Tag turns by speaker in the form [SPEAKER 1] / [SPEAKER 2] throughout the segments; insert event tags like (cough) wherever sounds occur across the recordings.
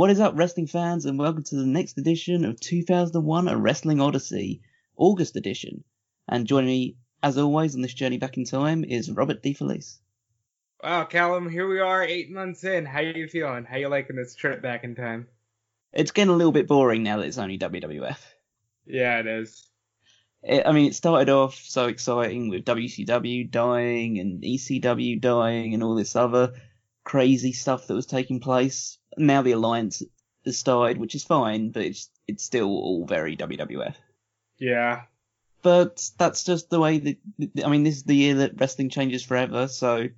[SPEAKER 1] What is up, wrestling fans, and welcome to the next edition of 2001 A Wrestling Odyssey, August edition. And joining me, as always, on this journey back in time is Robert DeFelice.
[SPEAKER 2] Wow, Callum, here we are, eight months in. How are you feeling? How are you liking this trip back in time?
[SPEAKER 1] It's getting a little bit boring now that it's only WWF.
[SPEAKER 2] Yeah, it is.
[SPEAKER 1] It, I mean, it started off so exciting with WCW dying and ECW dying and all this other crazy stuff that was taking place. Now the alliance has started, which is fine, but it's it's still all very WWF.
[SPEAKER 2] Yeah.
[SPEAKER 1] But that's just the way that I mean, this is the year that wrestling changes forever, so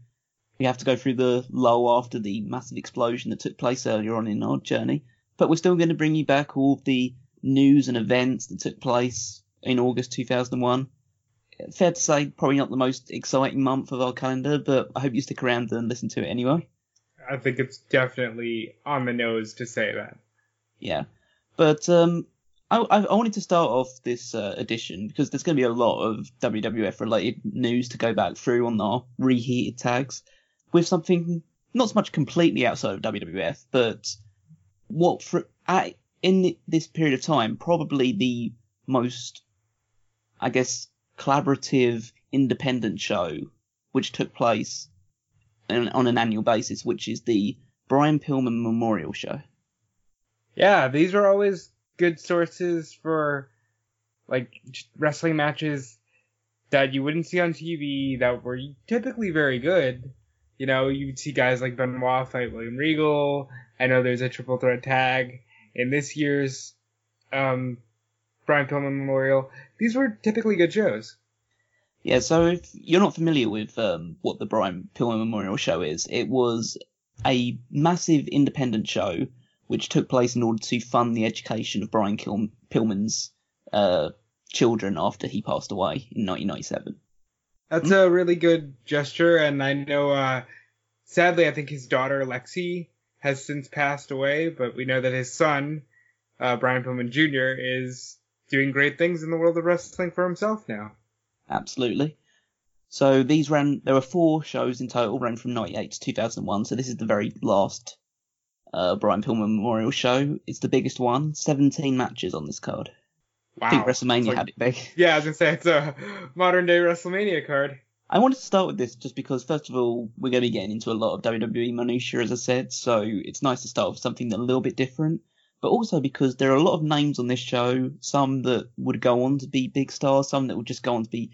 [SPEAKER 1] we have to go through the lull after the massive explosion that took place earlier on in our journey. But we're still going to bring you back all of the news and events that took place in August 2001. Fair to say, probably not the most exciting month of our calendar, but I hope you stick around and listen to it anyway.
[SPEAKER 2] I think it's definitely on the nose to say that.
[SPEAKER 1] Yeah, but um, I, I wanted to start off this uh, edition because there's going to be a lot of WWF related news to go back through on our reheated tags with something not so much completely outside of WWF, but what for at, in this period of time probably the most, I guess, collaborative independent show which took place on an annual basis, which is the Brian Pillman Memorial Show.
[SPEAKER 2] Yeah, these are always good sources for like wrestling matches that you wouldn't see on TV that were typically very good. You know, you would see guys like Benoit fight William Regal. I know there's a triple threat tag in this year's um, Brian Pillman Memorial. These were typically good shows.
[SPEAKER 1] Yeah, so if you're not familiar with um, what the Brian Pillman Memorial Show is, it was a massive independent show which took place in order to fund the education of Brian Kil- Pillman's uh, children after he passed away in 1997.
[SPEAKER 2] That's mm-hmm. a really good gesture, and I know, uh, sadly, I think his daughter Lexi has since passed away, but we know that his son, uh, Brian Pillman Jr., is doing great things in the world of wrestling for himself now
[SPEAKER 1] absolutely. So these ran. There were four shows in total, ran from '98 to 2001. So this is the very last uh, Brian Pillman Memorial Show. It's the biggest one. 17 matches on this card. Wow. I think WrestleMania like, had it big. (laughs)
[SPEAKER 2] Yeah, I was gonna say it's a modern day WrestleMania card.
[SPEAKER 1] I wanted to start with this just because, first of all, we're going to be getting into a lot of WWE minutiae, as I said, so it's nice to start with something a little bit different. But also because there are a lot of names on this show, some that would go on to be big stars, some that would just go on to be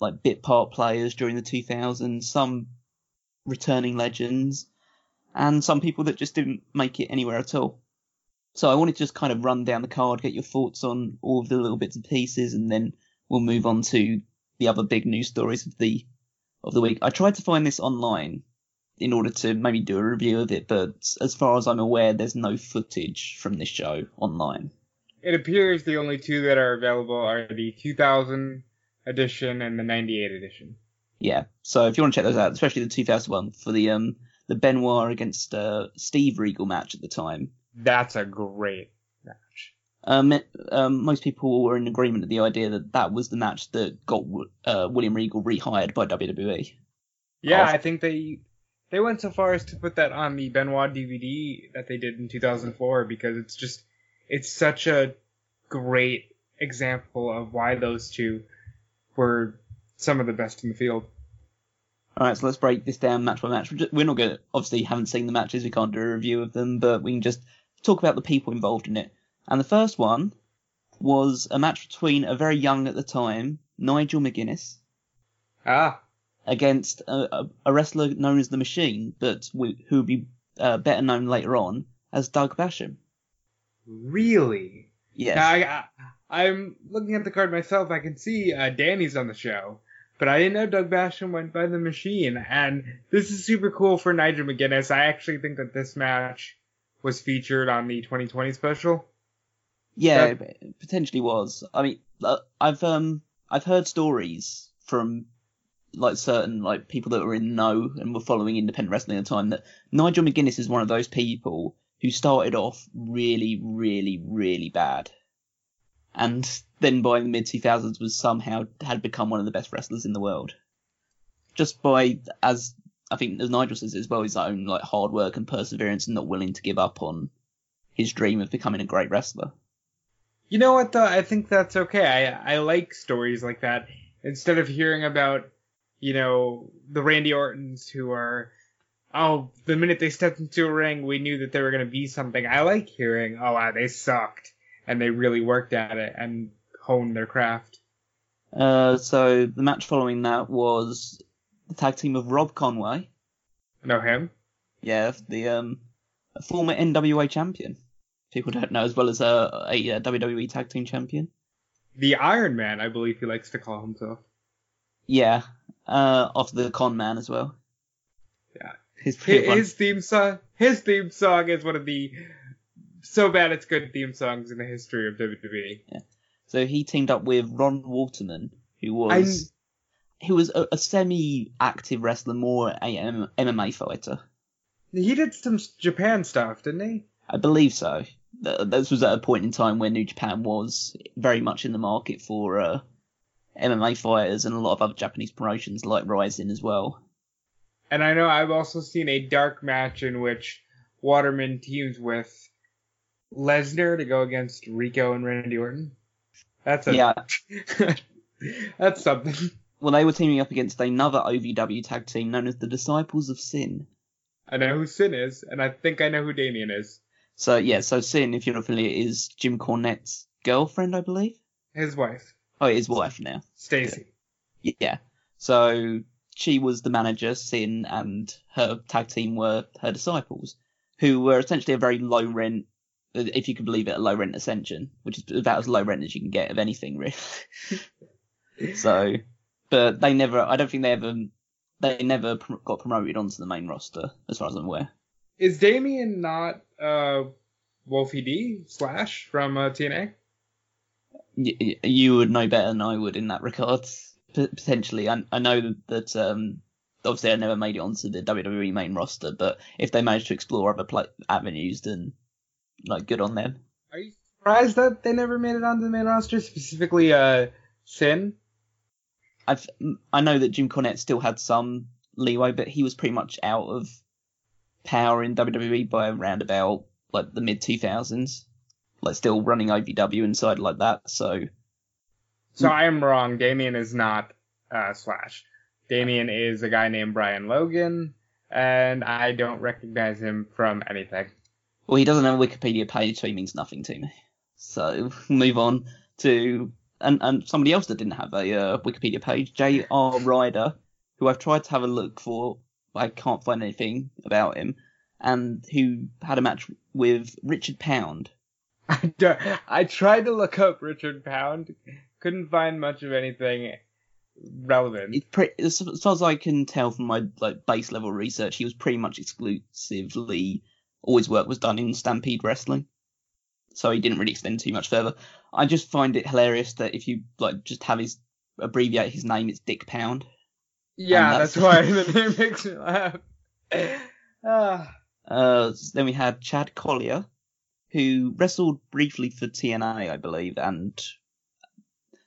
[SPEAKER 1] like bit part players during the 2000s, some returning legends, and some people that just didn't make it anywhere at all. So I wanted to just kind of run down the card, get your thoughts on all of the little bits and pieces, and then we'll move on to the other big news stories of the of the week. I tried to find this online in order to maybe do a review of it, but as far as I'm aware, there's no footage from this show online.
[SPEAKER 2] It appears the only two that are available are the 2000 edition and the 98 edition.
[SPEAKER 1] Yeah, so if you want to check those out, especially the 2001 for the um the Benoit against uh, Steve Regal match at the time.
[SPEAKER 2] That's a great match.
[SPEAKER 1] Um, um, most people were in agreement with the idea that that was the match that got uh, William Regal rehired by WWE.
[SPEAKER 2] Yeah, After. I think they they went so far as to put that on the Benoit DVD that they did in 2004 because it's just it's such a great example of why those two were some of the best in the field.
[SPEAKER 1] All right, so let's break this down match by match. We're not going to obviously haven't seen the matches, we can't do a review of them, but we can just talk about the people involved in it. And the first one was a match between a very young at the time Nigel McGuinness.
[SPEAKER 2] Ah.
[SPEAKER 1] Against a, a wrestler known as the Machine, but who would be uh, better known later on as Doug Basham.
[SPEAKER 2] Really?
[SPEAKER 1] Yes.
[SPEAKER 2] I, I'm looking at the card myself. I can see uh, Danny's on the show, but I didn't know Doug Basham went by the machine. And this is super cool for Nigel McGuinness. I actually think that this match was featured on the 2020 special.
[SPEAKER 1] Yeah, that... potentially was. I mean, uh, I've um I've heard stories from like certain like people that were in know and were following independent wrestling at the time that Nigel McGuinness is one of those people who started off really, really, really bad and then by the mid 2000s was somehow had become one of the best wrestlers in the world. Just by, as I think as Nigel says as well, his own like hard work and perseverance and not willing to give up on his dream of becoming a great wrestler.
[SPEAKER 2] You know what though? I think that's okay. I I like stories like that instead of hearing about you know the Randy Ortons who are oh the minute they stepped into a ring we knew that they were gonna be something. I like hearing oh wow they sucked and they really worked at it and honed their craft.
[SPEAKER 1] Uh, so the match following that was the tag team of Rob Conway.
[SPEAKER 2] Know him?
[SPEAKER 1] Yeah, the um former NWA champion. People don't know as well as a, a, a WWE tag team champion.
[SPEAKER 2] The Iron Man, I believe he likes to call himself.
[SPEAKER 1] Yeah, uh, after the Con Man as well.
[SPEAKER 2] Yeah.
[SPEAKER 1] His,
[SPEAKER 2] His, theme song, his theme song is one of the so bad it's good theme songs in the history of WWE. Yeah.
[SPEAKER 1] So he teamed up with Ron Waterman, who was who was a, a semi-active wrestler, more a M- MMA fighter.
[SPEAKER 2] He did some Japan stuff, didn't he?
[SPEAKER 1] I believe so. This was at a point in time when New Japan was very much in the market for uh, MMA fighters and a lot of other Japanese promotions like Rising as well.
[SPEAKER 2] And I know I've also seen a dark match in which Waterman teams with Lesnar to go against Rico and Randy Orton. That's a
[SPEAKER 1] Yeah, (laughs)
[SPEAKER 2] that's something.
[SPEAKER 1] well, they were teaming up against another OVW tag team known as the Disciples of Sin.
[SPEAKER 2] I know who Sin is, and I think I know who Damien is.
[SPEAKER 1] So yeah, so Sin, if you're not familiar, is Jim Cornette's girlfriend, I believe.
[SPEAKER 2] His wife,
[SPEAKER 1] Oh, his wife now.
[SPEAKER 2] Stacy.
[SPEAKER 1] Yeah. So she was the manager, Sin, and her tag team were her disciples, who were essentially a very low rent, if you could believe it, a low rent ascension, which is about as low rent as you can get of anything, really. (laughs) so, but they never, I don't think they ever, they never pr- got promoted onto the main roster, as far as I'm aware.
[SPEAKER 2] Is Damien not uh Wolfie D slash from uh, TNA?
[SPEAKER 1] Y- you would know better than I would in that regard. P- potentially, I, I know that um, obviously I never made it onto the WWE main roster, but if they managed to explore other pla avenues, then like good on them.
[SPEAKER 2] Are you surprised that they never made it onto the main roster? Specifically, uh, Sin.
[SPEAKER 1] I've I know that Jim Cornette still had some leeway, but he was pretty much out of power in WWE by around about like the mid two thousands, like still running OVW inside like that. So
[SPEAKER 2] So I am wrong. Damien is not uh, Slash. Damien is a guy named Brian Logan, and I don't recognize him from anything.
[SPEAKER 1] Well, he doesn't have a Wikipedia page, so he means nothing to me. So (laughs) move on to and and somebody else that didn't have a uh, Wikipedia page, J.R. Ryder, who I've tried to have a look for, but I can't find anything about him, and who had a match with Richard Pound. (laughs)
[SPEAKER 2] I, I tried to look up Richard Pound, couldn't find much of anything relevant.
[SPEAKER 1] It's pretty, as, as far as I can tell from my like base level research, he was pretty much exclusively all his work was done in Stampede Wrestling, so he didn't really extend too much further. I just find it hilarious that if you like just have his abbreviate his name, it's Dick Pound.
[SPEAKER 2] Yeah, that's,
[SPEAKER 1] that's-
[SPEAKER 2] why (laughs) the name makes me laugh. (laughs) Ah.
[SPEAKER 1] Uh, then we had Chad Collier, who wrestled briefly for TNA, I believe, and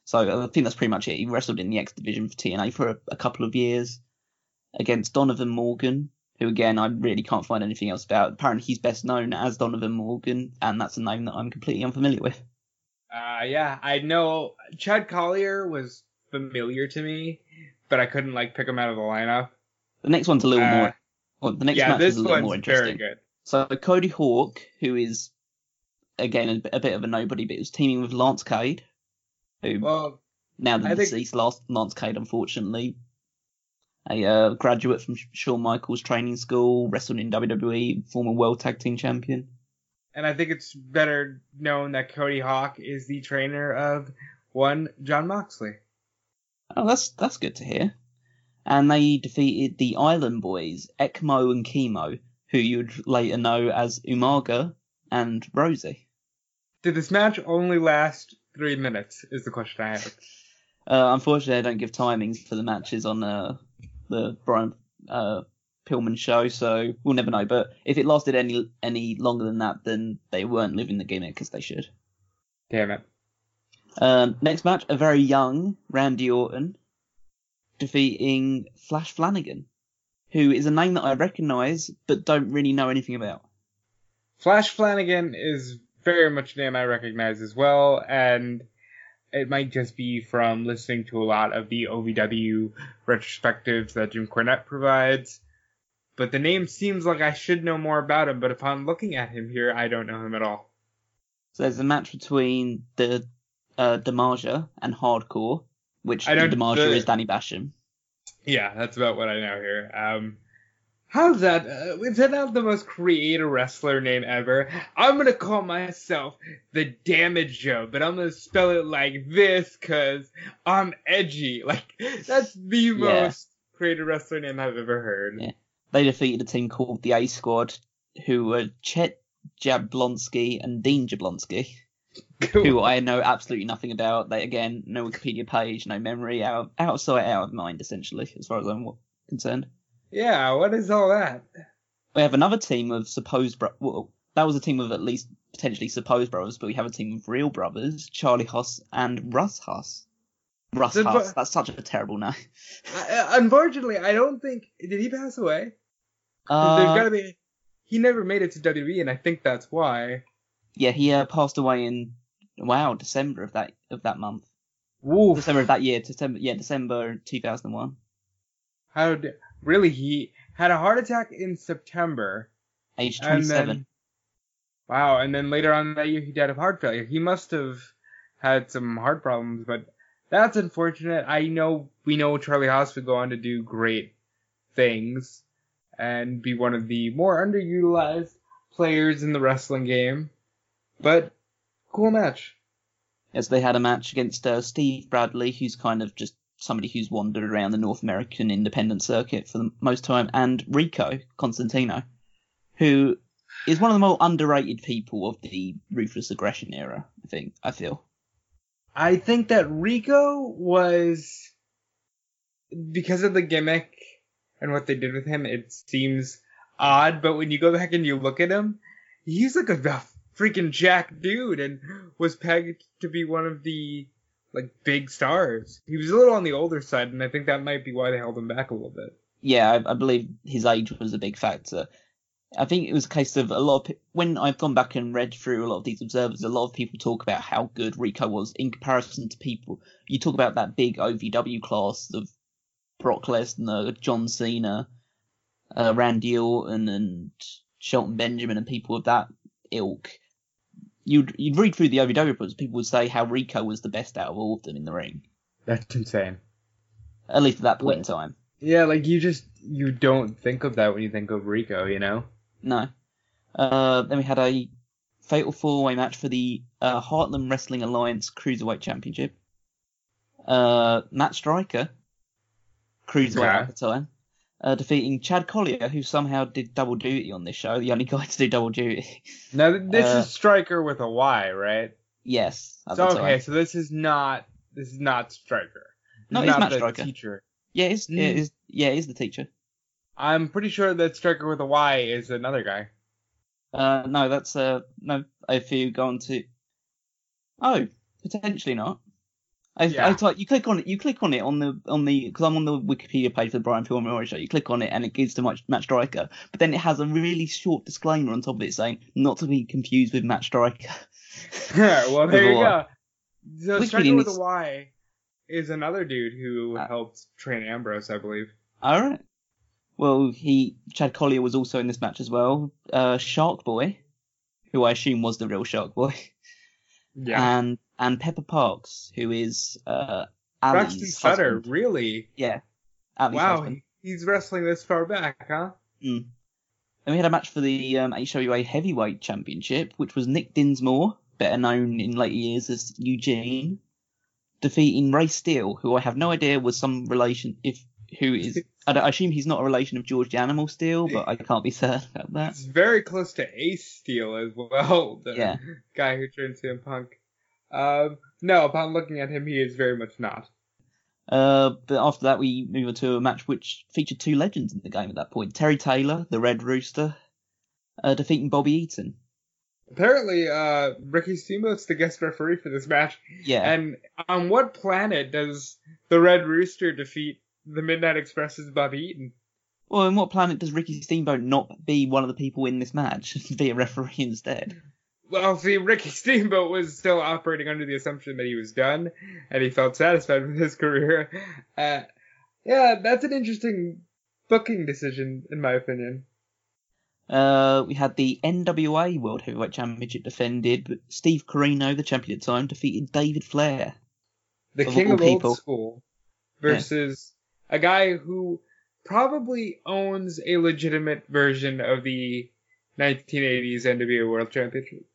[SPEAKER 1] so I think that's pretty much it. He wrestled in the X division for TNA for a, a couple of years against Donovan Morgan, who again I really can't find anything else about. Apparently he's best known as Donovan Morgan, and that's a name that I'm completely unfamiliar with.
[SPEAKER 2] Uh, yeah, I know Chad Collier was familiar to me, but I couldn't like pick him out of the lineup.
[SPEAKER 1] The next one's a little
[SPEAKER 2] Uh,
[SPEAKER 1] more. Well, the next
[SPEAKER 2] yeah,
[SPEAKER 1] match is a little more interesting. So Cody Hawk, who is again a, bit- a bit of a nobody, but was teaming with Lance Cade, who
[SPEAKER 2] Well,
[SPEAKER 1] now the
[SPEAKER 2] I think-
[SPEAKER 1] deceased last Lance Cade, unfortunately, a uh, graduate from Shawn Michaels training school, wrestled in WWE, former World Tag Team Champion.
[SPEAKER 2] and I think it's better known that Cody Hawk is the trainer of one John Moxley.
[SPEAKER 1] Oh, that's that's good to hear. And they defeated the Island Boys, Ekmo and Kimo, who you'd later know as Umaga and Rosey.
[SPEAKER 2] Did this match only last three minutes? Is the question I have.
[SPEAKER 1] Uh, unfortunately, I don't give timings for the matches on uh, the Brian uh, Pillman show, so we'll never know. But if it lasted any any longer than that, then they weren't living the gimmick as they should.
[SPEAKER 2] Damn it.
[SPEAKER 1] Um, next match, a very young Randy Orton defeating Flash Flanagan, who is a name that I recognise but don't really know anything about.
[SPEAKER 2] Flash Flanagan is very much a name I recognize as well, and it might just be from listening to a lot of the OVW retrospectives that Jim Cornette provides. But the name seems like I should know more about him, but upon looking at him here, I don't know him at all.
[SPEAKER 1] So there's a match between the uh, Damaja and Hardcore, which
[SPEAKER 2] I
[SPEAKER 1] Damaja
[SPEAKER 2] the-
[SPEAKER 1] is Danny Basham.
[SPEAKER 2] Yeah, that's about what I know here. Um, how's that? Uh, is that not the most creative wrestler name ever? I'm gonna call myself the Damage Joe, but I'm gonna spell it like this because I'm edgy. (laughs) Like that's the most creative wrestler name I've ever heard.
[SPEAKER 1] Yeah. They defeated a team called the A Squad, who were Chet Jablonski and Dean Jablonski, (laughs) who I know absolutely nothing about. They again, no Wikipedia page, no memory, out out of sight, out of mind, essentially, as far as I'm concerned.
[SPEAKER 2] Yeah, what is all that?
[SPEAKER 1] We have another team of supposed bro- well, that was a team of at least potentially supposed brothers, but we have a team of real brothers, Charlie Haas and Russ Haas. Russ
[SPEAKER 2] The-
[SPEAKER 1] Haas, that's such a terrible name.
[SPEAKER 2] I, unfortunately, I don't think did he pass away.
[SPEAKER 1] Uh,
[SPEAKER 2] There's gotta be. He never made it to WWE, and I think that's why.
[SPEAKER 1] yeah, he uh, passed away in wow December of that of that month. December of that year, December yeah December 2001,
[SPEAKER 2] How d- really he had a heart attack in September,
[SPEAKER 1] age 27.
[SPEAKER 2] then wow, and then later on that year he died of heart failure. He must have had some heart problems, but that's unfortunate. I know we know Charlie Haas would go on to do great things and be one of the more underutilized players in the wrestling game, but cool match.
[SPEAKER 1] As they had a match against uh, Steve Bradley, who's kind of just somebody who's wandered around the North American independent circuit for the most time, and Rico Constantino, who is one of the more underrated people of the ruthless aggression era. I think I feel.
[SPEAKER 2] I think that Rico was because of the gimmick and what they did with him. It seems odd, but when you go back and you look at him, he's like a, freaking jack dude and was pegged to be one of the like big stars. He was a little on the older side, and I think that might be why they held him back a little bit.
[SPEAKER 1] Yeah, I, I believe his age was a big factor. I think it was a case of a lot of when I've gone back and read through a lot of these observers, a lot of people talk about how good Rico was in comparison to people. You talk about that big OVW class of Brock Lesnar, John Cena, uh, Randy Orton, and Shelton Benjamin, and people of that ilk. You'd you'd read through the OVW reports, people would say how Rico was the best out of all of them in the ring,
[SPEAKER 2] That's insane.
[SPEAKER 1] at least at that point in time.
[SPEAKER 2] Yeah, like you just you don't think of that when you think of Rico, you know?
[SPEAKER 1] No. Uh, then we had a fatal four-way match for the uh, Heartland Wrestling Alliance Cruiserweight Championship. Uh, Matt Striker, Cruiserweight
[SPEAKER 2] Okay.
[SPEAKER 1] at the time, uh, defeating Chad Collier, who somehow did double duty on this show, the only guy to do double duty.
[SPEAKER 2] Now this
[SPEAKER 1] Uh,
[SPEAKER 2] is Striker with a Y, right?
[SPEAKER 1] yes.
[SPEAKER 2] So okay, so this is not this is not Striker.
[SPEAKER 1] No, it's
[SPEAKER 2] not the
[SPEAKER 1] Striker.
[SPEAKER 2] teacher.
[SPEAKER 1] Yeah, it's,
[SPEAKER 2] Mm.
[SPEAKER 1] it is, yeah, is the teacher.
[SPEAKER 2] I'm pretty sure that Striker with a Y is another guy.
[SPEAKER 1] Uh, no, that's, uh, no, if you go on to, oh, potentially not. I,
[SPEAKER 2] Yeah.
[SPEAKER 1] I type, you click on it, you click on it on the, on the, because I'm on the Wikipedia page for the Brian Pillman Memorial Show, you click on it and it gives to Match, Matt Striker, but then it has a really short disclaimer on top of it saying, not to be confused with Match Striker. (laughs)
[SPEAKER 2] yeah, well, there you go. So
[SPEAKER 1] Wikipedia
[SPEAKER 2] Striker with a Y is another dude who
[SPEAKER 1] Uh,
[SPEAKER 2] helped train Ambrose, I believe.
[SPEAKER 1] Alright. Well, he, Chad Collier was also in this match as well. Uh, Shark Boy, who I assume was the real Shark Boy.
[SPEAKER 2] Yeah.
[SPEAKER 1] And, and Pepper Parks, who is, uh,
[SPEAKER 2] Sutter,
[SPEAKER 1] husband.
[SPEAKER 2] really?
[SPEAKER 1] Yeah.
[SPEAKER 2] Wow,
[SPEAKER 1] husband.
[SPEAKER 2] he's wrestling this far back, huh?
[SPEAKER 1] and we had a match for the um, HWA Heavyweight Championship, which was Nick Dinsmore, better known in later years as Eugene, defeating Ray Steele, who I have no idea was some relation, if who is. I, don't- I assume he's not a relation of George the Animal Steele, but I can't be certain about that.
[SPEAKER 2] It's very close to Ace Steel as well, the
[SPEAKER 1] Yeah.
[SPEAKER 2] guy who turned CM Punk. Um, no, upon looking at him, he is very much not.
[SPEAKER 1] Uh, but after that, we move on to a match which featured two legends in the game at that point: Terry Taylor, the Red Rooster, uh, defeating Bobby Eaton.
[SPEAKER 2] Apparently, uh, Ricky Steamboat's the guest referee for this match.
[SPEAKER 1] Yeah.
[SPEAKER 2] And on what planet does the Red Rooster defeat the Midnight Express's Bobby Eaton?
[SPEAKER 1] Well, in what planet does Ricky Steamboat not be one of the people in this match, (laughs) be a referee instead?
[SPEAKER 2] Well, see, Ricky (laughs) Steamboat was still operating under the assumption that he was done, and he felt satisfied with his career. Uh, yeah, that's an interesting booking decision, in my opinion.
[SPEAKER 1] Uh, we had the NWA World Heavyweight Championship defended, but Steve Corino, the champion at the time, defeated David Flair.
[SPEAKER 2] The
[SPEAKER 1] Of
[SPEAKER 2] king of old school versus a guy who probably owns a legitimate version of the 1980s NWA World Championship.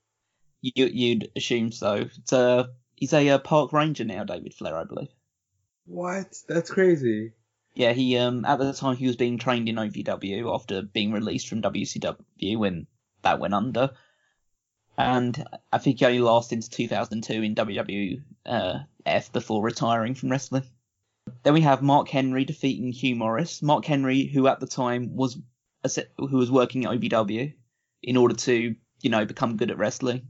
[SPEAKER 1] You, you'd assume so. It's a, he's a uh, park ranger now, David Flair, I believe.
[SPEAKER 2] What? That's crazy.
[SPEAKER 1] Yeah, he um at the time he was being trained in OVW after being released from WCW when that went under, and I think he only lasted into 2002 in WWF before retiring from wrestling. Then we have Mark Henry defeating Hugh Morris. Mark Henry, who at the time was a who was working at OVW in order to you know become good at wrestling,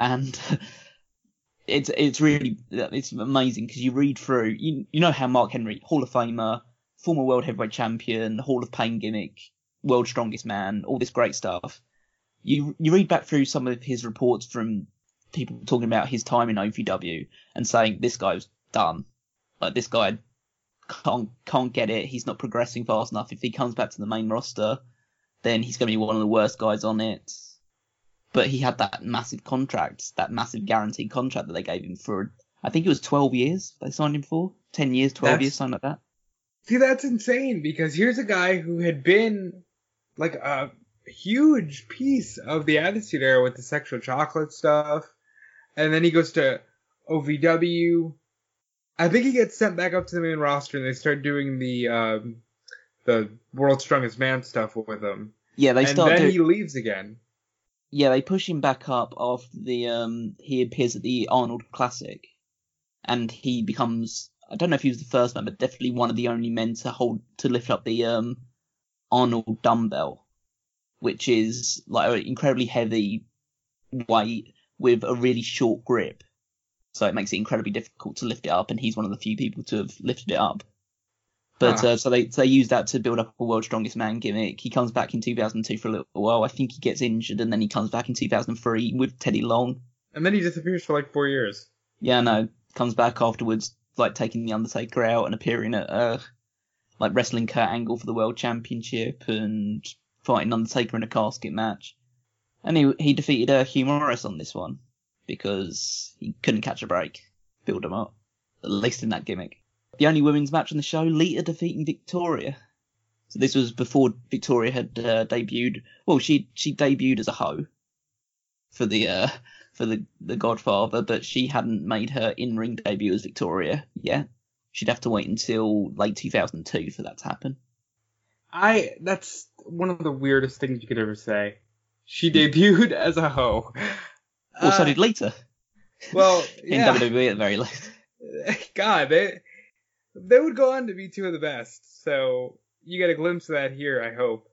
[SPEAKER 1] and (laughs) it's it's really it's amazing because you read through you you know how Mark Henry Hall of Famer former world heavyweight champion, Hall of Pain gimmick, world strongest man, all this great stuff. You you read back through some of his reports from people talking about his time in OVW and saying this guy's done. Like this guy can't can't get it. He's not progressing fast enough. If he comes back to the main roster, then he's going to be one of the worst guys on it. But he had that massive contract, that massive guaranteed contract that they gave him for, I think it was 12 years they signed him for. 10 years, 12
[SPEAKER 2] That's-
[SPEAKER 1] years, something like that.
[SPEAKER 2] See, that's insane because here's a guy who had been like a huge piece of the Attitude Era with the sexual chocolate stuff, and then he goes to OVW. I think he gets sent back up to the main roster, and they start doing the um, the World's Strongest Man stuff with him.
[SPEAKER 1] Yeah, they
[SPEAKER 2] and
[SPEAKER 1] start
[SPEAKER 2] then
[SPEAKER 1] doing,
[SPEAKER 2] he leaves again.
[SPEAKER 1] Yeah, they push him back up after the um he appears at the Arnold Classic, and he becomes I don't know if he was the first man, but definitely one of the only men to hold to lift up the um Arnold dumbbell, which is like an incredibly heavy weight with a really short grip, so it makes it incredibly difficult to lift it up, and he's one of the few people to have lifted it up. But
[SPEAKER 2] Huh.
[SPEAKER 1] uh, so they so they use that to build up a world's strongest man gimmick. He comes back in 2002 for a little while. I think he gets injured, and then he comes back in 2003 with Teddy Long.
[SPEAKER 2] And then he disappears for like four years.
[SPEAKER 1] Yeah, no, comes back afterwards, like taking the Undertaker out and appearing at uh like wrestling Kurt Angle for the world championship and fighting Undertaker in a casket match. And he he defeated uh, Hugh Morris on this one because he couldn't catch a break. Build him up, at least in that gimmick. The only women's match on the show, Lita defeating Victoria. So this was before Victoria had uh, debuted. Well, she she debuted as a hoe for the uh, for the the Godfather, but she hadn't made her in ring debut as Victoria yet. She'd have to wait until late 2002 for that to happen.
[SPEAKER 2] I that's one of the weirdest things you could ever say. She debuted as a hoe.
[SPEAKER 1] Well, so
[SPEAKER 2] Uh,
[SPEAKER 1] did Lita
[SPEAKER 2] Well, (laughs)
[SPEAKER 1] in
[SPEAKER 2] yeah.
[SPEAKER 1] WWE at the very least. (laughs)
[SPEAKER 2] God, they they would go on to be two of the best. So you get a glimpse of that here, I hope.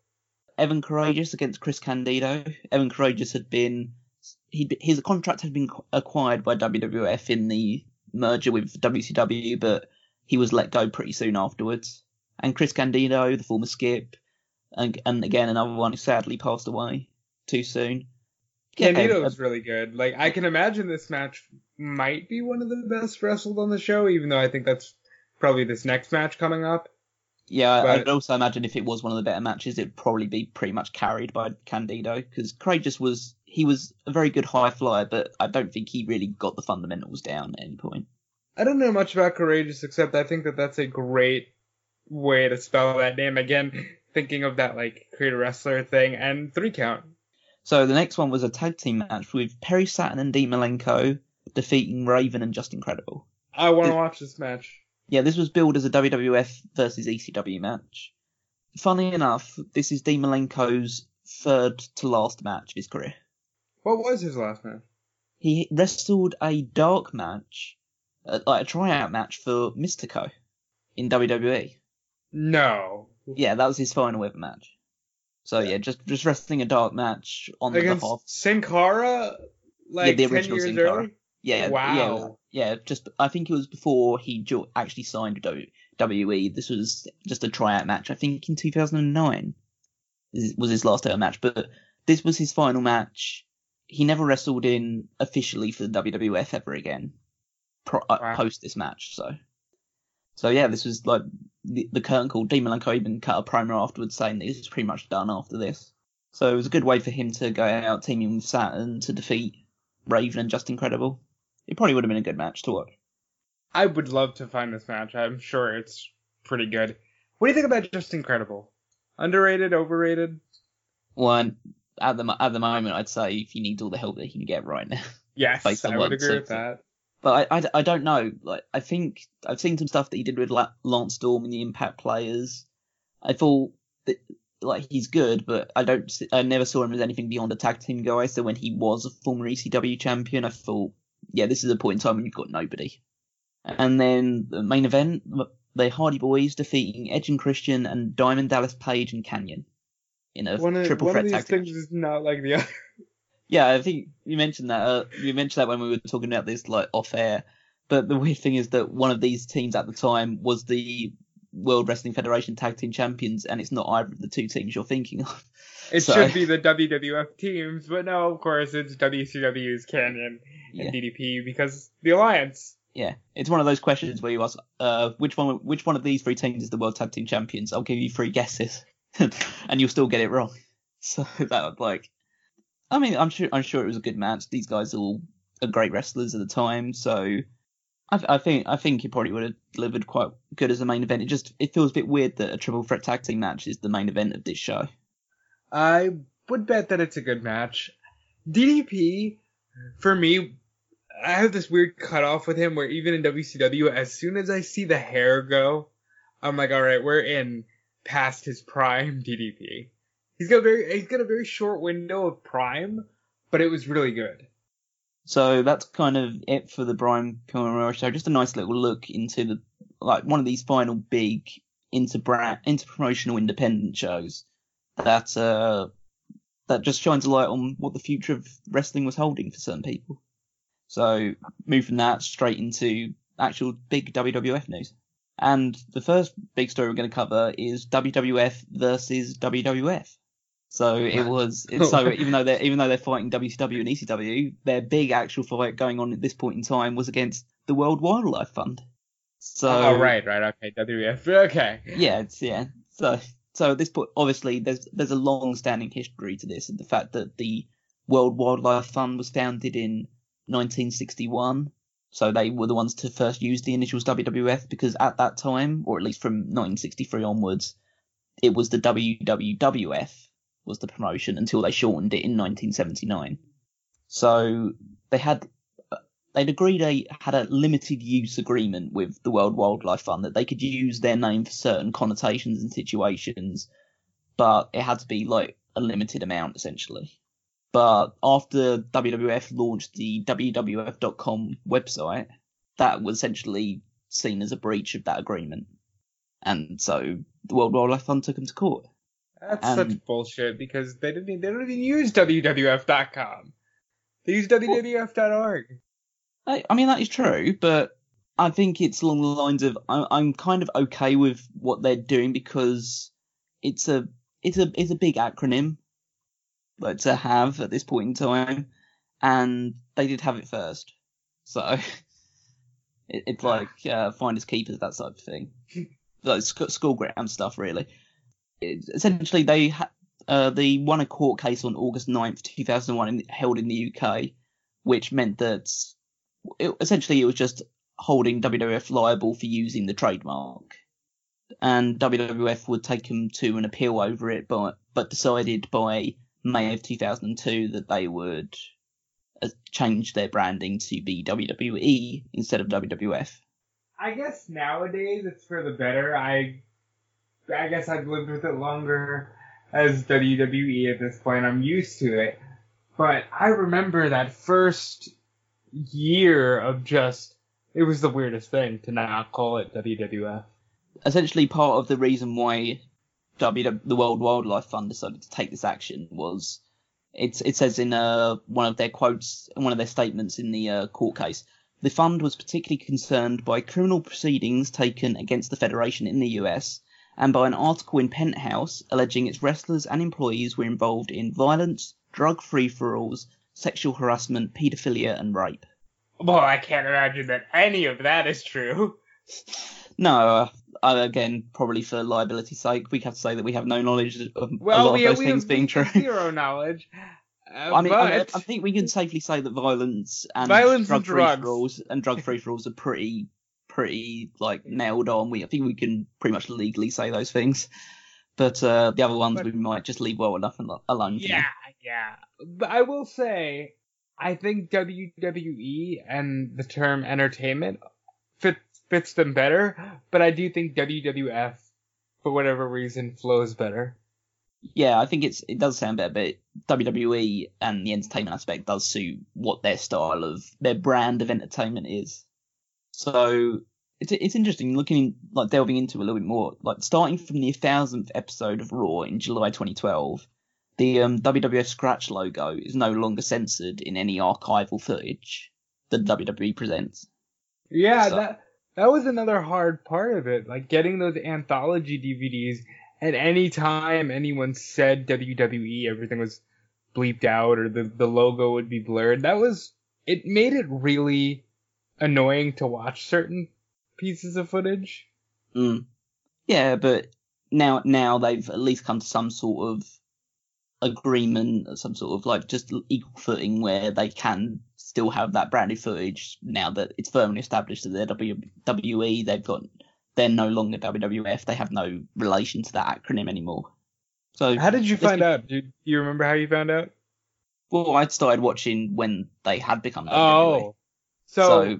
[SPEAKER 1] Evan Karagias against Chris Candido. Evan Karagias had been he his contract had been acquired by WWF in the merger with WCW, but he was let go pretty soon afterwards. And Chris Candido, the former Skip, and and again another one who sadly passed away too soon.
[SPEAKER 2] Candido was really good. Like I can imagine this match might be one of the best wrestled on the show, even though I think that's probably this next match coming up.
[SPEAKER 1] Yeah, I-
[SPEAKER 2] But-
[SPEAKER 1] I'd also imagine if it was one of the better matches, it'd probably be pretty much carried by Candido because Craig just was he was a very good high flyer, but I don't think he really got the fundamentals down at any point.
[SPEAKER 2] I don't know much about Karagias except I think that that's a great way to spell that name. Again, (laughs) thinking of that like create a wrestler thing and three count.
[SPEAKER 1] So the next one was a tag team match with Perry Saturn and Dean Malenko defeating Raven and Justin Credible.
[SPEAKER 2] I want to watch this match.
[SPEAKER 1] Yeah, this was billed as a WWF versus ECW match. Funny enough, this is Dean Malenko's third to last match of his career.
[SPEAKER 2] What was his last match?
[SPEAKER 1] He wrestled a dark match, uh, like a tryout match for Mistico in WWE.
[SPEAKER 2] No.
[SPEAKER 1] Yeah, that was his final ever match. So yeah, just just wrestling a dark match on the
[SPEAKER 2] Against
[SPEAKER 1] behalf.
[SPEAKER 2] Sin Cara, like
[SPEAKER 1] the
[SPEAKER 2] ten
[SPEAKER 1] original
[SPEAKER 2] years
[SPEAKER 1] Sin Cara.
[SPEAKER 2] early.
[SPEAKER 1] Yeah,
[SPEAKER 2] Wow.
[SPEAKER 1] yeah, yeah. Just I think it was before he jo- actually signed with WWE. This was just a tryout match, I think, in 2009 was his last ever match, but this was his final match. He never wrestled in officially for the WWF ever again pro- uh,
[SPEAKER 2] Wow.
[SPEAKER 1] post this match. So, so yeah, this was like the, the curtain call. Dean Malenko even cut a promo afterwards saying that he was pretty much done after this. So it was a good way for him to go out teaming with Saturn to defeat Raven and Justin Credible. It probably would have been a good match to watch.
[SPEAKER 2] I would love to find this match. I'm sure it's pretty good. What do you think about Justin Credible? Underrated, overrated?
[SPEAKER 1] One at the at the moment, I'd say if he needs all the help that he can get right now. (laughs)
[SPEAKER 2] Yes, I would agree with that.
[SPEAKER 1] But I, I, I don't know. Like I think I've seen some stuff that he did with La- Lance Storm and the Impact players. I thought that like he's good, but I don't. I never saw him as anything beyond a tag team guy. So when he was a former ECW champion, I thought, yeah, this is a point in time when you've got nobody. And then the main event, the Hardy Boys defeating Edge and Christian and Diamond Dallas Page and Kanyon in a
[SPEAKER 2] One of,
[SPEAKER 1] triple
[SPEAKER 2] one
[SPEAKER 1] threat
[SPEAKER 2] of these
[SPEAKER 1] team.
[SPEAKER 2] things is not like the other.
[SPEAKER 1] Yeah, I think you mentioned that. Uh, you mentioned that when we were talking about this like off air. But the weird thing is that one of these teams at the time was the World Wrestling Federation Tag Team Champions, and it's not either of the two teams you're thinking of.
[SPEAKER 2] It
[SPEAKER 1] So-
[SPEAKER 2] should be the WWF teams, but no, of course, it's WCW's Kanyon
[SPEAKER 1] Yeah.
[SPEAKER 2] and DDP because the Alliance.
[SPEAKER 1] Yeah, it's one of those questions where you ask, uh, which one, which one of these three teams is the World Tag Team Champions? I'll give you three guesses, (laughs) and you'll still get it wrong. (laughs) So that would like, I mean, I'm sure, I'm sure it was a good match. These guys all are great wrestlers at the time, so I, I think, I think it probably would have delivered quite good as a main event. It just, it feels a bit weird that a triple threat tag team match is the main event of this show.
[SPEAKER 2] I would bet that it's a good match. DDP, for me, I have this weird cutoff with him where even in WCW, as soon as I see the hair go, I'm like, all right, we're in past his prime (laughs) DDP. He's got a very, he's got a very short window of prime, but it was really good.
[SPEAKER 1] So that's kind of it for the Brian Kilmore show. Just a nice little look into the like one of these final big inter promotional independent shows that uh that just shines a light on what the future of wrestling was holding for certain people. So move from that straight into actual big WWF news. And the first big story we're going to cover is WWF versus WWF. So it was it's so even though they're even though they're fighting WCW and ECW, their big actual fight going on at this point in time was against the World Wildlife Fund. So
[SPEAKER 2] oh, right, right, okay, WWF, okay.
[SPEAKER 1] yeah, it's yeah. So so at this point, obviously, there's there's a long-standing history to this, and the fact that the World Wildlife Fund was founded in 1961. So they were the ones to first use the initials WWF because at that time, or at least from 1963 onwards, it was the WWWF was the promotion until they shortened it in 1979. So they had uh, they'd agreed they had a limited use agreement with the World Wildlife Fund that they could use their name for certain connotations and situations, but it had to be like a limited amount essentially. But after WWF launched the WWF.com website, that was essentially seen as a breach of that agreement. And so the World Wildlife Fund took them to court.
[SPEAKER 2] That's
[SPEAKER 1] Um,
[SPEAKER 2] such bullshit because they didn't they don't even use WWF.com. They use WWF.org.
[SPEAKER 1] I, I mean, that is true, but I think it's along the lines of I, I'm kind of okay with what they're doing because it's a it's a it's a big acronym like, to have at this point in time, and they did have it first, so (laughs) it, it's like uh, finders keepers that sort of thing, (laughs) like sc- school ground stuff really. Essentially, they uh, they won a court case on August 9th, 2001, in, held in the UK, which meant that it, essentially it was just holding WWF liable for using the trademark. And WWF would take them to an appeal over it, but, but decided by May of 2002 that they would uh, change their branding to be WWE instead of WWF.
[SPEAKER 2] I guess nowadays it's for the better. I I guess I've lived with it longer as WWE at this point. I'm used to it. But I remember that first year of just it was the weirdest thing to not call it WWF.
[SPEAKER 1] Essentially, part of the reason why WW, the World Wildlife Fund decided to take this action was it's, it says in uh, one of their quotes, one of their statements in the uh, court case, The fund was particularly concerned by criminal proceedings taken against the Federation in the US and by an article in Penthouse alleging its wrestlers and employees were involved in violence, drug free for alls, sexual harassment, paedophilia, and rape.
[SPEAKER 2] Well, I can't imagine that any of that is true.
[SPEAKER 1] No, uh, again, probably for liability's sake, we have to say that we have no knowledge of
[SPEAKER 2] Well,
[SPEAKER 1] a lot
[SPEAKER 2] we,
[SPEAKER 1] of those
[SPEAKER 2] we
[SPEAKER 1] things
[SPEAKER 2] have
[SPEAKER 1] being true.
[SPEAKER 2] zero knowledge. (laughs) Uh,
[SPEAKER 1] I mean, I, mean,
[SPEAKER 2] but
[SPEAKER 1] I think we can safely say that violence and
[SPEAKER 2] Violence and
[SPEAKER 1] drug free
[SPEAKER 2] drugs.
[SPEAKER 1] for alls and drug free for alls are pretty, pretty like nailed on. We I think we can pretty much legally say those things, but uh, the other ones
[SPEAKER 2] But-
[SPEAKER 1] we might just leave well enough alone.
[SPEAKER 2] yeah, yeah. But I will say, I think WWE and the term entertainment fits fits them better. But I do think WWF, for whatever reason, flows better.
[SPEAKER 1] Yeah, I think it's it does sound better, but WWE and the entertainment aspect does suit what their style of their brand of entertainment is. So it's it's interesting looking like delving into a little bit more. Like starting from the thousandth episode of Raw in July 2012, the um, WWF scratch logo is no longer censored in any archival footage that WWE presents.
[SPEAKER 2] Yeah,
[SPEAKER 1] So-
[SPEAKER 2] that that was another hard part of it. Like getting those anthology DVDs. At any time anyone said WWE, everything was bleeped out or the the logo would be blurred. That was it made it really annoying to watch certain pieces of footage.
[SPEAKER 1] Mm. Yeah, but now now they've at least come to some sort of agreement, some sort of like just equal footing where they can still have that branded footage now that it's firmly established that they're WWE. They've got they're no longer WWF. They have no relation to that acronym anymore. So
[SPEAKER 2] How did you find
[SPEAKER 1] be-
[SPEAKER 2] out? Do do you remember how you found out?
[SPEAKER 1] well, I started watching when they had become WWE.
[SPEAKER 2] Oh, so,
[SPEAKER 1] so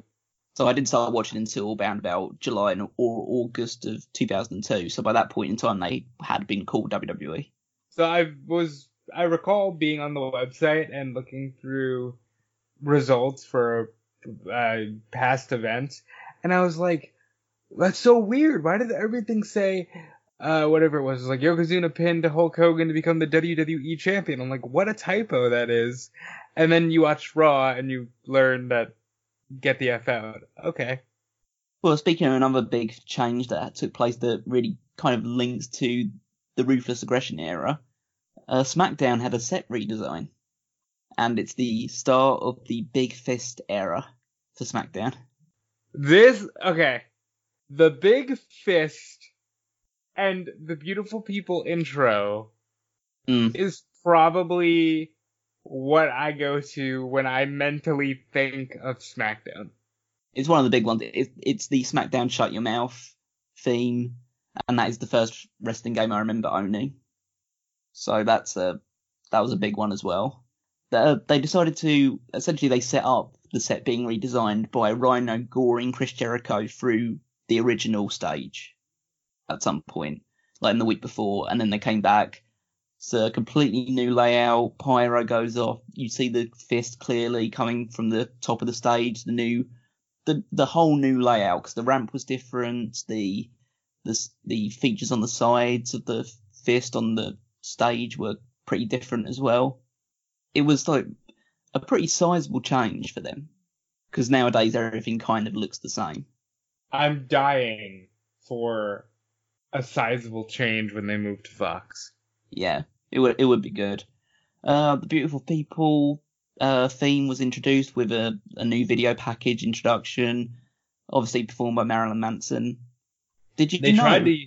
[SPEAKER 1] so I didn't start watching until around about July and, or August of 2002. So by that point in time, they had been called. WWE.
[SPEAKER 2] so I was I recall being on the website and looking through results for uh, past events, and I was like, "That's so weird. Why did everything say?" Uh, whatever it was, it was like Yokozuna pinned Hulk Hogan to become the WWE champion. I'm like, what a typo that is. And then you watch Raw and you learn that get the F out. Okay.
[SPEAKER 1] Well, speaking of another big change that took place that really kind of links to the Ruthless Aggression era, uh, SmackDown had a set redesign. And it's the start of the Big Fist era for SmackDown.
[SPEAKER 2] This okay. The big fist and the beautiful people intro
[SPEAKER 1] Mm.
[SPEAKER 2] is probably what I go to when I mentally think of SmackDown.
[SPEAKER 1] It's one of the big ones. It, it's the SmackDown Shut Your Mouth theme, and that is the first wrestling game I remember owning. So that's a that was a big one as well. They decided to essentially they set up the set being redesigned by Rhino goring Chris Jericho through the original stage at some point, like in the week before, and then they came back. It's a completely new layout. Pyro goes off. You see the fist clearly coming from the top of the stage. The new the the whole new layout because the ramp was different. The the the features on the sides of the fist on the stage were pretty different as well. It was like a pretty sizable change for them because nowadays everything kind of looks the same.
[SPEAKER 2] I'm dying for a sizable change when they move to Fox.
[SPEAKER 1] Yeah, it would it would be good. Uh, the beautiful people uh, theme was introduced with a, a new video package introduction, obviously performed by Marilyn Manson. Did you,
[SPEAKER 2] They
[SPEAKER 1] know?
[SPEAKER 2] tried to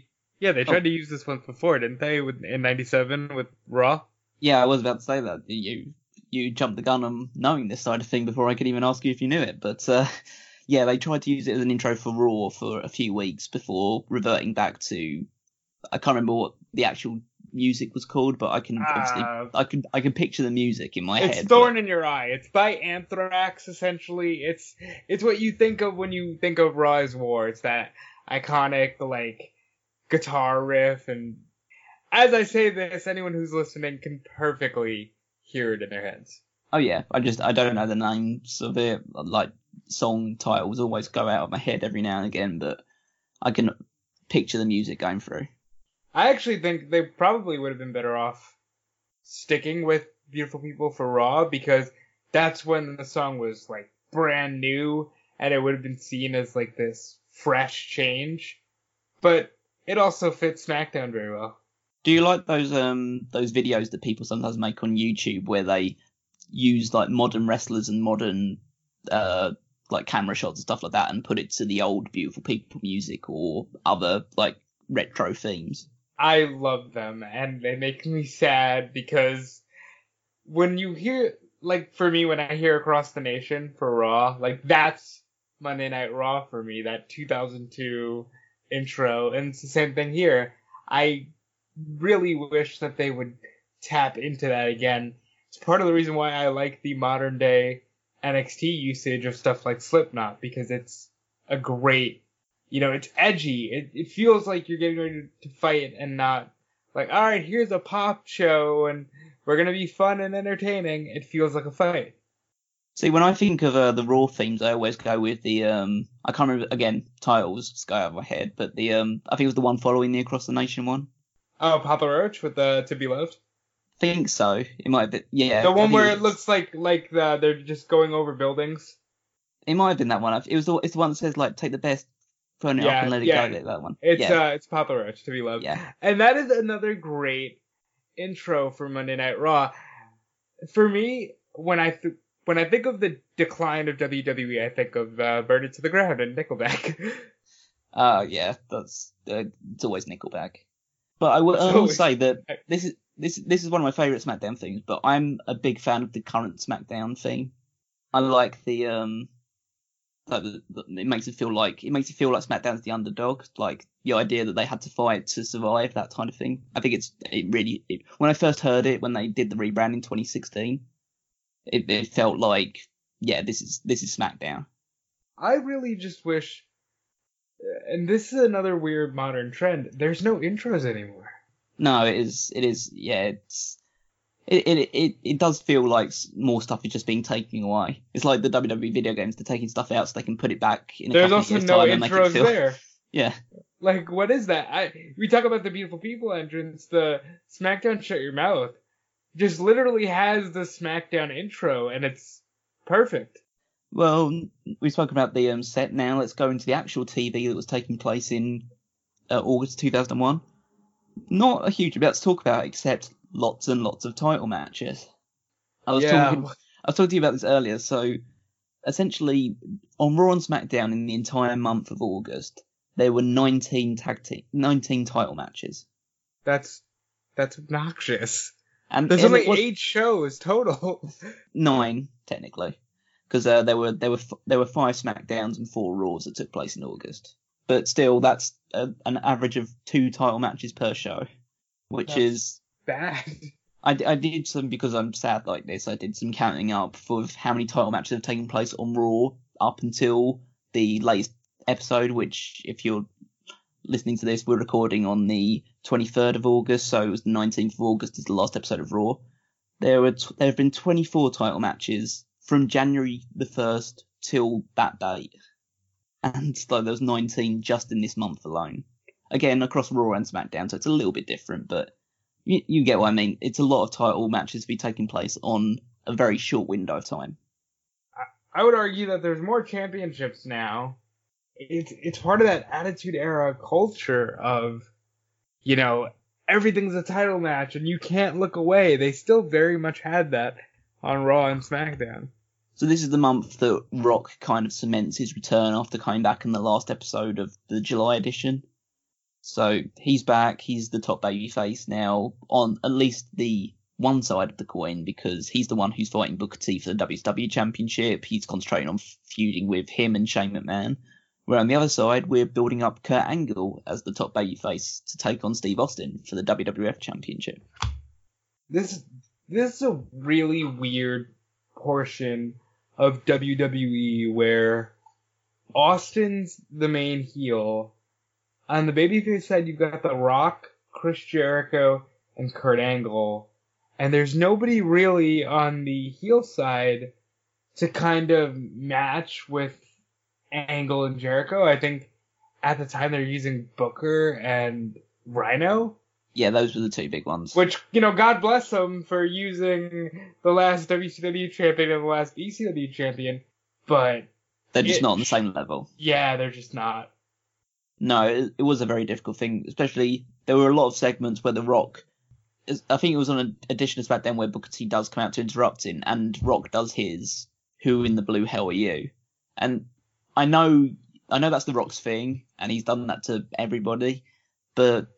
[SPEAKER 2] yeah, they
[SPEAKER 1] Oh.
[SPEAKER 2] tried to use this one before, didn't they? With in '97 with Raw.
[SPEAKER 1] Yeah, I was about to say that. You you jumped the gun on knowing this side of thing before I could even ask you if you knew it. But uh, (laughs) yeah, they tried to use it as an intro for Raw for a few weeks before reverting back to I can't remember what the actual music was called, but I can
[SPEAKER 2] Ah.
[SPEAKER 1] I can I can picture the music in my
[SPEAKER 2] It's
[SPEAKER 1] head.
[SPEAKER 2] Thorn in Your Eye. It's by Anthrax, essentially. It's it's what you think of when you think of Raw Is War. It's that iconic like guitar riff, and as I say this, anyone who's listening can perfectly hear it in their heads.
[SPEAKER 1] Oh yeah, I just I don't know the names of it. Like song titles always go out of my head every now and again, but I can picture the music going through.
[SPEAKER 2] I actually think they probably would have been better off sticking with Beautiful People for Raw because that's when the song was like brand new and it would have been seen as like this fresh change. But it also fits SmackDown very well.
[SPEAKER 1] Do you like those um those videos that people sometimes make on YouTube where they use like modern wrestlers and modern uh like camera shots and stuff like that and put it to the old beautiful people music or other like retro themes?
[SPEAKER 2] I love them and they make me sad because when you hear like for me when I hear across the nation for Raw, like that's Monday Night Raw for me, that 2002 intro, and it's the same thing here. I really wish that they would tap into that again. It's part of the reason why I like the modern day NXT usage of stuff like Slipknot because it's a great, you know, it's edgy. It, it feels like you're getting ready to fight and not like, all right, here's a pop show and we're gonna be fun and entertaining. It feels like a fight.
[SPEAKER 1] See, when I think of uh, the Raw themes, I always go with the um. I can't remember again titles just go out of my head, but the um. I think it was the one following the Across the Nation one.
[SPEAKER 2] Oh, Papa Roach with the To Be Loved.
[SPEAKER 1] Think so. It might be. Yeah.
[SPEAKER 2] The one where
[SPEAKER 1] it
[SPEAKER 2] it looks like like the, they're just going over buildings.
[SPEAKER 1] It might have been that one. It was the. It's the one that says like take the best, turn it
[SPEAKER 2] Yeah,
[SPEAKER 1] up and let it
[SPEAKER 2] yeah.
[SPEAKER 1] go. That one.
[SPEAKER 2] It's
[SPEAKER 1] yeah.
[SPEAKER 2] uh it's Papa Roach To Be Loved.
[SPEAKER 1] yeah.
[SPEAKER 2] And that is another great intro for Monday Night Raw. For me, when I th- when I think of the decline of WWE, I think of uh, Burn It to the Ground and Nickelback.
[SPEAKER 1] Uh, (laughs) yeah, that's uh, it's always Nickelback. But I will, I will say that this is this this is one of my favorite SmackDown themes. But I'm a big fan of the current SmackDown theme. I like the um, like it makes it feel like it makes it feel like SmackDown's the underdog. Like the idea that they had to fight to survive, that kind of thing. I think it's it really it, when I first heard it when they did the rebrand in 2016, it, it felt like yeah, this is this is SmackDown.
[SPEAKER 2] I really just wish, uh, and this is another weird modern trend. There's no intros anymore.
[SPEAKER 1] No, it is. It is. Yeah, it's. It, it it it does feel like more stuff is just being taken away. It's like the WWE video games. They're taking stuff out so they can put it back in a
[SPEAKER 2] There's also no
[SPEAKER 1] time and make it
[SPEAKER 2] intros
[SPEAKER 1] feel.
[SPEAKER 2] there. (laughs)
[SPEAKER 1] Yeah,
[SPEAKER 2] Like, what is that? I we talk about the beautiful people entrance. The SmackDown Shut Your Mouth just literally has the SmackDown intro, and it's perfect.
[SPEAKER 1] Well, we spoke about the um, set now. Let's go into the actual TV that was taking place in uh, August 2001. Not a huge amount to talk about, except lots and lots of title matches. I was
[SPEAKER 2] yeah,
[SPEAKER 1] talking. I was talking to you about this earlier. So, essentially, on Raw and SmackDown in the entire month of August, there were 19 tag team, 19 title matches,
[SPEAKER 2] that's that's obnoxious.
[SPEAKER 1] and
[SPEAKER 2] There's
[SPEAKER 1] and
[SPEAKER 2] only
[SPEAKER 1] was
[SPEAKER 2] eight shows total. (laughs)
[SPEAKER 1] nine technically, because uh, there were there were f- there were five SmackDowns and four Raws that took place in August. But still, that's a, an average of two title matches per show, which
[SPEAKER 2] That's-
[SPEAKER 1] is
[SPEAKER 2] Bad.
[SPEAKER 1] I, I did some because I'm sad like this. I did some counting up for how many title matches have taken place on Raw up until the latest episode. Which, if you're listening to this, we're recording on the 23rd of August, so it was the 19th of August is the last episode of Raw. There were t- there have been 24 title matches from January the 1st till that date, and like there was 19 just in this month alone. Again, across Raw and SmackDown, so it's a little bit different, but you, you get what I mean. It's a lot of title matches to be taking place on a very short window of time.
[SPEAKER 2] I would argue that there's more championships now. It's it's part of that Attitude Era culture of, you know, everything's a title match and you can't look away. They still very much had that on Raw and SmackDown.
[SPEAKER 1] So this is the month that Rock kind of cements his return after coming back in the last episode of the July edition. So he's back. He's the top babyface now on at least the one side of the coin because he's the one who's fighting Booker T for the WCW Championship. He's concentrating on feuding with him and Shane McMahon. Where on the other side, we're building up Kurt Angle as the top babyface to take on Steve Austin for the WWF Championship.
[SPEAKER 2] This this is a really weird portion of WWE where Austin's the main heel. On the babyface side, you've got The Rock, Chris Jericho, and Kurt Angle. And there's nobody really on the heel side to kind of match with Angle and Jericho. I think at the time they're using Booker and Rhino.
[SPEAKER 1] Yeah, those were the two big ones.
[SPEAKER 2] Which, you know, God bless them for using the last WCW champion and the last ECW champion. But
[SPEAKER 1] They're just
[SPEAKER 2] Yeah.
[SPEAKER 1] not on the same level.
[SPEAKER 2] Yeah, they're just not.
[SPEAKER 1] No, it, it was a very difficult thing. Especially there were a lot of segments where The Rock, is- I think it was on an edition of SmackDown where Booker T does come out to interrupt him, and Rock does his "Who in the blue hell are you?" And I know, I know that's The Rock's thing, and he's done that to everybody. But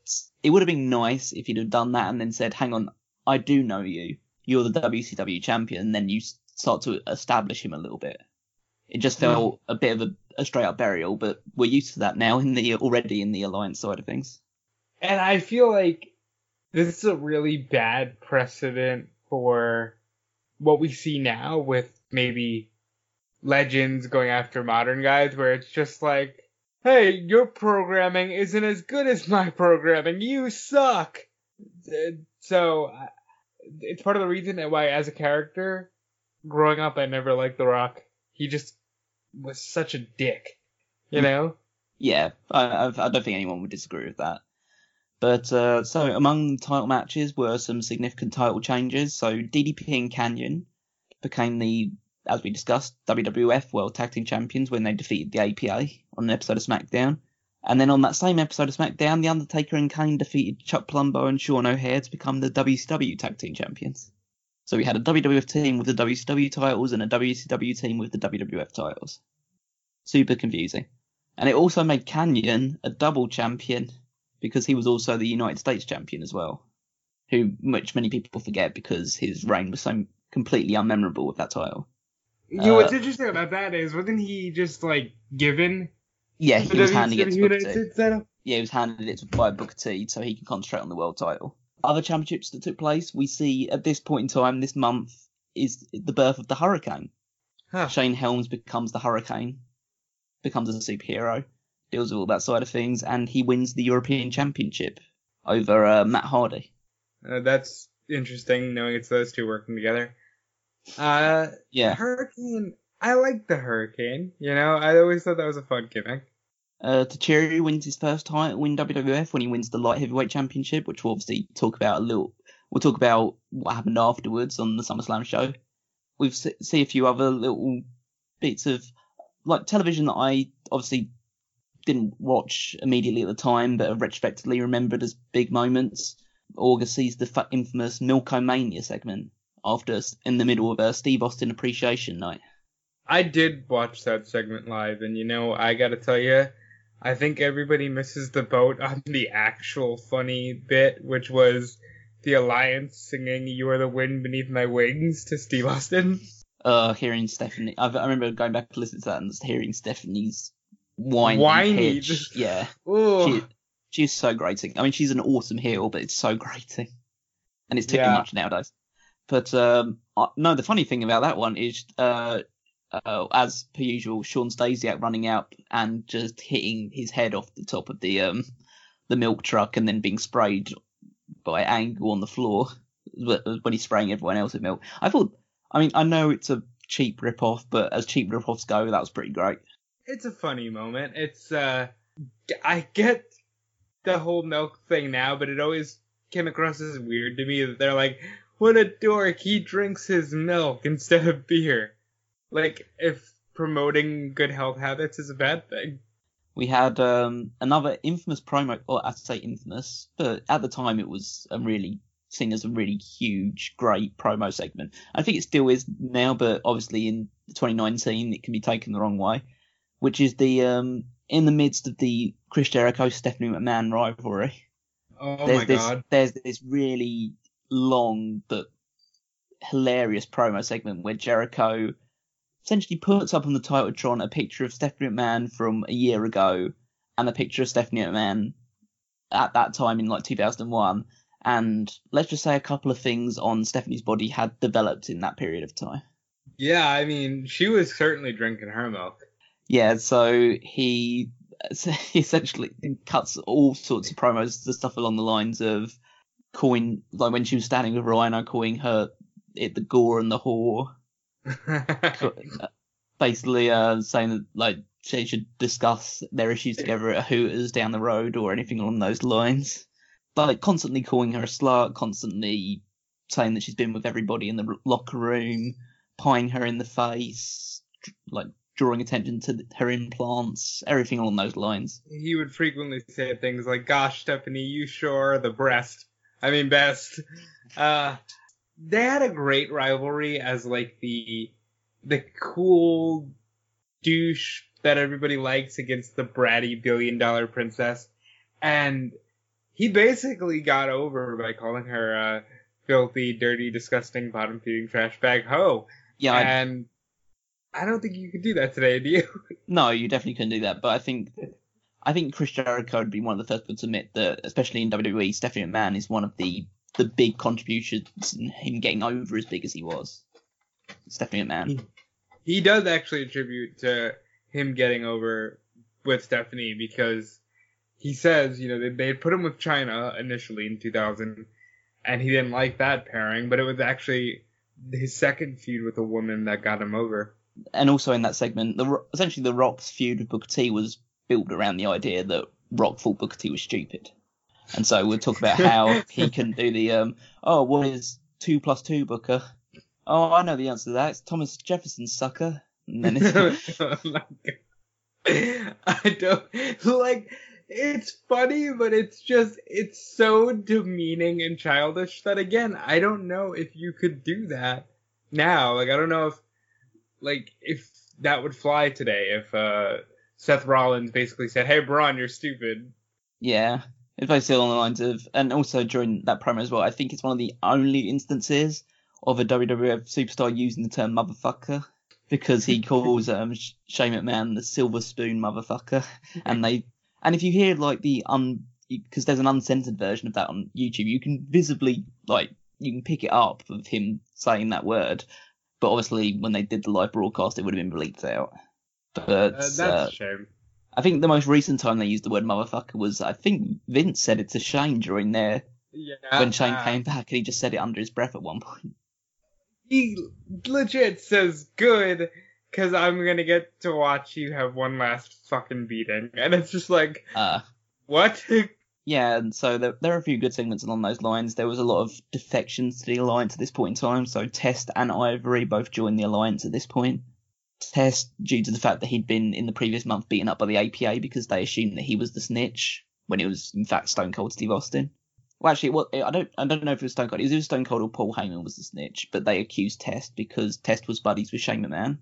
[SPEAKER 1] it would have been nice if he'd have done that and then said, "Hang on, I do know you. You're the WCW champion." And then you start to establish him a little bit. It just hmm. felt a bit of a, a straight up burial, but we're used to that now in the already in the alliance side of things.
[SPEAKER 2] And I feel like this is a really bad precedent for what we see now with maybe legends going after modern guys, where it's just like, hey, your programming isn't as good as my programming. You suck. So it's part of the reason why, as a character, growing up, I never liked The Rock. He just was such a dick, you
[SPEAKER 1] Hmm.
[SPEAKER 2] know.
[SPEAKER 1] Yeah, I, I, don't think anyone would disagree with that. But uh, so among the title matches were some significant title changes. So DDP and Kanyon became the, as we discussed, WWF World Tag Team Champions when they defeated the APA on an episode of SmackDown. And then on that same episode of SmackDown, The Undertaker and Kane defeated Chuck Palumbo and Sean O'Haire to become the WCW Tag Team Champions. So we had a WWF team with the WCW titles and a WCW team with the WWF titles. Super confusing. And it also made Kanyon a double champion because he was also the United States champion as well. Who, which many people forget because his reign was so completely unmemorable with that title.
[SPEAKER 2] You know, what's
[SPEAKER 1] Uh,
[SPEAKER 2] interesting about that is, wasn't he just like given
[SPEAKER 1] Yeah, he was handing it to Booker T. Yeah, he was handed it by Booker T so he can concentrate on the world title. Other championships that took place, we see at this point in time this month is the birth of the Hurricane.
[SPEAKER 2] Huh.
[SPEAKER 1] Shane Helms becomes the Hurricane, becomes a superhero, deals with all that side of things, and he wins the European Championship over uh, Matt Hardy.
[SPEAKER 2] Uh, that's interesting, knowing it's those two working together. Uh,
[SPEAKER 1] Yeah.
[SPEAKER 2] Hurricane. I like the Hurricane. You know, I always thought that was a fun gimmick.
[SPEAKER 1] Uh, Tajiri wins his first title in WWF when he wins the light heavyweight championship, which we'll obviously talk about a little. We'll talk about what happened afterwards on the SummerSlam show. We've se- see a few other little bits of like television that I obviously didn't watch immediately at the time, but have retrospectively remembered as big moments. August sees the fa- infamous Milkomania segment after in the middle of a Steve Austin Appreciation Night.
[SPEAKER 2] I did watch that segment live, and you know, I gotta tell you, I think everybody misses the boat on the actual funny bit, which was the Alliance singing "You Are the Wind Beneath My Wings" to Steve Austin.
[SPEAKER 1] uh, hearing Stephanie. I, I remember going back to listen to that and hearing Stephanie's whiny,
[SPEAKER 2] Whiny,
[SPEAKER 1] pitch. Yeah,
[SPEAKER 2] Ooh.
[SPEAKER 1] she, she's so grating. I mean, she's an awesome heel, but it's so grating, and it's too
[SPEAKER 2] Yeah.
[SPEAKER 1] much nowadays. But um, I, no, the funny thing about that one is, uh, uh, as per usual, Shawn Stasiak running out and just hitting his head off the top of the um the milk truck and then being sprayed by Angle on the floor (laughs) when he's spraying everyone else with milk. I thought, I mean, I know it's a cheap rip-off, but as cheap rip-offs go, that was pretty great.
[SPEAKER 2] it's a funny moment. It's uh, I get the whole milk thing now, but it always came across as weird to me that they're like, "What a dork! He drinks his milk instead of beer." Like, if promoting good health habits is a bad thing.
[SPEAKER 1] We had um, another infamous promo, or I'd say infamous, but at the time it was a really seen as a really huge, great promo segment. I think it still is now, but obviously in 2019 it can be taken the wrong way. Which is the um, in the midst of the Chris Jericho Stephanie McMahon rivalry.
[SPEAKER 2] Oh
[SPEAKER 1] there's
[SPEAKER 2] my
[SPEAKER 1] this
[SPEAKER 2] god!
[SPEAKER 1] there's this really long but hilarious promo segment where Jericho essentially puts up on the TitanTron a picture of Stephanie McMahon from a year ago and a picture of Stephanie McMahon at that time in like 2001 and let's just say a couple of things on Stephanie's body had developed in that period of time.
[SPEAKER 2] Yeah, I mean, she was certainly drinking her milk.
[SPEAKER 1] Yeah, so he (laughs) he essentially cuts all sorts of promos, the stuff along the lines of calling, like when she was standing with Rhino, calling her it the gore and the whore, (laughs) basically uh, saying that like they should discuss their issues together at Hooters down the road or anything along those lines. Like constantly calling her a slut, constantly saying that she's been with everybody in the locker room, pieing her in the face, like drawing attention to her implants, everything along those lines.
[SPEAKER 2] He would frequently say things like, "Gosh, Stephanie, you sure are the breast. I mean, best." Uh, they had a great rivalry as like the the cool douche that everybody likes against the bratty billion dollar princess, and he basically got over by calling her uh, filthy, dirty, disgusting, bottom feeding trash bag hoe.
[SPEAKER 1] Yeah, I,
[SPEAKER 2] and I don't think you could do that today, do you? (laughs)
[SPEAKER 1] no, you definitely couldn't do that. But I think I think Chris Jericho would be one of the first people to admit that, especially in WWE, Stephanie McMahon is one of the the big contributions and him getting over as big as he was. Stephanie McMahon.
[SPEAKER 2] He does actually attribute to him getting over with Stephanie because he says, you know, they, they put him with Chyna initially in 2000, and he didn't like that pairing, but it was actually his second feud with a woman that got him over.
[SPEAKER 1] And also in that segment, the essentially the Rock's feud with Booker T was built around the idea that Rock thought Booker T was stupid. And so we'll talk about how he couldn't do the um oh what is two plus two Booker? Oh I know the answer to that. It's Thomas Jefferson sucker. And then it's (laughs)
[SPEAKER 2] I don't like it's funny, but it's just it's so demeaning and childish that again, I don't know if you could do that now. Like I don't know if like if that would fly today if uh Seth Rollins basically said, "Hey Braun, you're stupid."
[SPEAKER 1] Yeah, if I still on the lines of, and also during that promo as well, I think it's one of the only instances of a WWF superstar using the term motherfucker because he (laughs) calls um Shane McMahon the silver spoon motherfucker, and they and if you hear like the un because there's an uncensored version of that on YouTube, you can visibly like you can pick it up of him saying that word, but obviously when they did the live broadcast, it would have been bleeped out. But
[SPEAKER 2] uh, that's uh, a shame.
[SPEAKER 1] I think the most recent time they used the word motherfucker was I think Vince said it to Shane during their
[SPEAKER 2] yeah.
[SPEAKER 1] when Shane came back and he just said it under his breath at one point.
[SPEAKER 2] He legit says good because I'm gonna get to watch you have one last fucking beating, and it's just like,
[SPEAKER 1] uh,
[SPEAKER 2] what? (laughs)
[SPEAKER 1] yeah, and so there, there are a few good segments along those lines. There was a lot of defections to the alliance at this point in time. So Test and Ivory both joined the alliance at this point. Test due to the fact that he'd been in the previous month beaten up by the APA because they assumed that he was the snitch when it was in fact Stone Cold Steve Austin. Well, actually, what I don't I don't know if it was Stone Cold. It was Stone Cold or Paul Heyman was the snitch, but they accused Test because Test was buddies with Shane McMahon.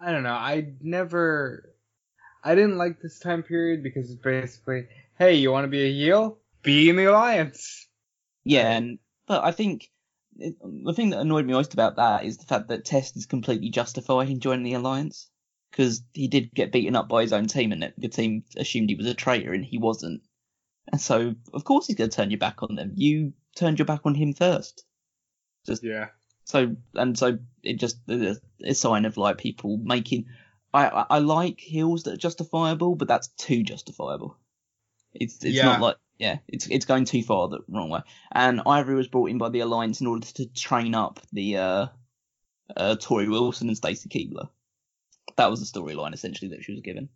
[SPEAKER 2] I don't know. I never, I didn't like this time period because it's basically, hey, you want to be a heel? Be in the alliance.
[SPEAKER 1] Yeah, and but I think it, the thing that annoyed me most about that is the fact that Test is completely justified in joining the alliance because he did get beaten up by his own team, and the team assumed he was a traitor, and he wasn't. And so, of course, he's going to turn your back on them. You turned your back on him first. Just
[SPEAKER 2] yeah.
[SPEAKER 1] So and so, it just a, a sign of like people making. I, I I like heels that are justifiable, but that's too justifiable. It's it's
[SPEAKER 2] Yeah.
[SPEAKER 1] not like yeah, it's it's going too far the wrong way. And Ivory was brought in by the Alliance in order to train up the uh, uh Torrie Wilson and Stacy Keibler. That was the storyline essentially that she was given.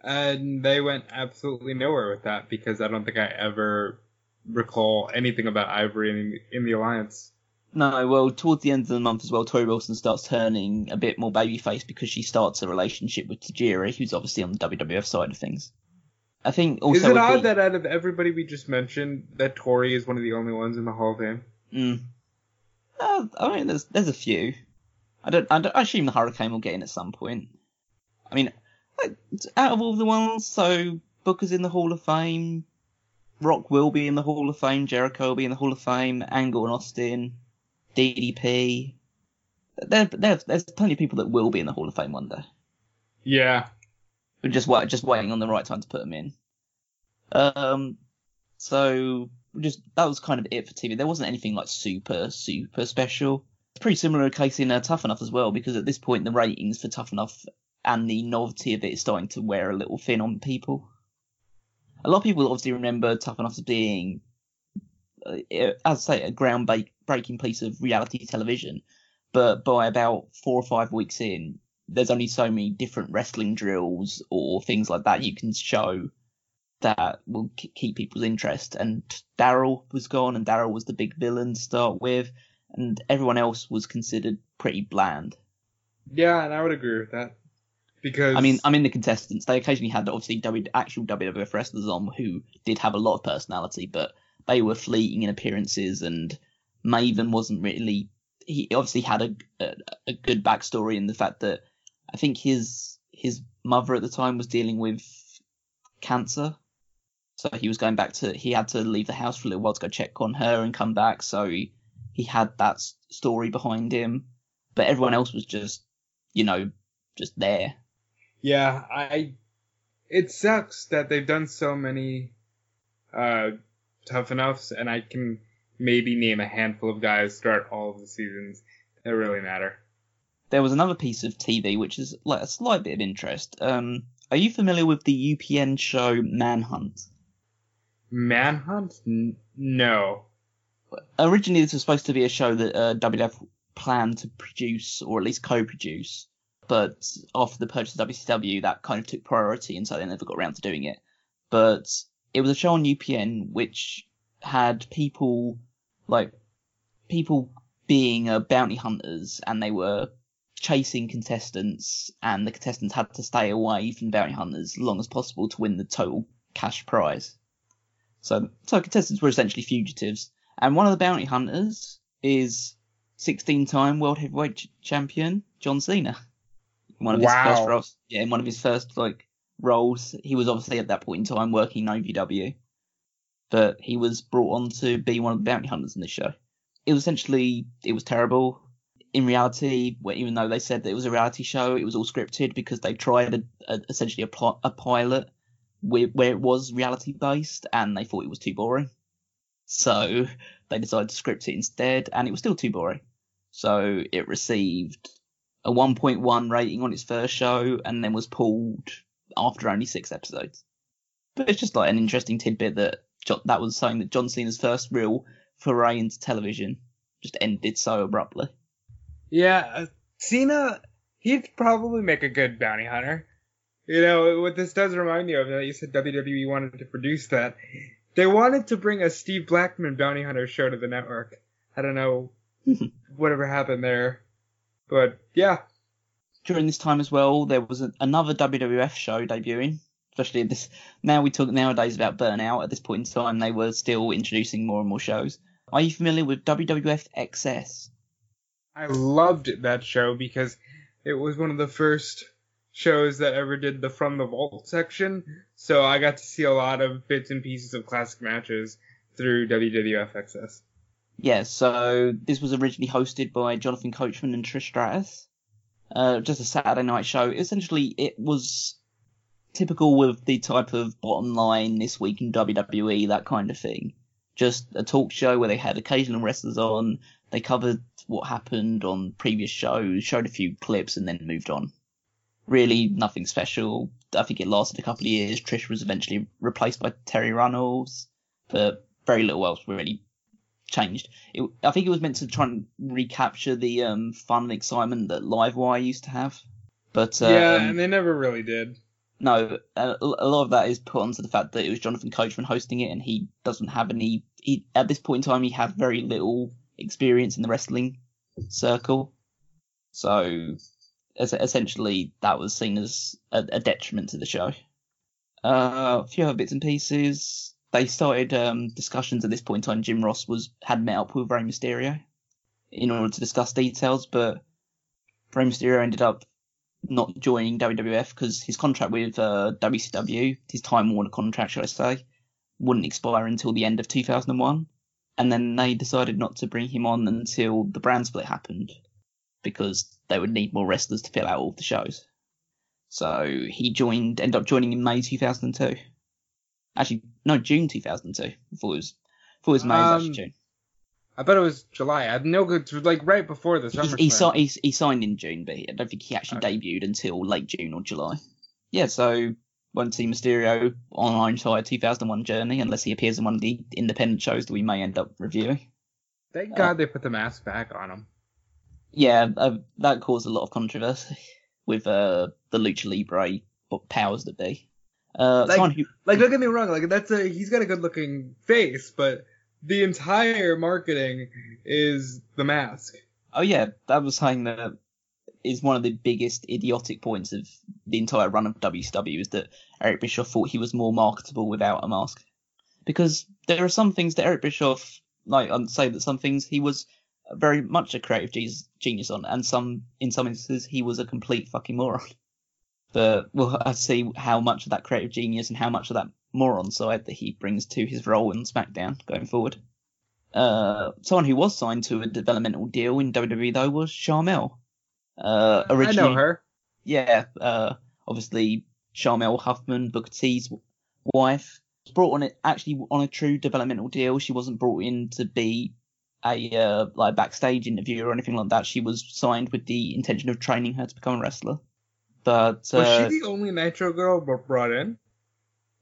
[SPEAKER 2] And they went absolutely nowhere with that because I don't think I ever recall anything about Ivory in, in the alliance.
[SPEAKER 1] No, well, towards the end of the month as well, Torrie Wilson starts turning a bit more babyface because she starts a relationship with Tajiri, who's obviously on the WWF side of things. I think also
[SPEAKER 2] Is it odd
[SPEAKER 1] the-
[SPEAKER 2] that out of everybody we just mentioned, that Torrie is one of the only ones in the Hall of Fame?
[SPEAKER 1] Mm. Uh, I mean, there's there's a few. I don't, I don't. I assume the Hurricane will get in at some point. I mean, like, out of all the ones, so Booker's in the Hall of Fame. Rock will be in the Hall of Fame. Jericho will be in the Hall of Fame. Angle and Austin. DDP. There, there, there's plenty of people that will be in the Hall of Fame one day.
[SPEAKER 2] Yeah.
[SPEAKER 1] We're just just waiting on the right time to put them in. Um, so just that was kind of it for TV. There wasn't anything like super super special. It's pretty similar case in uh, Tough Enough as well, because at this point the ratings for Tough Enough and the novelty of it is starting to wear a little thin on people. A lot of people obviously remember Tough Enough as being, uh, as I say, a groundbreaking piece of reality television. But by about four or five weeks in, there's only so many different wrestling drills or things like that you can show that will keep people's interest. And Daryl was gone, and Daryl was the big villain to start with, and everyone else was considered pretty bland.
[SPEAKER 2] Yeah, and I would agree with that. because
[SPEAKER 1] I mean, I mean the contestants. They occasionally had obviously w, actual WWF wrestlers on who did have a lot of personality, but they were fleeting in appearances, and Maven wasn't really. He obviously had a, a a good backstory in the fact that I think his his mother at the time was dealing with cancer, so he was going back to. He had to leave the house for a little while to go check on her and come back. So he, he had that story behind him, but everyone else was just, you know, just there.
[SPEAKER 2] yeah, I it sucks that they've done so many uh tough enoughs, and I can maybe name a handful of guys throughout all of the seasons that really matter.
[SPEAKER 1] There was another piece of TV which is like a slight bit of interest. Um, are you familiar with the UPN show Manhunt?
[SPEAKER 2] Manhunt? N- no.
[SPEAKER 1] Originally, this was supposed to be a show that uh, WWF planned to produce or at least co-produce, but after the purchase of WCW, that kind of took priority, and so they never got around to doing it. But it was a show on UPN which had people like people being uh, bounty hunters, and they were chasing contestants, and the contestants had to stay away from bounty hunters as long as possible to win the total cash prize. So, so contestants were essentially fugitives, and one of the bounty hunters is 16-time world heavyweight ch- champion John Cena. In one of his
[SPEAKER 2] Wow.
[SPEAKER 1] first roles, yeah, in one of his first like roles, he was obviously at that point in time working in OVW, but he was brought on to be one of the bounty hunters in this show. It was essentially it was terrible in reality, even though they said that it was a reality show, it was all scripted because they tried a, a, essentially a, a pilot where, where it was reality based and they thought it was too boring. So they decided to script it instead and it was still too boring. So it received a 1.1 rating on its first show and then was pulled after only six episodes. But it's just like an interesting tidbit that that was something that John Cena's first real foray into television just ended so abruptly.
[SPEAKER 2] Yeah, uh, Cena, he'd probably make a good bounty hunter. You know, what this does remind me of, that you said WWE wanted to produce that. They wanted to bring a Steve Blackman bounty hunter show to the network. I don't know (laughs) whatever happened there. But yeah,
[SPEAKER 1] during this time as well, there was a, another WWF show debuting. Especially this now we talk nowadays about burnout. At this point in time, they were still introducing more and more shows. Are you familiar with WWF XS?
[SPEAKER 2] I loved that show because it was one of the first shows that ever did the From the Vault section. So I got to see a lot of bits and pieces of classic matches through WWF XS.
[SPEAKER 1] Yeah, so this was originally hosted by Jonathan Coachman and Trish Stratus. Uh, just a Saturday night show. Essentially, it was typical with the type of bottom line this week in WWE, that kind of thing. Just a talk show where they had occasional wrestlers on. They covered what happened on previous shows, showed a few clips, and then moved on. Really, nothing special. I think it lasted a couple of years. Trish was eventually replaced by Terri Runnels, but very little else really changed. It, I think it was meant to try and recapture the um, fun and excitement that Livewire used to have. But um,
[SPEAKER 2] yeah, and they never really did.
[SPEAKER 1] no, a, a lot of that is put onto the fact that it was Jonathan Coachman hosting it, and he doesn't have any. He, at this point in time, he had very little experience in the wrestling circle, so essentially that was seen as a, a detriment to the show. Uh, a few other bits and pieces. They started um, discussions at this point in time. Jim Ross was had met up with Rey Mysterio in order to discuss details, but Rey Mysterio ended up not joining WWF because his contract with uh, WCW, his Time Warner contract, should I say, wouldn't expire until the end of 2001. And then they decided not to bring him on until the brand split happened because they would need more wrestlers to fill out all the shows. So he joined, ended up joining in May 2002. Actually, no, June 2002. I thought it was, I thought it was May, it was actually
[SPEAKER 2] Um,
[SPEAKER 1] June.
[SPEAKER 2] I bet it was July. I had no good, like right before the summer.
[SPEAKER 1] He, he, he, he signed in June, but I don't think he actually
[SPEAKER 2] Okay.
[SPEAKER 1] debuted until late June or July. Yeah, so won't see Mysterio on our entire 2001 journey unless he appears in one of the independent shows that we may end up reviewing.
[SPEAKER 2] Thank God they put the mask back on him.
[SPEAKER 1] Yeah, uh, that caused a lot of controversy with uh, the Lucha Libre powers that be. Uh,
[SPEAKER 2] Like-
[SPEAKER 1] who,
[SPEAKER 2] Like, don't get me wrong. Like, that's a he's got a good looking face, but the entire marketing is the mask.
[SPEAKER 1] oh yeah, that was saying that is one of the biggest idiotic points of the entire run of WCW is that Eric Bischoff thought he was more marketable without a mask. Because there are some things that Eric Bischoff, like I'd say that some things he was very much a creative genius on, and some in some instances he was a complete fucking moron. But we'll see how much of that creative genius and how much of that moron side that he brings to his role in SmackDown going forward. Uh, someone who was signed to a developmental deal in WWE though was Sharmell. Uh, originally,
[SPEAKER 2] I know her.
[SPEAKER 1] Yeah, uh, obviously Sharmell Huffman, Booker T's wife, was brought on it actually on a true developmental deal. She wasn't brought in to be a uh, like backstage interview or anything like that. She was signed with the intention of training her to become a wrestler. But uh,
[SPEAKER 2] was she the only Nitro girl brought in?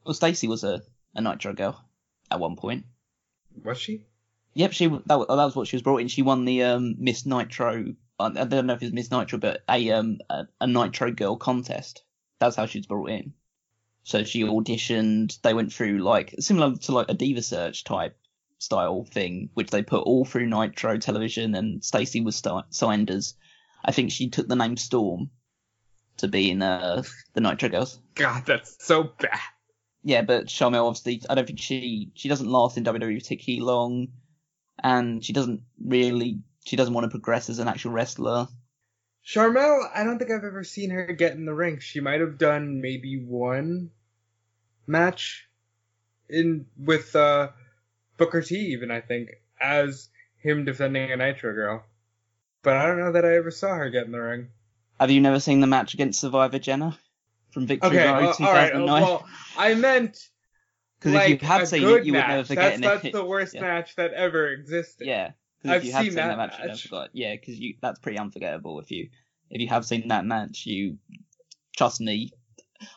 [SPEAKER 1] Well, Stacy was a, a Nitro girl at one point.
[SPEAKER 2] Was she?
[SPEAKER 1] Yep, she that, that was what she was brought in. She won the um, Miss Nitro. I don't know if it's Miss Nitro, but a um a, a Nitro girl contest. That's how she was brought in. So she auditioned. They went through like similar to like a diva search type style thing, which they put all through Nitro television. And Stacy was st- signed as, I think she took the name Storm to be in uh, the Nitro Girls.
[SPEAKER 2] God, that's so bad.
[SPEAKER 1] Yeah, but Sharmell obviously, I don't think she she doesn't last in WWE particularly long, and she doesn't really she doesn't want to progress as an actual wrestler.
[SPEAKER 2] Sharmell, I don't think I've ever seen her get in the ring. She might have done maybe one match in with uh Booker T even, I think, as him defending a Nitro girl. But I don't know that I ever saw her get in the ring.
[SPEAKER 1] Have you never seen the match against Survivor Jenna from Victory
[SPEAKER 2] okay,
[SPEAKER 1] Road
[SPEAKER 2] uh,
[SPEAKER 1] 2009?
[SPEAKER 2] All right, well, I meant
[SPEAKER 1] because
[SPEAKER 2] like,
[SPEAKER 1] if you had seen
[SPEAKER 2] it,
[SPEAKER 1] you would never forget
[SPEAKER 2] that's,
[SPEAKER 1] it.
[SPEAKER 2] That's the worst
[SPEAKER 1] yeah.
[SPEAKER 2] match that ever existed.
[SPEAKER 1] Yeah, because
[SPEAKER 2] I've
[SPEAKER 1] if you have
[SPEAKER 2] seen,
[SPEAKER 1] seen
[SPEAKER 2] that
[SPEAKER 1] match,
[SPEAKER 2] match.
[SPEAKER 1] forgot. Yeah, because you that's pretty unforgettable. If you if you have seen that match, you trust me.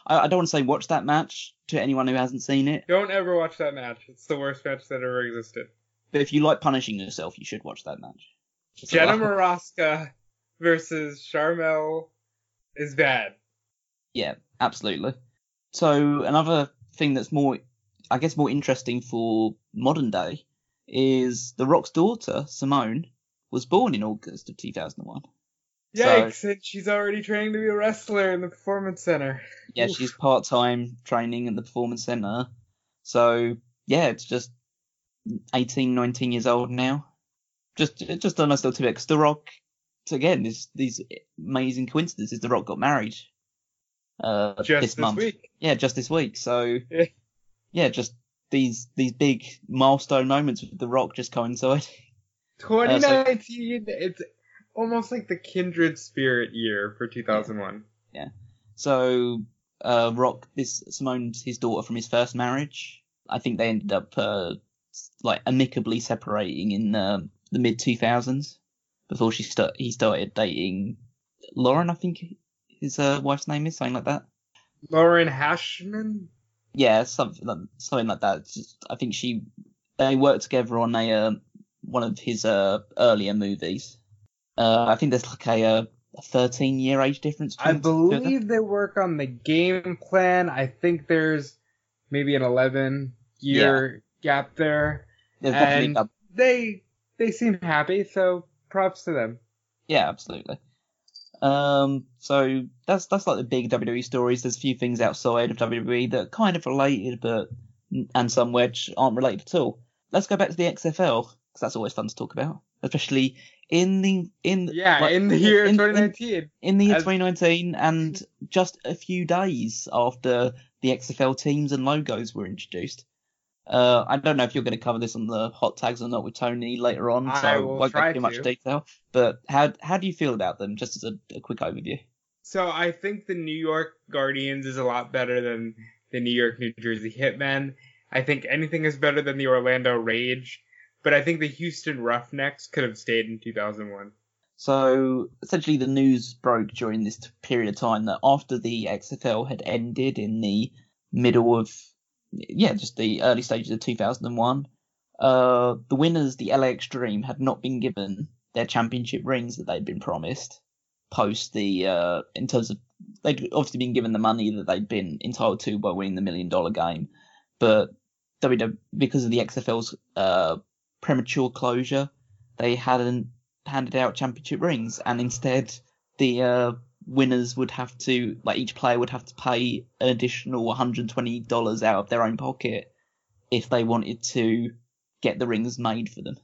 [SPEAKER 1] I, I don't want to say watch that match to anyone who hasn't seen it,
[SPEAKER 2] Don't ever watch that match. It's the worst match that ever existed.
[SPEAKER 1] but if you like punishing yourself, you should watch that match. So,
[SPEAKER 2] Jenna Morasca versus Sharmell is bad.
[SPEAKER 1] Yeah, absolutely. So another thing that's more, I guess, more interesting for modern day is The Rock's daughter Simone was born in August of 2001. So-
[SPEAKER 2] Yikes! and she's already training to be a wrestler in the performance center.
[SPEAKER 1] Yeah,
[SPEAKER 2] Oof.
[SPEAKER 1] she's part time training at the performance center. So yeah, it's just 18, 19 years old now. Just just a nice little tidbit. 'cause The Rock, again, this these amazing coincidences. The Rock got married uh,
[SPEAKER 2] just
[SPEAKER 1] this
[SPEAKER 2] this
[SPEAKER 1] month.
[SPEAKER 2] week.
[SPEAKER 1] Yeah, just this week. So
[SPEAKER 2] Yeah.
[SPEAKER 1] yeah, just these these big milestone moments with The Rock just coincide. (laughs)
[SPEAKER 2] 2019. it's almost like the kindred spirit year for 2001. Yeah.
[SPEAKER 1] So uh, Rock, this Simone's his daughter from his first marriage. I think they ended up uh, like amicably separating in uh, the mid 2000s before she start he started dating Lauren. I think his uh, wife's name is something like that.
[SPEAKER 2] Lauren Hashian.
[SPEAKER 1] Yeah, something like, something like that. Just, I think she they worked together on a uh, one of his uh, earlier movies. Uh, I think there's like a, uh, a 13 year age difference.
[SPEAKER 2] I
[SPEAKER 1] between the two them.
[SPEAKER 2] believe they work on the game plan. I think there's maybe an 11 year gap there.
[SPEAKER 1] There's
[SPEAKER 2] and they they seem happy, so props to them.
[SPEAKER 1] Yeah, absolutely. Um, so that's that's like the big WWE stories. There's a few things outside of WWE that are kind of related, but and some which aren't related at all. Let's go back to the XFL because that's always fun to talk about, especially in the in
[SPEAKER 2] Yeah,
[SPEAKER 1] like,
[SPEAKER 2] in the year
[SPEAKER 1] in- in-
[SPEAKER 2] 2019.
[SPEAKER 1] in the year
[SPEAKER 2] As-
[SPEAKER 1] 2019 and just a few days after the XFL teams and logos were introduced. Uh, I don't know if you're going to cover this on the hot tags or not with Tony later on, so
[SPEAKER 2] I
[SPEAKER 1] won't go too much detail. But how how do you feel about them? Just as a, a quick overview.
[SPEAKER 2] So I think the New York Guardians is a lot better than the New York New Jersey Hitmen. I think anything is better than the Orlando Rage, but I think the Houston Roughnecks could have stayed in 2001.
[SPEAKER 1] So essentially, the news broke during this period of time that after the XFL had ended in the middle of, yeah, just the early stages of 2001, uh, the winners, the LA Xtreme, had not been given their championship rings that they'd been promised post the, uh, in terms of, they'd obviously been given the money that they'd been entitled to by winning the million dollar game, but WW, because of the XFL's, uh, premature closure, they hadn't handed out championship rings, and instead the uh, winners would have to, like each player would have to pay an additional $120 out of their own pocket if they wanted to get the rings made for them.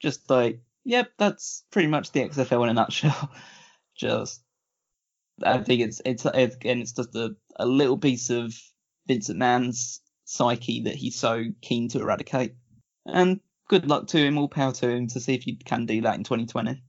[SPEAKER 1] Just like, yep, that's pretty much the XFL in a nutshell. (laughs) just, I think it's it's again, it's just a, a little piece of Vince McMahon's psyche that he's so keen to eradicate. And good luck to him, all power to him to see if he can do that in 2020.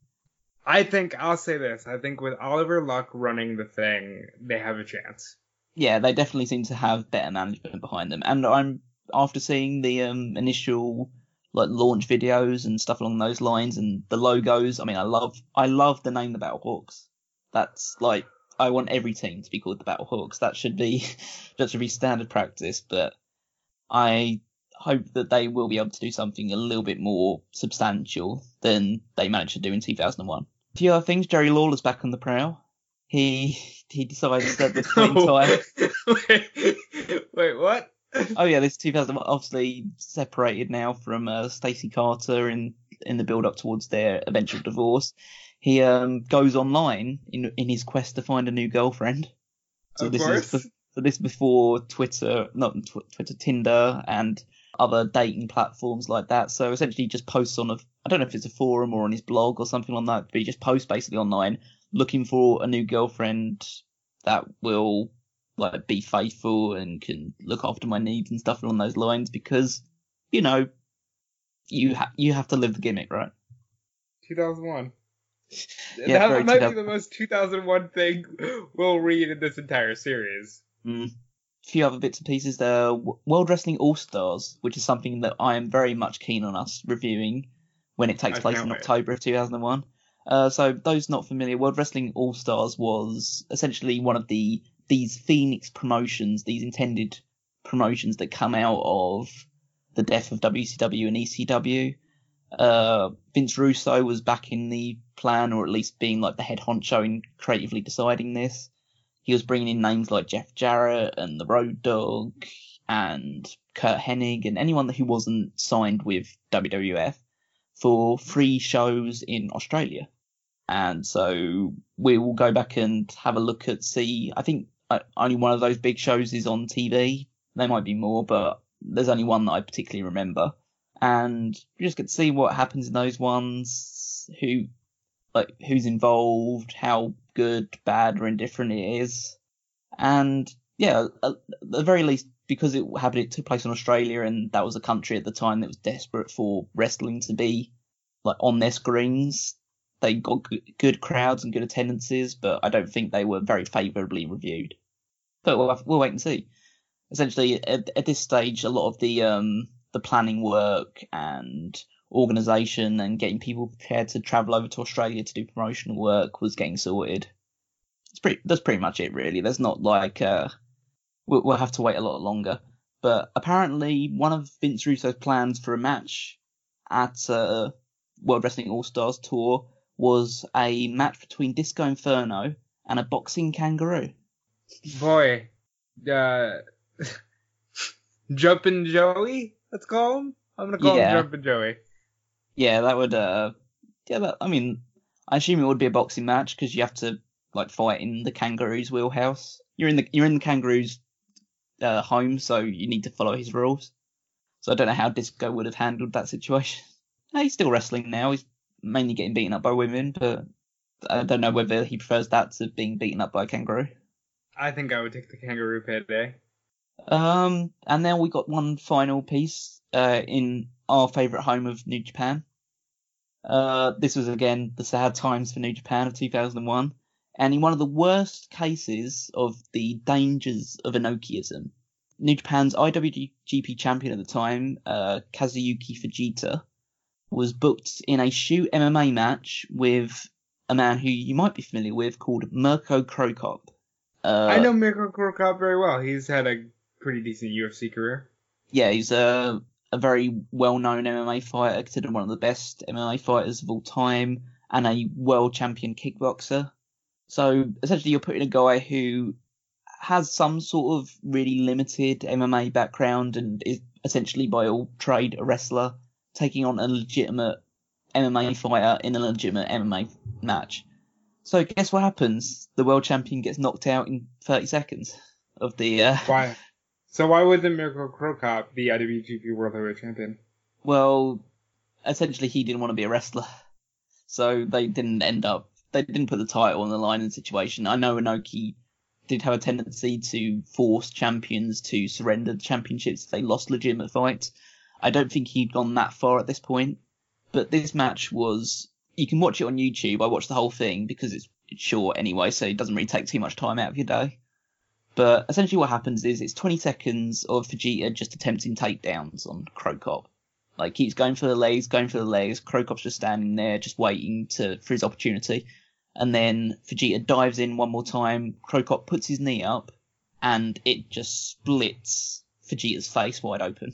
[SPEAKER 2] I think I'll say this. I think with Oliver Luck running the thing, they have a chance.
[SPEAKER 1] Yeah, they definitely seem to have better management behind them. And I'm after seeing the um, initial like launch videos and stuff along those lines and the logos. I mean, I love I love the name the Battlehawks. That's like I want every team to be called the Battlehawks. That should be (laughs) that should be standard practice. But I hope that they will be able to do something a little bit more substantial than they managed to do in 2001. A few other things. Jerry Lawler's back on the prowl. He he decides at this the (laughs) twin time.
[SPEAKER 2] wait, wait, what?
[SPEAKER 1] oh yeah, this 2000 obviously separated now from uh, Stacy Carter in in the build up towards their eventual divorce. He um goes online in in his quest to find a new girlfriend.
[SPEAKER 2] So of this course.
[SPEAKER 1] is so this before Twitter, not Twitter, Tinder, and other dating platforms like that. So essentially, he just posts on a I don't know if it's a forum or on his blog or something like that, but he just posts basically online looking for a new girlfriend that will like be faithful and can look after my needs and stuff along those lines because you know you ha- you have to live the gimmick, right?
[SPEAKER 2] 2001. (laughs) yeah, that might be the most 2001 thing we'll read in this entire series.
[SPEAKER 1] Mm. Few other bits and pieces there. World Wrestling All Stars, which is something that I am very much keen on us reviewing when it takes I place in wait. October of 2001. Uh, so those not familiar, World Wrestling All Stars was essentially one of the these Phoenix promotions, these intended promotions that come out of the death of WCW and ECW. Uh, Vince Russo was back in the plan, or at least being like the head honcho in creatively deciding this. He was bringing in names like Jeff Jarrett and the Road Dog and Curt Hennig and anyone who wasn't signed with WWF for free shows in Australia. And so we will go back and have a look at see. I think uh, only one of those big shows is on TV. There might be more, but there's only one that I particularly remember. And you just get to see what happens in those ones, who, like, who's involved, how good, bad, or indifferent it is. And yeah, at the very least, because it happened, it took place in Australia, and that was a country at the time that was desperate for wrestling to be like on their screens they got good crowds and good attendances, but I don't think they were very favourably reviewed. But we'll, we'll wait and see. Essentially, at, at, this stage, a lot of the um, the planning work and organisation and getting people prepared to travel over to Australia to do promotional work was getting sorted. It's pretty. That's pretty much it, really. There's not like uh, we'll, we'll have to wait a lot longer. But apparently, one of Vince Russo's plans for a match at uh, World Wrestling All Stars tour was a match between Disco Inferno and a boxing kangaroo.
[SPEAKER 2] Boy, uh, (laughs) Jumpin' Joey, let's call him. I'm gonna call yeah. him Jumpin' Joey.
[SPEAKER 1] Yeah, that would. Uh, yeah, that, I mean, I assume it would be a boxing match because you have to like fight in the kangaroo's wheelhouse. You're in the you're in the kangaroo's uh, home, so you need to follow his rules. So I don't know how Disco would have handled that situation. (laughs) he's still wrestling now. He's mainly getting beaten up by women, but I don't know whether he prefers that to being beaten up by a kangaroo.
[SPEAKER 2] I think I would take the kangaroo payday.
[SPEAKER 1] Um, and then we got one final piece uh, in our favourite home of New Japan. Uh, this was again the sad times for New Japan of 2001, and in one of the worst cases of the dangers of Inokiism, New Japan's IWGP champion at the time, uh, Kazuyuki Fujita, was booked in a shoot MMA match with a man who you might be familiar with called Mirko Cro Cop.
[SPEAKER 2] Uh, I know Mirko Cro Cop very well. He's had a pretty decent UFC career.
[SPEAKER 1] Yeah, he's a a very well known MMA fighter, considered one of the best MMA fighters of all time, and a world champion kickboxer. So essentially, you're putting a guy who has some sort of really limited MMA background and is essentially by all trade a wrestler taking on a legitimate MMA fighter in a legitimate MMA match. So guess what happens? The world champion gets knocked out in 30 seconds of the. Uh?
[SPEAKER 2] So why wasn't Mirko Cro Cop be IWGP World Heavyweight Champion?
[SPEAKER 1] well, essentially he didn't want to be a wrestler, so they didn't end up. They didn't put the title on the line in the situation. I know Inoki did have a tendency to force champions to surrender the championships if they lost legitimate fights. I don't think he'd gone that far at this point, but this match was. You can watch it on YouTube. I watched the whole thing because it's, it's short anyway, so it doesn't really take too much time out of your day. But essentially, what happens is it's 20 seconds of Fujita just attempting takedowns on Cro Cop. Like keeps going for the legs, going for the legs. Cro Cop's just standing there, just waiting to for his opportunity. And then Fujita dives in one more time. Cro Cop puts his knee up, and it just splits Fujita's face wide open.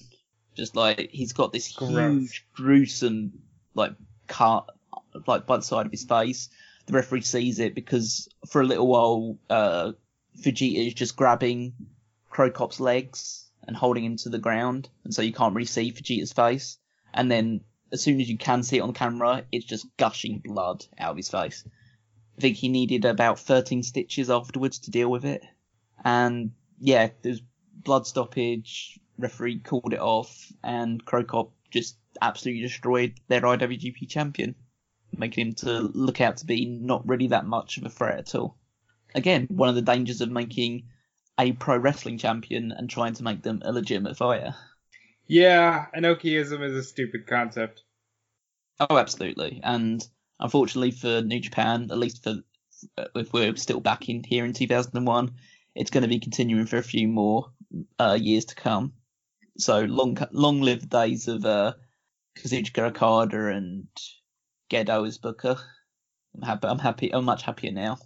[SPEAKER 1] Just like he's got this
[SPEAKER 2] Gross.
[SPEAKER 1] huge, gruesome, like cut, like by the side of his face. The referee sees it because for a little while, uh, Fujita is just grabbing Cro Cop's legs and holding him to the ground, and so you can't really see Fujita's face. And then as soon as you can see it on camera, it's just gushing blood out of his face. I think he needed about 13 stitches afterwards to deal with it. And yeah, there's blood stoppage, referee called it off, and Cro Cop just absolutely destroyed their IWGP champion, making him to look out to be not really that much of a threat at all. Again, one of the dangers of making a pro wrestling champion and trying to make them a legitimate fighter.
[SPEAKER 2] Yeah, Inokiism is a stupid concept.
[SPEAKER 1] Oh, absolutely. And unfortunately for New Japan, at least for if we're still back in here in 2001, it's going to be continuing for a few more uh, years to come. So long, long live the days of uh, Kazuchika Okada and Gedo as Booker. I'm happy. I'm happy. I'm much happier now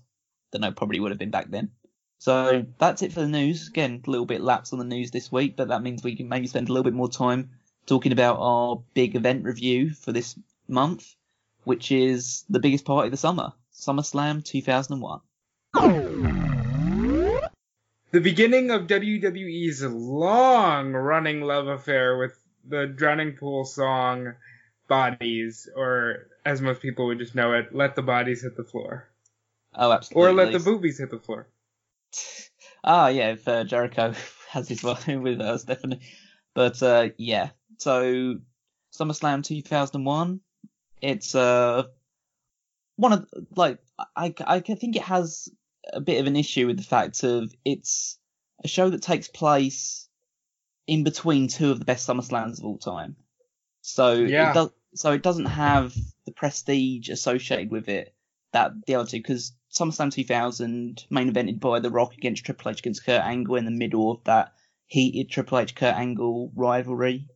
[SPEAKER 1] than I probably would have been back then. So that's it for the news. Again, a little bit lapse on the news this week, but that means we can maybe spend a little bit more time talking about our big event review for this month, which is the biggest party of the summer, SummerSlam 2001.
[SPEAKER 2] The beginning of WWE's long running love affair with the Drowning Pool song Bodies, or as most people would just know it, Let the Bodies Hit the Floor.
[SPEAKER 1] Oh, absolutely.
[SPEAKER 2] Or Let the Boobies Hit the Floor. (sighs)
[SPEAKER 1] Ah, yeah, if uh, Jericho (laughs) has his way (laughs) with us, definitely. But uh, yeah, so SummerSlam 2001, it's uh one of like I I think it has a bit of an issue with the fact of it's a show that takes place in between two of the best SummerSlams of all time. So
[SPEAKER 2] Yeah.
[SPEAKER 1] it does so it doesn't have the prestige associated with it that the other two because SummerSlam 2000 main evented by The Rock against Triple H against Kurt Angle in the middle of that heated Triple H Kurt Angle rivalry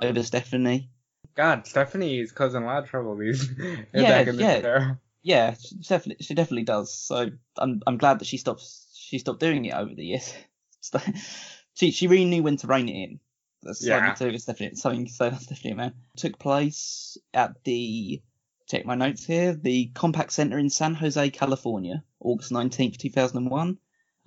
[SPEAKER 1] over Stephanie.
[SPEAKER 2] God, Stephanie is causing a lot of trouble these (laughs)
[SPEAKER 1] Yeah,
[SPEAKER 2] back in this
[SPEAKER 1] yeah.
[SPEAKER 2] era.
[SPEAKER 1] Yeah, she definitely she definitely does. So I'm I'm glad that she stops she stopped doing it over the years. (laughs) She she really knew when to rein it in. That's
[SPEAKER 2] Yeah.
[SPEAKER 1] something to it's definitely something to say that's definitely man. Took place at the check my notes here, the Compaq Center in San Jose, California, August nineteenth, two thousand and one.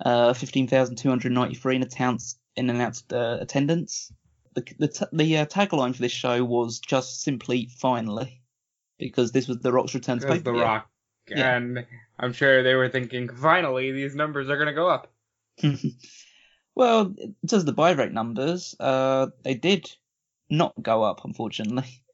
[SPEAKER 1] Uh, fifteen thousand two hundred ninety three in announced in announced uh, attendance. The the t- the uh, tagline for this show was just simply finally, because this was the Rock's return to
[SPEAKER 2] The. Rock.
[SPEAKER 1] Yeah.
[SPEAKER 2] And I'm sure they were thinking, finally, these numbers are going to go up. (laughs)
[SPEAKER 1] well, in terms of the buy rate numbers, uh, they did not go up, unfortunately,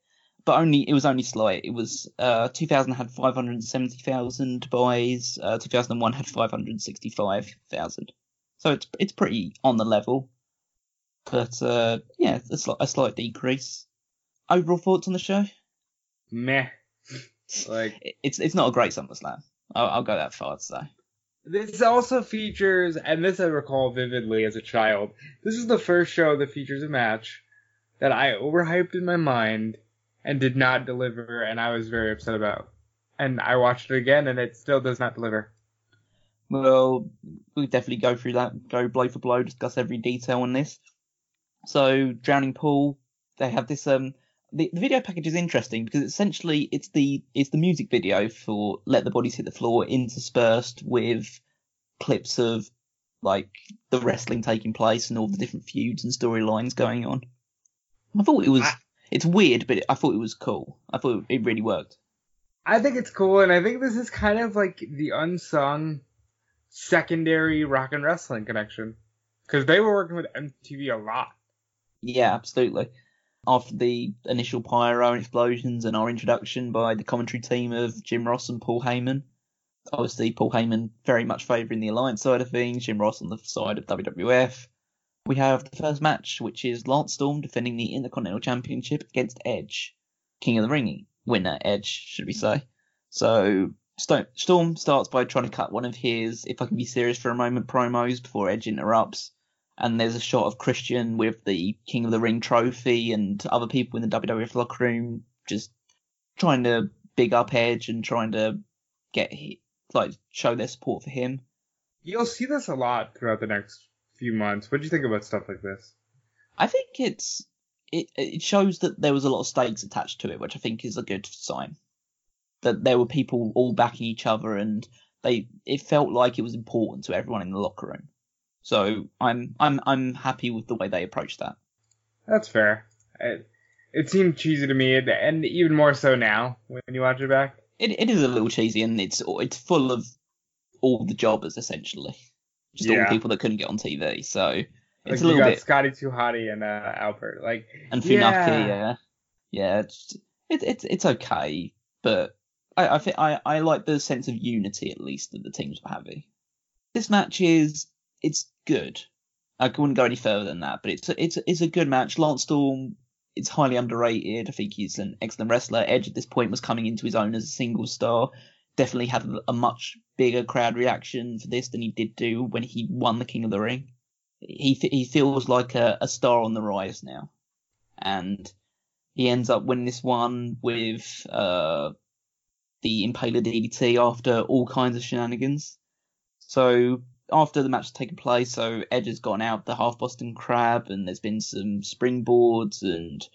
[SPEAKER 1] but only it was only slight. It was uh, 2000 had 570,000 buys, uh, 2001 had 565,000. So it's it's pretty on the level, but uh, yeah, a, sli- a slight decrease. Overall thoughts on the show?
[SPEAKER 2] Meh. Like,
[SPEAKER 1] It's it's not a great SummerSlam. I'll, I'll go that far to say.
[SPEAKER 2] This also features, and this I recall vividly as a child. This is the first show that features a match that I overhyped in my mind and did not deliver, and I was very upset about. And I watched it again, and it still does not deliver.
[SPEAKER 1] Well, we'll definitely go through that, go blow for blow, discuss every detail on this. So, Drowning Pool, they have this um the, the video package is interesting because essentially it's the it's the music video for Let the Bodies Hit the Floor interspersed with clips of like the wrestling taking place and all the different feuds and storylines going on. I thought it was
[SPEAKER 2] I-
[SPEAKER 1] it's weird, but I thought it was cool. I thought it really worked.
[SPEAKER 2] I think it's cool, and I think this is kind of like the unsung secondary rock and wrestling connection because they were working with MTV a lot.
[SPEAKER 1] Yeah, absolutely. After the initial pyro and explosions and our introduction by the commentary team of Jim Ross and Paul Heyman, obviously Paul Heyman very much favouring the Alliance side of things, Jim Ross on the side of WWF. We have the first match, which is Lance Storm defending the Intercontinental Championship against Edge, King of the Ring winner, Edge, should we say. So Storm starts by trying to cut one of his, if I can be serious for a moment, promos before Edge interrupts. And there's a shot of Christian with the King of the Ring trophy and other people in the WWF locker room just trying to big up Edge and trying to get like show their support for him.
[SPEAKER 2] You'll see this a lot throughout the next few months. What do you think about stuff like this?
[SPEAKER 1] I think it's it it shows that there was a lot of stakes attached to it, which I think is a good sign. That there were people all backing each other, and they it felt like it was important to everyone in the locker room. So I'm I'm I'm happy with the way they approached that.
[SPEAKER 2] That's fair. It, it seemed cheesy to me, and even more so now when you watch it back.
[SPEAKER 1] It it is a little cheesy, and it's it's full of all the jobbers essentially, just yeah. all the people that couldn't get on TV. So it's like a little bit.
[SPEAKER 2] Scotty 2 Hotty and uh, Albert, like
[SPEAKER 1] and Funaki, yeah, yeah, yeah. It's it, it's it's okay, but I I think I I like the sense of unity at least that the teams were having. This match is it's good. I wouldn't go any further than that, but it's a, it's a, it's a good match. Lance Storm, it's highly underrated. I think he's an excellent wrestler. Edge at this point was coming into his own as a single star. Definitely had a much bigger crowd reaction for this than he did do when he won the King of the Ring he he feels like a, a star on the rise now, and he ends up winning this one with uh, the Impaler DDT after all kinds of shenanigans. So after the match has taken place, so Edge has gone out the half Boston Crab, and there's been some springboards and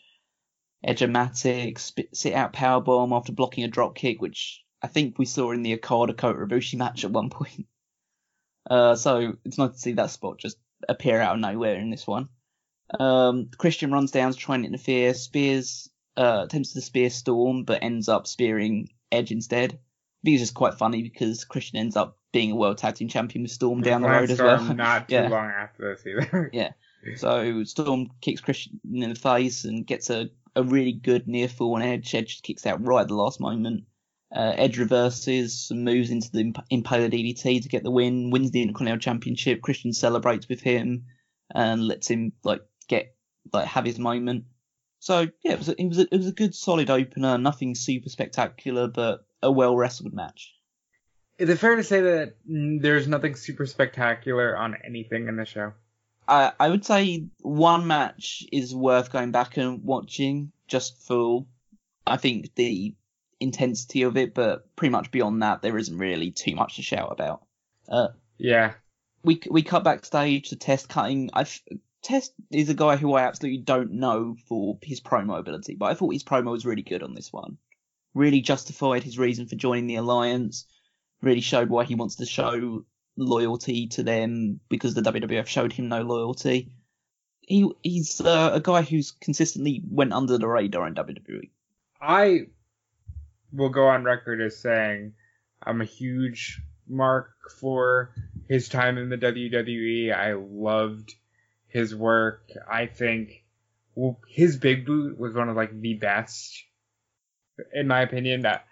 [SPEAKER 1] Edge-O-Matic, sit out power bomb after blocking a drop kick, which I think we saw in the Okada Kota Ibushi match at one point. (laughs) Uh, so it's nice to see that spot just appear out of nowhere in this one. Um, Christian runs down to try and interfere. Spears uh, attempts to spear Storm, but ends up spearing Edge instead. I think it's just quite funny because Christian ends up being a world tag team champion with Storm down the road as well.
[SPEAKER 2] Not (laughs) too yeah. long after this either. (laughs)
[SPEAKER 1] yeah. So Storm kicks Christian in the face and gets a, a really good near fall on Edge. Edge kicks out right at the last moment. Uh, Edge reverses and moves into the Impaler DDT to get the win, wins the Intercontinental Championship. Christian celebrates with him and lets him like get like have his moment. So yeah, it was a, it was a, it was a good solid opener. Nothing super spectacular, but a well wrestled match.
[SPEAKER 2] Is it fair to say that there's nothing super spectacular on anything in the show?
[SPEAKER 1] I I would say one match is worth going back and watching just for I think the intensity of it, but pretty much beyond that, there isn't really too much to shout about. Uh,
[SPEAKER 2] yeah.
[SPEAKER 1] We we cut backstage to Test cutting. I Test is a guy who I absolutely don't know for his promo ability, but I thought his promo was really good on this one. Really justified his reason for joining the alliance. Really showed why he wants to show loyalty to them because the WWF showed him no loyalty. He he's uh, a guy who's consistently went under the radar in WWE.
[SPEAKER 2] I will go on record as saying I'm a huge mark for his time in the WWE. I loved his work. I think well, his big boot was one of like the best, in my opinion. That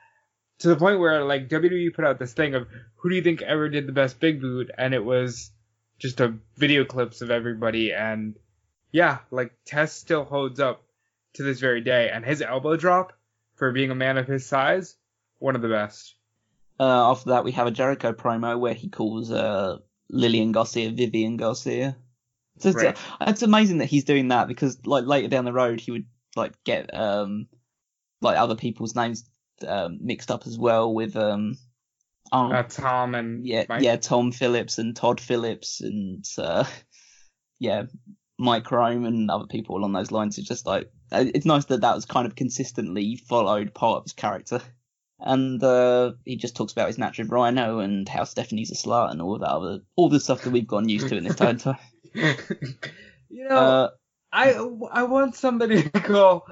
[SPEAKER 2] to the point where like WWE put out this thing of who do you think ever did the best big boot, and it was just a video clips of everybody, and yeah, like Tess still holds up to this very day, and his elbow drop for being a man of his size, one of the best.
[SPEAKER 1] Uh, after that, we have a Jericho promo where he calls uh, Lillian Garcia Vivian Garcia. So it's, right. uh, it's amazing that he's doing that because like later down the road he would like get um like other people's names um, mixed up as well with um
[SPEAKER 2] oh, uh, Tom and
[SPEAKER 1] yeah
[SPEAKER 2] Mike?
[SPEAKER 1] yeah Tom Phillips and Todd Phillips and uh, (laughs) yeah Mike Rome and other people along those lines. It's just like it's nice that that was kind of consistently followed part of his character. And uh, he just talks about his match with Rhino and how Stephanie's a slut and all that other all the stuff that we've gotten used to in this time. (laughs)
[SPEAKER 2] you know, uh, I I want somebody (laughs) to go.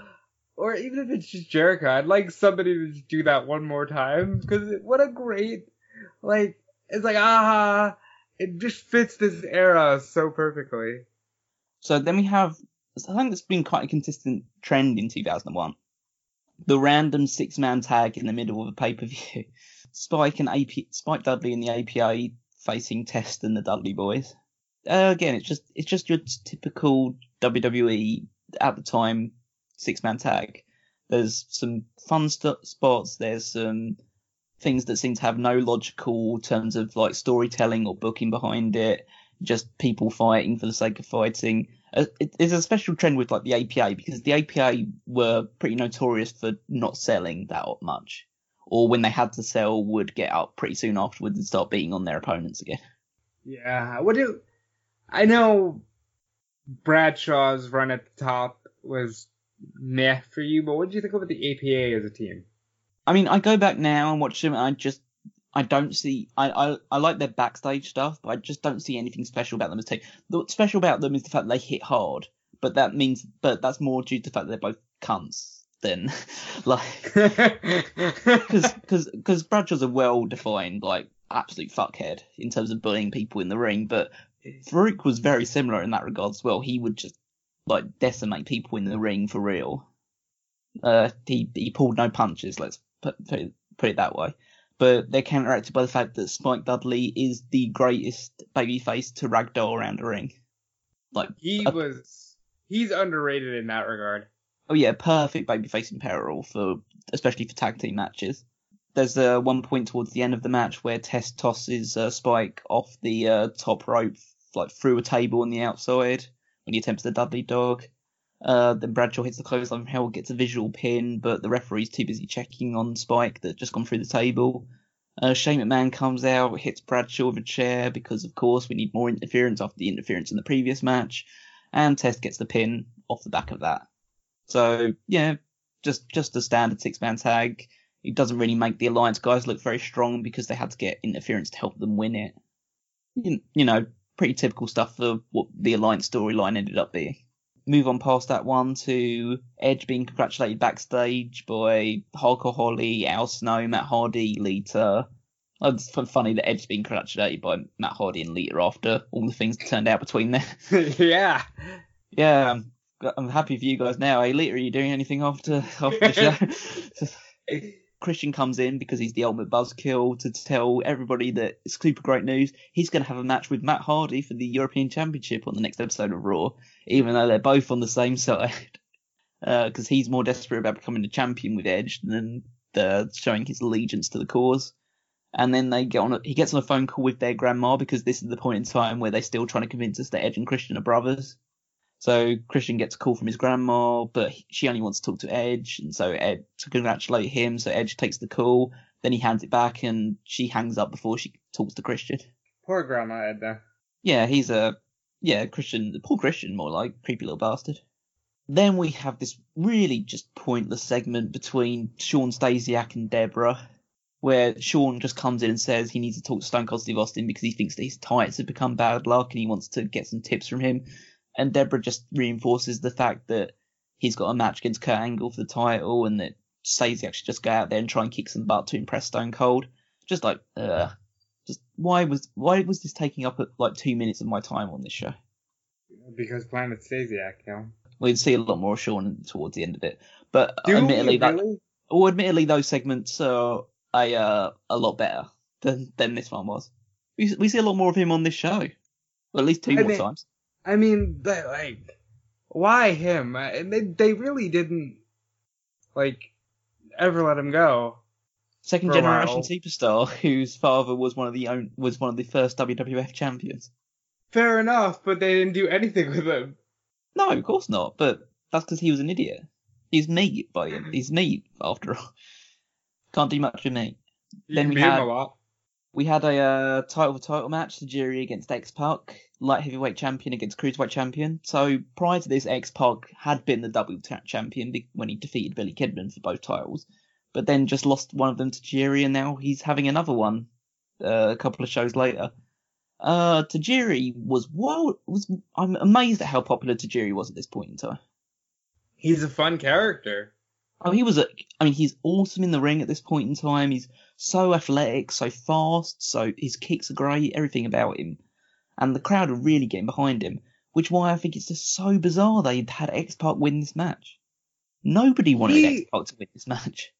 [SPEAKER 2] or even if it's just Jericho, I'd like somebody to just do that one more time because what a great like it's like ah it just fits this era so perfectly.
[SPEAKER 1] So then we have I think that's been quite a consistent trend in 2001. The random six man tag in the middle of a pay per view. (laughs) Spike and AP, Spike Dudley and the APA facing Test and the Dudley Boys. Uh, again, it's just it's just your typical WWE at the time six man tag. There's some fun st- spots. There's some things that seem to have no logical terms of like storytelling or booking behind it. Just people fighting for the sake of fighting. Uh, it, it's a special trend with like the APA because the APA were pretty notorious for not selling that much, or when they had to sell, would get up pretty soon afterwards and start beating on their opponents again.
[SPEAKER 2] Yeah, what do I know? Bradshaw's run at the top was meh for you, but what did you think about the APA as a team?
[SPEAKER 1] I mean, I go back now and watch them, and I just I don't see. I, I I like their backstage stuff, but I just don't see anything special about them as a team. What's special about them is the fact that they hit hard, but that means, but that's more due to the fact that they're both cunts than (laughs) like (laughs) because because because Bradshaw's a well defined like absolute fuckhead in terms of bullying people in the ring, but Farouk was very similar in that regard as well. He would just like decimate people in the ring for real. Uh, he he pulled no punches. Let's put put it, put it that way. But they're counteracted by the fact that Spike Dudley is the greatest babyface to ragdoll around a ring. Like
[SPEAKER 2] he
[SPEAKER 1] a,
[SPEAKER 2] was, he's underrated in that regard.
[SPEAKER 1] Oh yeah, perfect babyface in peril for especially for tag team matches. There's uh, one point towards the end of the match where Test tosses uh, Spike off the uh, top rope, like through a table on the outside when he attempts the Dudley dog. Uh, then Bradshaw hits the clothesline from hell, gets a visual pin, but the referee's too busy checking on Spike that just gone through the table. Uh, Shane McMahon comes out, hits Bradshaw with a chair because, of course, we need more interference after the interference in the previous match, and Test gets the pin off the back of that. So yeah, just just a standard six man tag. It doesn't really make the alliance guys look very strong because they had to get interference to help them win it. You, you know, pretty typical stuff for what the alliance storyline ended up being. Move on past that one to Edge being congratulated backstage by Hulk Holly, Al Snow, Matt Hardy, Lita. Oh, it's funny that Edge's being congratulated by Matt Hardy and Lita after all the things that turned out between them. (laughs)
[SPEAKER 2] yeah.
[SPEAKER 1] Yeah, I'm, I'm happy for you guys now. Hey, Lita, are you doing anything after, after the show? (laughs) (laughs) Christian comes in because he's the ultimate buzzkill to tell everybody that it's super great news. He's going to have a match with Matt Hardy for the European Championship on the next episode of Raw, even though they're both on the same side. Because (laughs) uh, he's more desperate about becoming a champion with Edge than the, showing his allegiance to the cause. And then they get on. A, he gets on a phone call with their grandma because this is the point in time where they're still trying to convince us that Edge and Christian are brothers. So Christian gets a call from his grandma, but she only wants to talk to Edge, and so Ed to congratulate him. So Edge takes the call, then he hands it back, and she hangs up before she talks to Christian.
[SPEAKER 2] Poor grandma Edna.
[SPEAKER 1] Yeah, he's a yeah Christian, poor Christian, more like creepy little bastard. Then we have this really just pointless segment between Shawn Stasiak and Debra, where Sean just comes in and says he needs to talk to Stone Cold Steve Austin because he thinks that his tights have become bad luck and he wants to get some tips from him and Debra just reinforces the fact that he's got a match against Kurt Angle for the title, and that Stasiak actually just go out there and try and kick some butt to impress Stone Cold. Just like, uh, just why was why was this taking up like two minutes of my time on this show?
[SPEAKER 2] Because Planet Stasiak, you know.
[SPEAKER 1] We'd see a lot more of Shawn towards the end of it, but
[SPEAKER 2] Do
[SPEAKER 1] admittedly, that,
[SPEAKER 2] really?
[SPEAKER 1] well, admittedly, those segments are a uh, a lot better than than this one was. We we see a lot more of him on this show, well, at least two
[SPEAKER 2] I
[SPEAKER 1] more
[SPEAKER 2] mean-
[SPEAKER 1] times.
[SPEAKER 2] I mean, like, why him? They, they really didn't, like, ever let him go.
[SPEAKER 1] Second generation superstar whose father was one of the own, was one of the first WWF champions.
[SPEAKER 2] Fair enough, but they didn't do anything with him.
[SPEAKER 1] No, of course not. But that's because he was an idiot. He's me by him. He's me after all. (laughs) Can't do much with me.
[SPEAKER 2] You
[SPEAKER 1] Then we had-
[SPEAKER 2] a lot.
[SPEAKER 1] We had a uh, title for title match: Tajiri against X Pac, light heavyweight champion against cruiserweight champion. So prior to this, X Pac had been the double champion when he defeated Billy Kidman for both titles, but then just lost one of them to Tajiri, and now he's having another one uh, a couple of shows later. Uh, Tajiri was well, was I'm amazed at how popular Tajiri was at this point in time.
[SPEAKER 2] He's a fun character.
[SPEAKER 1] Oh, he was a. I mean, he's awesome in the ring at this point in time. He's so athletic, so fast, so his kicks are great, everything about him, and the crowd are really getting behind him. Which why I think it's just so bizarre they had X Pac win this match. Nobody wanted
[SPEAKER 2] He-
[SPEAKER 1] X Pac to win this match.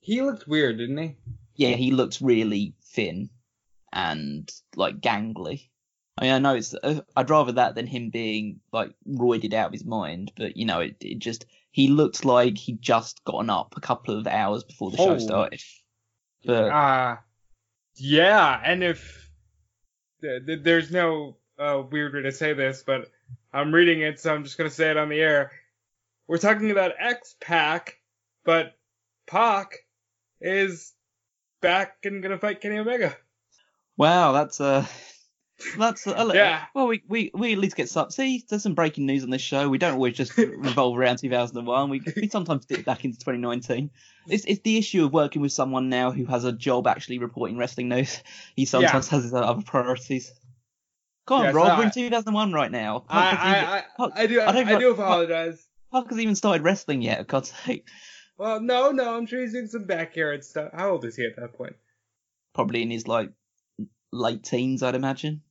[SPEAKER 2] He looked weird, didn't he?
[SPEAKER 1] Yeah, he looks really thin and like gangly. I mean, I know it's. Uh, I'd rather that than him being like roided out of his mind. But you know, it, it just he looked like he'd just gotten up a couple of hours before the show started. But
[SPEAKER 2] Uh yeah, and if th- th- there's no uh, weird way to say this, but I'm reading it, so I'm just gonna say it on the air. We're talking about X Pac, but Pac is back and gonna fight Kenny Omega.
[SPEAKER 1] wow, that's uh That's uh,
[SPEAKER 2] Yeah.
[SPEAKER 1] Well, we, we we at least get some. See, there's some breaking news on this show. We don't always just revolve around 2001. We we sometimes dip back into 2019. It's it's the issue of working with someone now who has a job actually reporting wrestling news. He sometimes has his other priorities. Go on,
[SPEAKER 2] Yes,
[SPEAKER 1] Rob. We're in 2001 right now.
[SPEAKER 2] I
[SPEAKER 1] hasn't even-
[SPEAKER 2] I, I, I do
[SPEAKER 1] I
[SPEAKER 2] I,
[SPEAKER 1] don't
[SPEAKER 2] do
[SPEAKER 1] like-
[SPEAKER 2] apologize.
[SPEAKER 1] Punk hasn't even started wrestling yet. God's sake.
[SPEAKER 2] Well, no, no, I'm sure he's doing some backyard stuff. How old is he at that point?
[SPEAKER 1] Probably in his like late teens, I'd imagine.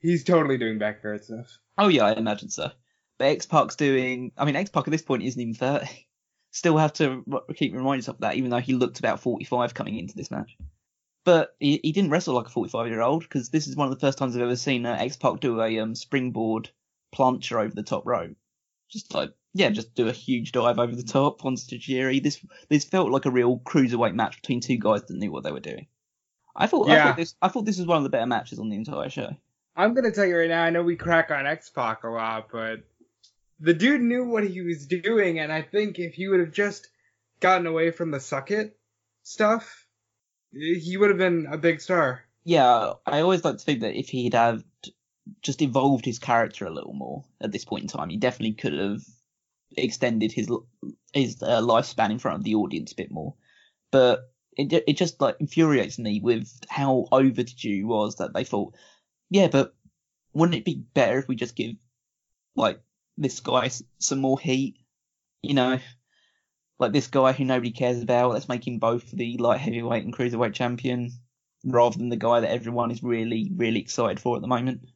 [SPEAKER 2] He's totally doing backyard stuff.
[SPEAKER 1] Oh yeah, I imagine so. But X Pac's doing. I mean, X Pac at this point isn't even 30. (laughs) Still have to keep reminding yourself of that, even though he looked about 45 coming into this match. But he, he didn't wrestle like a 45 year old because this is one of the first times I've ever seen uh, X Pac do a um, springboard plancha over the top rope. Just like yeah, just do a huge dive over the top onto Tajiri. This this felt like a real cruiserweight match between two guys that knew what they were doing. I thought I
[SPEAKER 2] Yeah.
[SPEAKER 1] thought this I thought this was one of the better matches on the entire show.
[SPEAKER 2] I'm gonna tell you right now, I know we crack on X Pac a lot, but the dude knew what he was doing, and I think if he would have just gotten away from the suck it stuff, he would have been a big star.
[SPEAKER 1] yeah, I always like to think that if he'd have just evolved his character a little more at this point in time, he definitely could have extended his his uh, lifespan in front of the audience a bit more. But it it just like infuriates me with how overdue was that they thought, yeah, but wouldn't it be better if we just give like this guy some more heat? You know, like this guy who nobody cares about. Let's make him both the light heavyweight and cruiserweight champion rather than the guy that everyone is really, really excited for at the moment.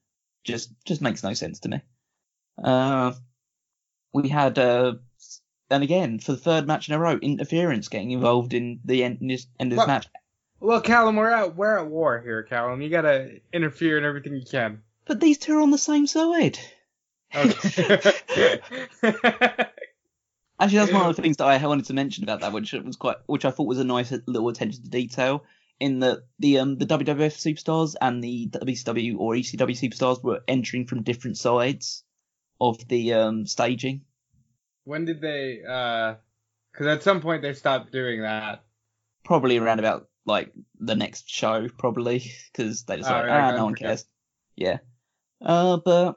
[SPEAKER 1] Just, just makes no sense to me. Uh, we had, uh, and again, for the third match in a row, interference getting involved in the end, in this, end of this
[SPEAKER 2] Well-
[SPEAKER 1] match.
[SPEAKER 2] Well, Callum, we're at we're at war here, Callum. You gotta interfere in everything you can.
[SPEAKER 1] But these two are on the same side.
[SPEAKER 2] Okay. (laughs) (laughs)
[SPEAKER 1] Actually, that's one of the things that I wanted to mention about that, which was quite, which I thought was a nice little attention to detail. In that the um the WWF superstars and the WCW or ECW superstars were entering from different sides of the um staging.
[SPEAKER 2] when did they? uh 'cause at some point they stopped doing that.
[SPEAKER 1] Probably around about like the next show, probably because they just
[SPEAKER 2] Oh,
[SPEAKER 1] like ah
[SPEAKER 2] okay,
[SPEAKER 1] no one cares. Yeah. Uh, but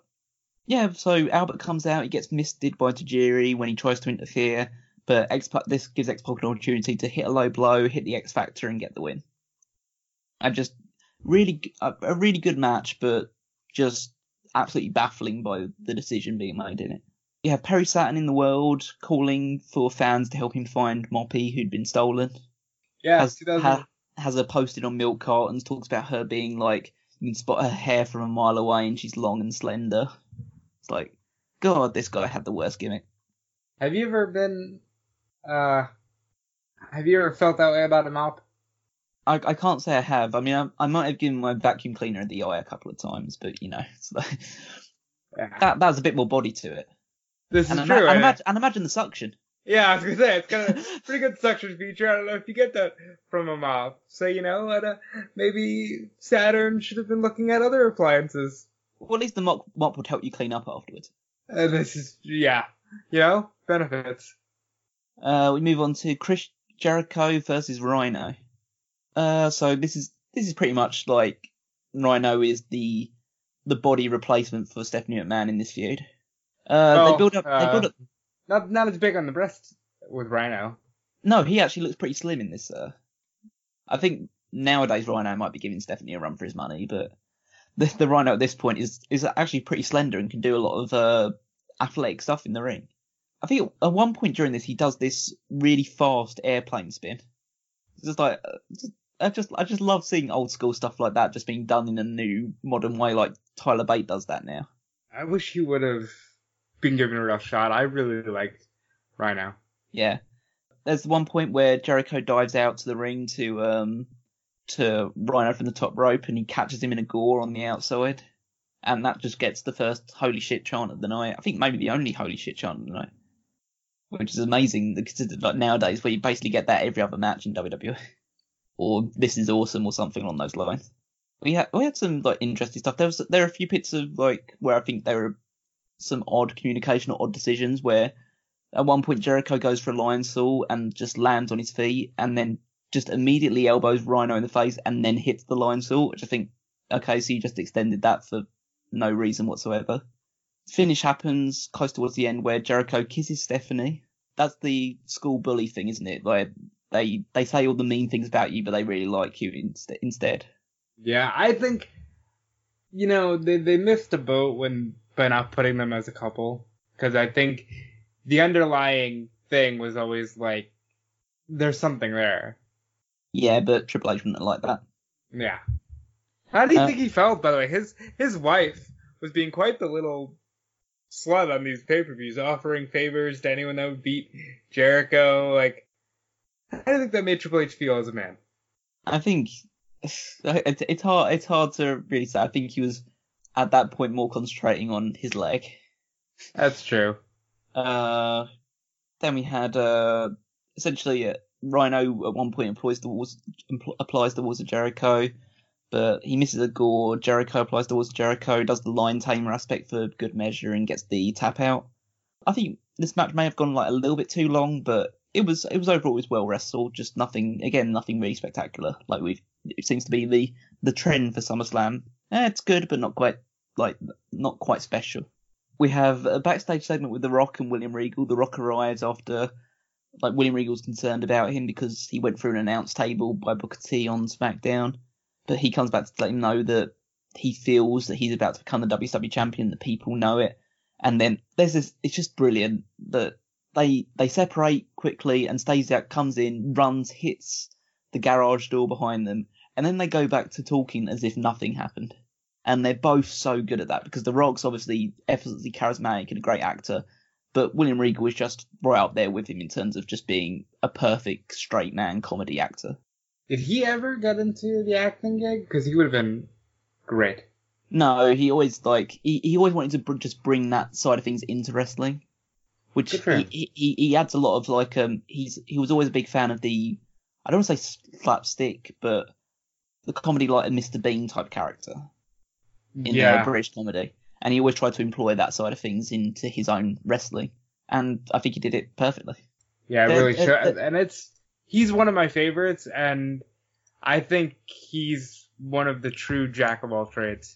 [SPEAKER 1] yeah, so Albert comes out, he gets misted by Tajiri when he tries to interfere, but X this gives X Pac an opportunity to hit a low blow, hit the X Factor, and get the win. I just really a really good match, but just absolutely baffling by the decision being made in it. You have Perry Saturn in the world calling for fans to help him find Moppy who'd been stolen
[SPEAKER 2] Yeah,
[SPEAKER 1] has,
[SPEAKER 2] 2000.
[SPEAKER 1] ha- has her posted on milk cartons, talks about her being like, you can spot her hair from a mile away and she's long and slender. It's like, God, this guy had the worst gimmick.
[SPEAKER 2] Have you ever been? uh Have you ever felt that way about a mop?
[SPEAKER 1] I, I can't say I have. I mean, I, I might have given my vacuum cleaner the eye a couple of times, but you know, it's like,
[SPEAKER 2] Yeah.
[SPEAKER 1] that that has a bit more body to it.
[SPEAKER 2] This
[SPEAKER 1] And,
[SPEAKER 2] is
[SPEAKER 1] ima-
[SPEAKER 2] true.
[SPEAKER 1] and,
[SPEAKER 2] eh?
[SPEAKER 1] and imagine the suction.
[SPEAKER 2] Yeah, I was gonna say it's got a pretty good suction feature. I don't know if you get that from a mop. So you know, uh, maybe Saturn should have been looking at other appliances.
[SPEAKER 1] Well, at least the mop, mop would help you clean up afterwards.
[SPEAKER 2] Uh, this is yeah, you know, benefits.
[SPEAKER 1] Uh, we move on to Chris Jericho versus Rhino. Uh, so this is this is pretty much like Rhino is the the body replacement for Stephanie McMahon in this feud. Uh,
[SPEAKER 2] Oh,
[SPEAKER 1] they build up. they
[SPEAKER 2] uh,
[SPEAKER 1] build up.
[SPEAKER 2] Not not as big on the breast with Rhino.
[SPEAKER 1] No, he actually looks pretty slim in this. Uh, I think nowadays Rhino might be giving Stephanie a run for his money, but the, the Rhino at this point is is actually pretty slender and can do a lot of uh, athletic stuff in the ring. I think at one point during this he does this really fast airplane spin. It's just like uh, just, I just I just love seeing old school stuff like that just being done in a new modern way. Like Tyler Bate does that now.
[SPEAKER 2] I wish he would have been given a rough shot. I really liked Rhino.
[SPEAKER 1] Yeah. There's one point where Jericho dives out to the ring to um to Rhino from the top rope and he catches him in a gore on the outside. And that just gets the first holy shit chant of the night. I think maybe the only holy shit chant of the night. Which is amazing considered like nowadays where you basically get that every other match in WWE. (laughs) or this is awesome or something along those lines. We had we had some like interesting stuff. There was there are a few bits of like where I think they were some odd communication or odd decisions where at one point Jericho goes for a Lionsault and just lands on his feet and then just immediately elbows Rhino in the face and then hits the Lionsault, which I think okay, so you just extended that for no reason whatsoever. Finish happens close towards the end where Jericho kisses Stephanie. That's the school bully thing, isn't it? Like they they say all the mean things about you, but they really like you inst- instead.
[SPEAKER 2] Yeah, I think you know they they missed a boat when by not putting them as a couple because I think the underlying thing was always like there's something there.
[SPEAKER 1] Yeah, but Triple H wouldn't like that.
[SPEAKER 2] Yeah. How do you
[SPEAKER 1] Uh,
[SPEAKER 2] think he felt, by the way? His his wife was being quite the little slut on these pay per views, offering favors to anyone that would beat Jericho. Like, you think that made Triple H feel as a man?
[SPEAKER 1] I think (sighs) it's, it's hard. It's hard to really say. I think he was at that point more concentrating on his leg.
[SPEAKER 2] That's true.
[SPEAKER 1] Uh, then we had uh, essentially uh, Rhino at one point employs the walls, empl- applies the walls of Jericho, but he misses a gore. Jericho applies the walls of Jericho, does the Liontamer aspect for good measure, and gets the tap out. I think this match may have gone like a little bit too long, but it was it was overall it was well wrestled. Just nothing again, nothing really spectacular. Like we, it seems to be the the trend for SummerSlam. Eh, it's good, but not quite like not quite special. We have a backstage segment with The Rock and William Regal. The Rock arrives after like William Regal's concerned about him because he went through an announce table by Booker T on SmackDown, but he comes back to let him know that he feels that he's about to become the WWE champion. The people know it, and then there's this. It's just brilliant that they they separate quickly and Stasiak comes in, runs, hits the garage door behind them, and then they go back to talking as if nothing happened. And they're both so good at that because The Rock's obviously effortlessly charismatic and a great actor, but William Regal is just right up there with him in terms of just being a perfect straight man comedy actor.
[SPEAKER 2] Did he ever get into the acting gig? Because he would have been great.
[SPEAKER 1] No, he always like he, he always wanted to br- just bring that side of things into wrestling, which
[SPEAKER 2] Good for him.
[SPEAKER 1] he, he he adds a lot of like um he's he was always a big fan of the I don't want to say slapstick, but the comedy like a Mr Bean type character in
[SPEAKER 2] yeah.
[SPEAKER 1] British comedy, and he always tried to employ that side of things into his own wrestling, and I think he did it perfectly.
[SPEAKER 2] Yeah, really should. And it's he's one of my favorites, and I think he's one of the true jack of all trades.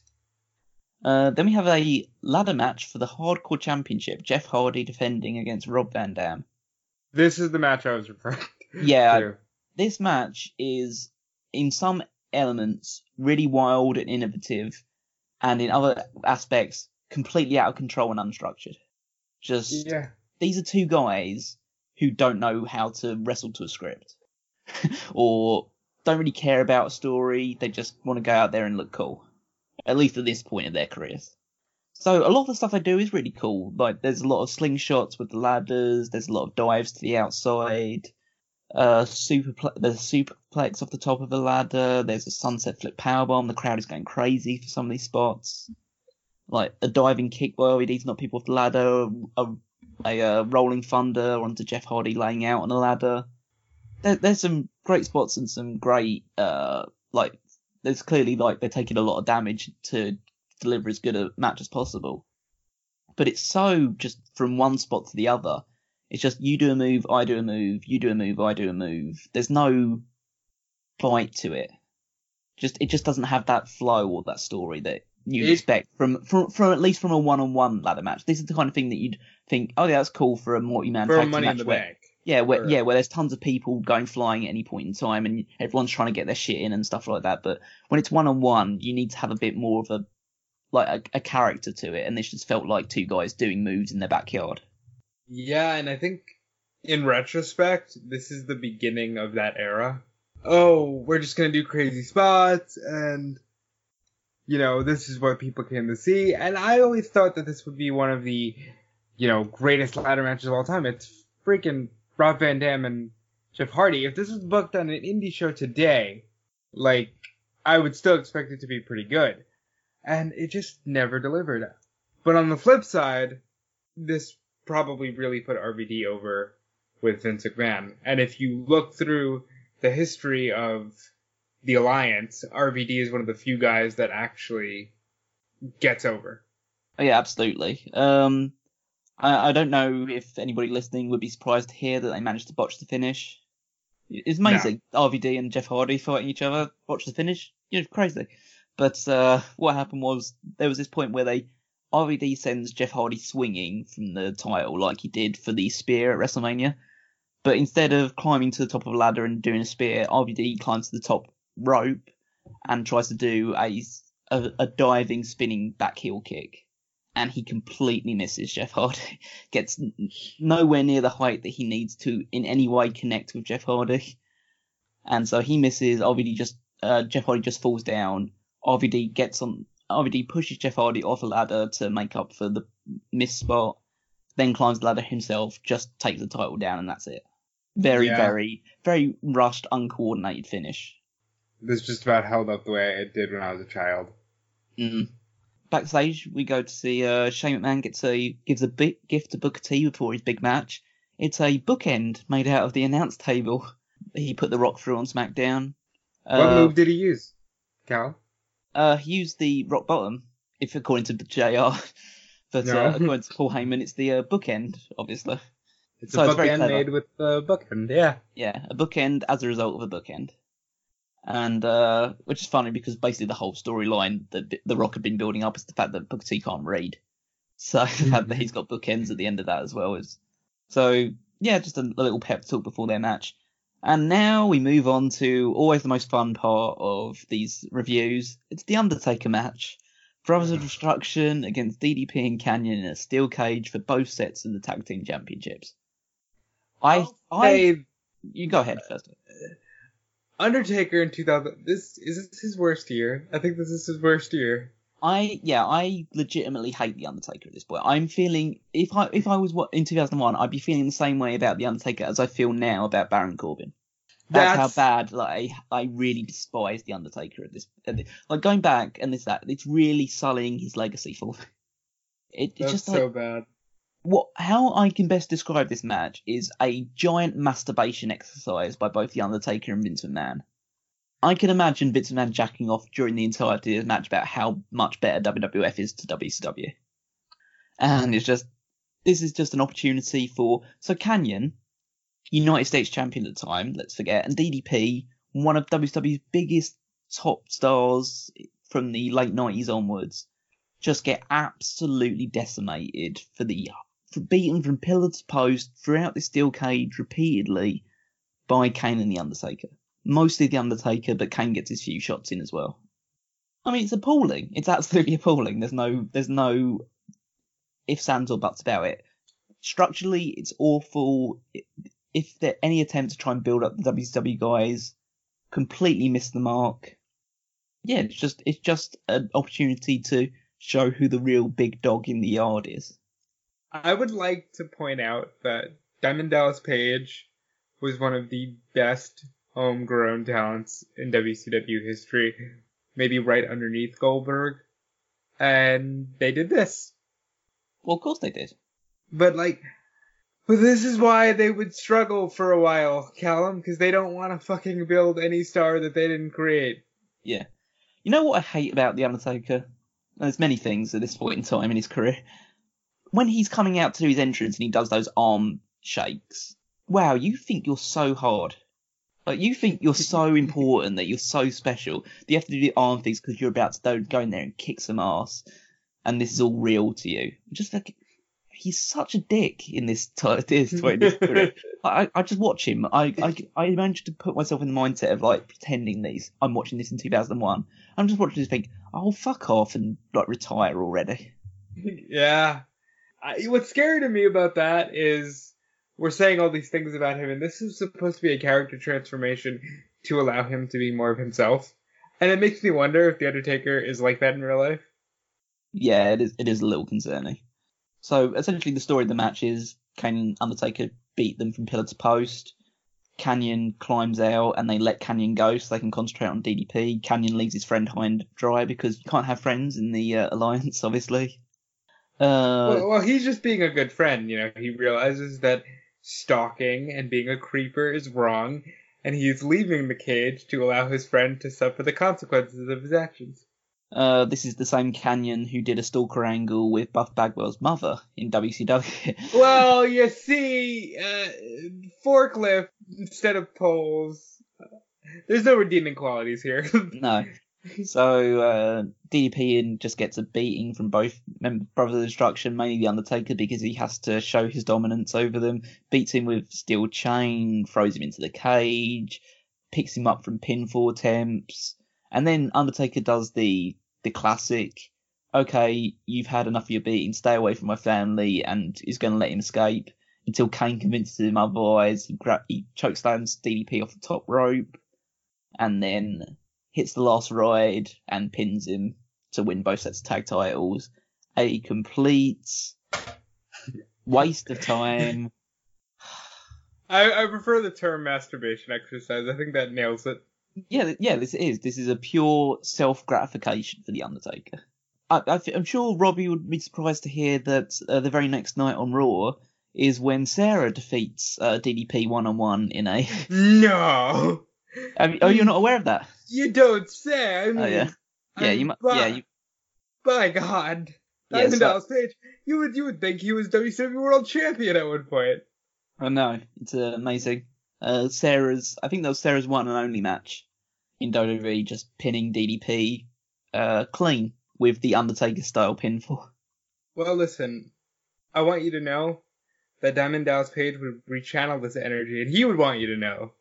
[SPEAKER 1] Uh, then we have a ladder match for the Hardcore Championship. Jeff Hardy defending against Rob Van Dam.
[SPEAKER 2] This is the match I was referring to.
[SPEAKER 1] Yeah, this match is in some elements really wild and innovative, and in other aspects completely out of control and unstructured. Just
[SPEAKER 2] yeah.
[SPEAKER 1] these are two guys who don't know how to wrestle to a script, (laughs) or don't really care about a story. They just want to go out there and look cool, at least at this point of their careers. So a lot of the stuff they do is really cool. Like there's a lot of slingshots with the ladders. There's a lot of dives to the outside. Uh, super. There's a superplex off the top of a ladder. There's a sunset flip powerbomb. The crowd is going crazy for some of these spots. Like a diving kick by RVD to knock people off the ladder. A, a uh, rolling thunder onto Jeff Hardy laying out on a ladder. There, there's some great spots and some great uh like. There's clearly like they're taking a lot of damage to deliver as good a match as possible. But it's so just from one spot to the other. It's just you do a move, I do a move, you do a move, I do a move. There's no bite to it. Just it just doesn't have that flow or that story that you
[SPEAKER 2] It-
[SPEAKER 1] expect from, from from at least from a one-on-one ladder match. This is the kind of thing that you'd think, oh yeah, that's cool for a multi-man
[SPEAKER 2] For
[SPEAKER 1] tag team
[SPEAKER 2] in
[SPEAKER 1] match
[SPEAKER 2] the
[SPEAKER 1] where-
[SPEAKER 2] bank.
[SPEAKER 1] yeah, where
[SPEAKER 2] Or-
[SPEAKER 1] yeah, where there's tons of people going flying at any point in time, and everyone's trying to get their shit in and stuff like that. But when it's one on one, you need to have a bit more of a like a, a character to it, and this just felt like two guys doing moves in their backyard.
[SPEAKER 2] Yeah, and I think in retrospect, this is the beginning of that era. Oh, we're just gonna do crazy spots and you know, this is what people came to see. And I always thought that this would be one of the, you know, greatest ladder matches of all time. It's freaking Rob Van Dam and Jeff Hardy. If this was booked on an indie show today, like, I would still expect it to be pretty good. And it just never delivered. But on the flip side, this probably really put RVD over with Vince McMahon. And if you look through the history of the alliance, RVD is one of the few guys that actually gets over.
[SPEAKER 1] Oh, yeah, absolutely. Um, I, I don't know if anybody listening would be surprised to hear that they managed to botch the finish. It's amazing. No. RVD and Jeff Hardy fighting each other, watch the finish. You know, crazy. But uh, what happened was there was this point where they RVD sends Jeff Hardy swinging from the title like he did for the spear at WrestleMania. But instead of climbing to the top of a ladder and doing a spear, RVD climbs to the top rope and tries to do a, a, a diving spinning back heel kick. And he completely misses Jeff Hardy. (laughs) Gets nowhere near the height that he needs to in any way connect with Jeff Hardy. And so he misses. RVD just, uh, Jeff Hardy just falls down. RVD gets on, RVD pushes Jeff Hardy off a ladder to make up for the miss spot. Then climbs the ladder himself, just takes the title down, and that's it. Very, yeah. very, very rushed, uncoordinated finish
[SPEAKER 2] this just about held up the way it did when I was a child.
[SPEAKER 1] Mm. Backstage, we go to see uh, Shane McMahon gets a gives a big gift to Booker T before his big match. It's a bookend made out of the announce table. He put the Rock through on SmackDown.
[SPEAKER 2] What uh, move did he use, Cal?
[SPEAKER 1] Uh, use the Rock Bottom, if according to JR. (laughs) but no. uh, according to Paul Heyman, it's the uh, bookend, obviously.
[SPEAKER 2] It's so a bookend made with the bookend, yeah.
[SPEAKER 1] Yeah, a bookend as a result of a bookend and uh, which is funny because basically the whole storyline that the Rock had been building up is the fact that Booker T can't read, so (laughs) the fact that he's got bookends at the end of that as well is so yeah, just a, a little pep talk before their match. And now we move on to always the most fun part of these reviews. It's the Undertaker match. Brothers of Destruction against DDP and Kanyon in a steel cage for both sets of the tag team championships. I, I, you go ahead first.
[SPEAKER 2] Undertaker in 2000. This is this his worst year. I think this is his worst year.
[SPEAKER 1] I yeah, I legitimately hate the Undertaker at this point. I'm feeling if I if I was what in 2001, I'd be feeling the same way about the Undertaker as I feel now about Baron Corbin. That's, That's how bad like I, I really despise the Undertaker at this, at this, Like going back and this that it's really sullying his legacy for.
[SPEAKER 2] It, it's That's just like, so bad
[SPEAKER 1] what how I can best describe this match is a giant masturbation exercise by both the Undertaker and Vince McMahon. I can imagine Vince McMahon jacking off during the entirety of the match about how much better WWF is to WCW, and it's just this is just an opportunity for so Kanyon, United States champion at the time, let's forget, and DDP, one of WCW's biggest top stars from the late 90s onwards, just get absolutely decimated for the for beaten from pillar to post throughout the steel cage repeatedly by Kane and the Undertaker. Mostly the Undertaker, but Kane gets his few shots in as well. I mean, it's appalling. It's absolutely (laughs) appalling. There's no, there's no ifs, ands, or buts about it. Structurally, it's awful. If there any attempt to try and build up the WCW guys, completely miss the mark. Yeah, it's just, it's just an opportunity to show who the real big dog in the yard is.
[SPEAKER 2] I would like to point out that Diamond Dallas Page was one of the best homegrown talents in WCW history, maybe right underneath Goldberg. And they did this.
[SPEAKER 1] Well, of course they did.
[SPEAKER 2] But like, but this is why they would struggle for a while, Callum, because they don't want to fucking build any star that they didn't create.
[SPEAKER 1] Yeah. You know what I hate about The Undertaker? There's many things at this point in time in his career when he's coming out to do his entrance and he does those arm shakes, wow, you think you're so hard. Like you think you're (laughs) so important that you're so special that you have to do the arm things because you're about to go in there and kick some ass, and this is all real to you. Just like he's such a dick in this t- (laughs) this (laughs) I I just watch him. I, I I managed to put myself in the mindset of like pretending these I'm watching this in 2001. I'm just watching this think, oh fuck off and like retire already.
[SPEAKER 2] Yeah, I, what's scary to me about that is we're saying all these things about him, and this is supposed to be a character transformation to allow him to be more of himself. And it makes me wonder if the Undertaker is like that in real life.
[SPEAKER 1] Yeah, it is. It is a little concerning. So essentially, the story of the match is and Undertaker beat them from pillar to post. Kanyon climbs out and they let Kanyon go so they can concentrate on DDP. Kanyon leaves his friend high and dry because you can't have friends in the uh, alliance, (laughs) obviously. Uh,
[SPEAKER 2] well, well, he's just being a good friend. You know, he realizes that stalking and being a creeper is wrong, and he is leaving the cage to allow his friend to suffer the consequences of his actions.
[SPEAKER 1] Uh, this is the same Kanyon who did a stalker angle with Buff Bagwell's mother in WCW. (laughs)
[SPEAKER 2] well, you see, uh, forklift instead of poles. There's no redeeming qualities here. (laughs)
[SPEAKER 1] no. (laughs) So uh, DDP just gets a beating from both Brothers of Destruction, mainly the Undertaker, because he has to show his dominance over them. Beats him with steel chain, throws him into the cage, picks him up from pinfall attempts, and then Undertaker does the the classic. Okay, you've had enough of your beating. Stay away from my family, and is going to let him escape until Kane convinces him otherwise. He, gra- he chokeslams DDP off the top rope, and then hits the last ride and pins him to win both sets of tag titles. A complete waste of time. (laughs)
[SPEAKER 2] I, I prefer the term masturbation exercise. I think that nails it.
[SPEAKER 1] Yeah, yeah, this is. This is a pure self gratification for the Undertaker. I, am sure Robbie would be surprised to hear that uh, the very next night on Raw is when Sara defeats uh, DDP one on one in a.
[SPEAKER 2] no. (laughs)
[SPEAKER 1] I mean, oh, you're not aware of that?
[SPEAKER 2] You don't say. I mean,
[SPEAKER 1] oh yeah. Yeah, you. By, yeah, you.
[SPEAKER 2] By God, Diamond yeah, so, Page. You would you would think he was WCW World Champion at one point.
[SPEAKER 1] Oh no, it's uh, amazing. Uh, Sara's, I think that was Sara's one and only match in WWE, just pinning DDP uh, clean with the Undertaker style pinfall.
[SPEAKER 2] Well, listen, I want you to know that Diamond Dallas Page would rechannel this energy, and he would want you to know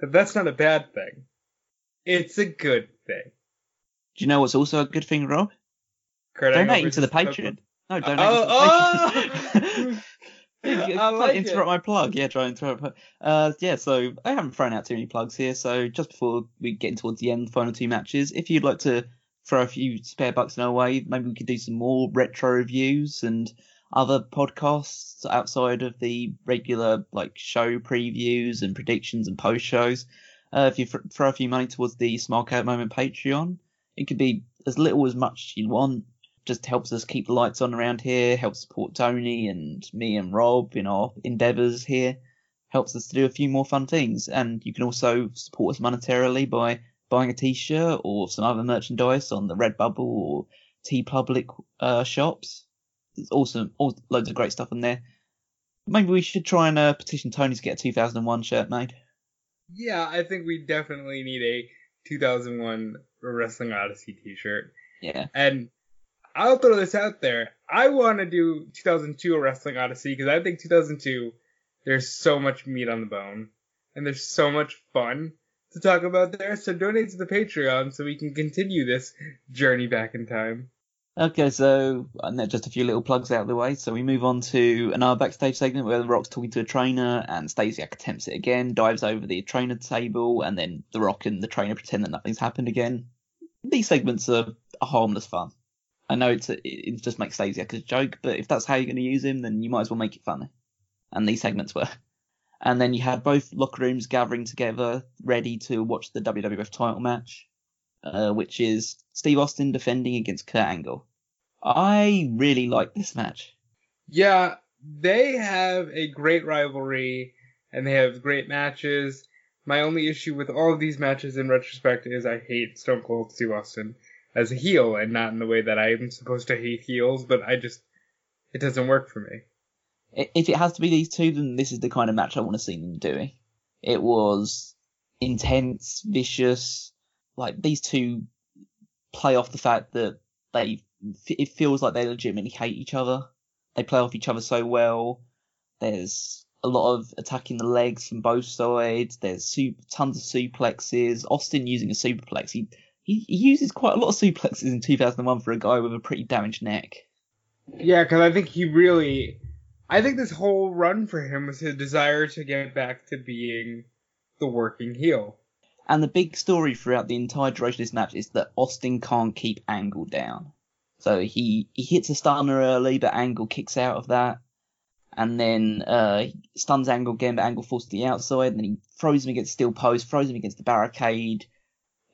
[SPEAKER 2] that that's not a bad thing. It's a good thing.
[SPEAKER 1] Do you know what's also a good thing, Rob? Donating to the Patreon. No, donate
[SPEAKER 2] oh,
[SPEAKER 1] to the
[SPEAKER 2] oh!
[SPEAKER 1] Patreon. (laughs) I like interrupt
[SPEAKER 2] it.
[SPEAKER 1] my plug. Yeah, try and interrupt. Uh, yeah. So I haven't thrown out too many plugs here. So just before we get towards the end, final two matches, if you'd like to throw a few spare bucks in our way, maybe we could do some more retro reviews and other podcasts outside of the regular like show previews and predictions and post shows. Uh, if you th- throw a few money towards the Smilecat Moment Patreon, it could be as little as much as you want. Just helps us keep the lights on around here, helps support Tony and me and Rob in our endeavours here, helps us to do a few more fun things. And you can also support us monetarily by buying a t-shirt or some other merchandise on the Redbubble or TeePublic uh, shops. There's awesome, all, loads of great stuff on there. Maybe we should try and uh, petition Tony to get a 2001 shirt made.
[SPEAKER 2] Yeah, I think we definitely need a 2001 Wrestling Odyssey t-shirt.
[SPEAKER 1] Yeah.
[SPEAKER 2] And I'll throw this out there. I want to do 2002 Wrestling Odyssey because I think 2002 there's so much meat on the bone and there's so much fun to talk about there. So donate to the Patreon so we can continue this journey back in time.
[SPEAKER 1] Okay, so and just a few little plugs out of the way. So we move on to another backstage segment where The Rock's talking to a trainer and Stasiak attempts it again, dives over the trainer table, and then The Rock and the trainer pretend that nothing's happened again. These segments are, harmless fun. I know it's a, it just makes Stasiak a joke, but if that's how you're going to use him, then you might as well make it funny. And these segments were. And then you had both locker rooms gathering together, ready to watch the WWF title match, uh, which is Steve Austin defending against Kurt Angle. I really like this match.
[SPEAKER 2] Yeah, they have a great rivalry and they have great matches. My only issue with all of these matches in retrospect is I hate Stone Cold Steve Austin as a heel and not in the way that I'm supposed to hate heels, but I just, it doesn't work for me.
[SPEAKER 1] If it has to be these two, then this is the kind of match I want to see them doing. It was intense, vicious, like these two play off the fact that they it feels like they legitimately hate each other. They play off each other so well. There's a lot of attacking the legs from both sides. There's super, tons of suplexes. Austin using a superplex. He, he he uses quite a lot of suplexes in 2001 for a guy with a pretty damaged neck.
[SPEAKER 2] Yeah, because I think he really, I think this whole run for him was his desire to get back to being the working heel.
[SPEAKER 1] And the big story throughout the entire duration of this match is that Austin can't keep Angle down. So he, he hits a stunner early, but Angle kicks out of that. And then uh, stuns Angle again, but Angle falls to the outside. And then he throws him against steel post, throws him against the barricade,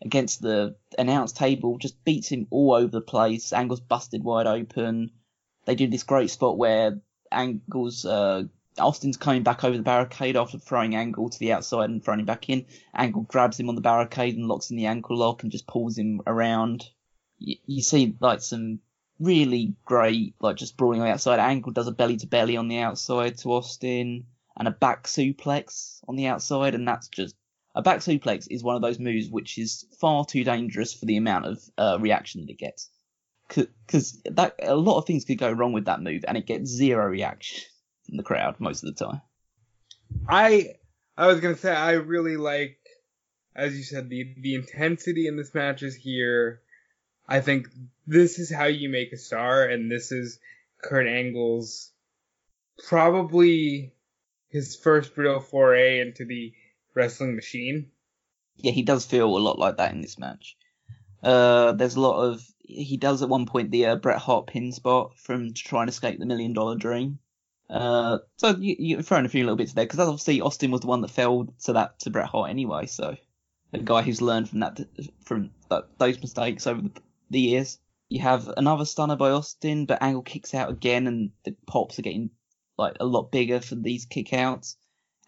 [SPEAKER 1] against the announce table, just beats him all over the place. Angle's busted wide open. They do this great spot where Angle's uh, Austin's coming back over the barricade after throwing Angle to the outside and throwing him back in. Angle grabs him on the barricade and locks in the ankle lock and just pulls him around. You, you see like some really great, like just brawling on the outside. Angle does a belly to belly on the outside to Austin and a back suplex on the outside, and that's just a back suplex is one of those moves which is far too dangerous for the amount of uh, reaction that it gets. Because that a lot of things could go wrong with that move, and it gets zero reaction from the crowd most of the time.
[SPEAKER 2] I I was gonna say I really like, as you said, the the intensity in this match is here. I think this is how you make a star, and this is Kurt Angle's probably his first real foray into the wrestling machine.
[SPEAKER 1] Yeah, he does feel a lot like that in this match. Uh, there's a lot of he does at one point the uh, Bret Hart pin spot from trying to escape the Million Dollar Dream. Uh, so you, you're throwing a few little bits there because obviously Austin was the one that fell to that to Bret Hart anyway. So a guy who's learned from that from those mistakes over the, the years. You have another stunner by Austin, but Angle kicks out again, and the pops are getting like a lot bigger for these kickouts.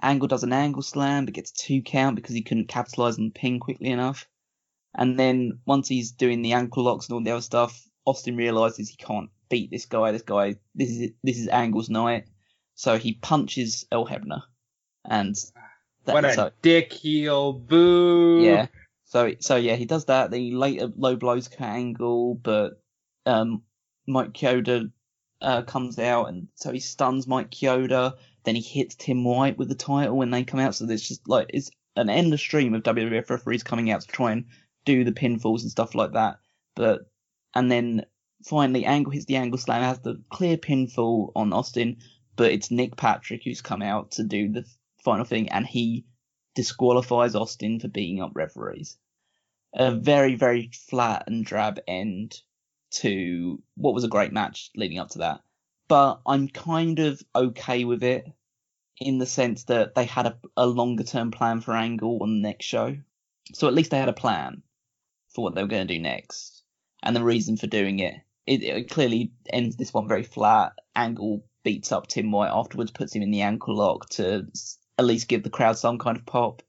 [SPEAKER 1] Angle does an angle slam, but gets two count because he couldn't capitalize on the pin quickly enough. And then once he's doing the ankle locks and all the other stuff, Austin realizes he can't beat this guy. This guy, this is this is Angle's night. So he punches Earl Hebner, and
[SPEAKER 2] that, what a so, dick heel! Boo!
[SPEAKER 1] Yeah. So so yeah, he does that. Then he later low blows Kurt Angle, but um, Mike Chioda uh, comes out, and so he stuns Mike Chioda. Then he hits Tim White with the title when they come out. So there's just like it's an endless stream of WWF referees coming out to try and do the pinfalls and stuff like that. But and then finally Angle hits the angle slam, has the clear pinfall on Austin, but it's Nick Patrick who's come out to do the final thing, and he disqualifies Austin for beating up referees. A very very flat and drab end to what was a great match leading up to that. But I'm kind of okay with it in the sense that they had a, a longer term plan for Angle on the next show. So at least they had a plan for what they were going to do next and the reason for doing it. It, it clearly ends this one very flat. Angle beats up Tim White afterwards, puts him in the ankle lock to at least give the crowd some kind of pop.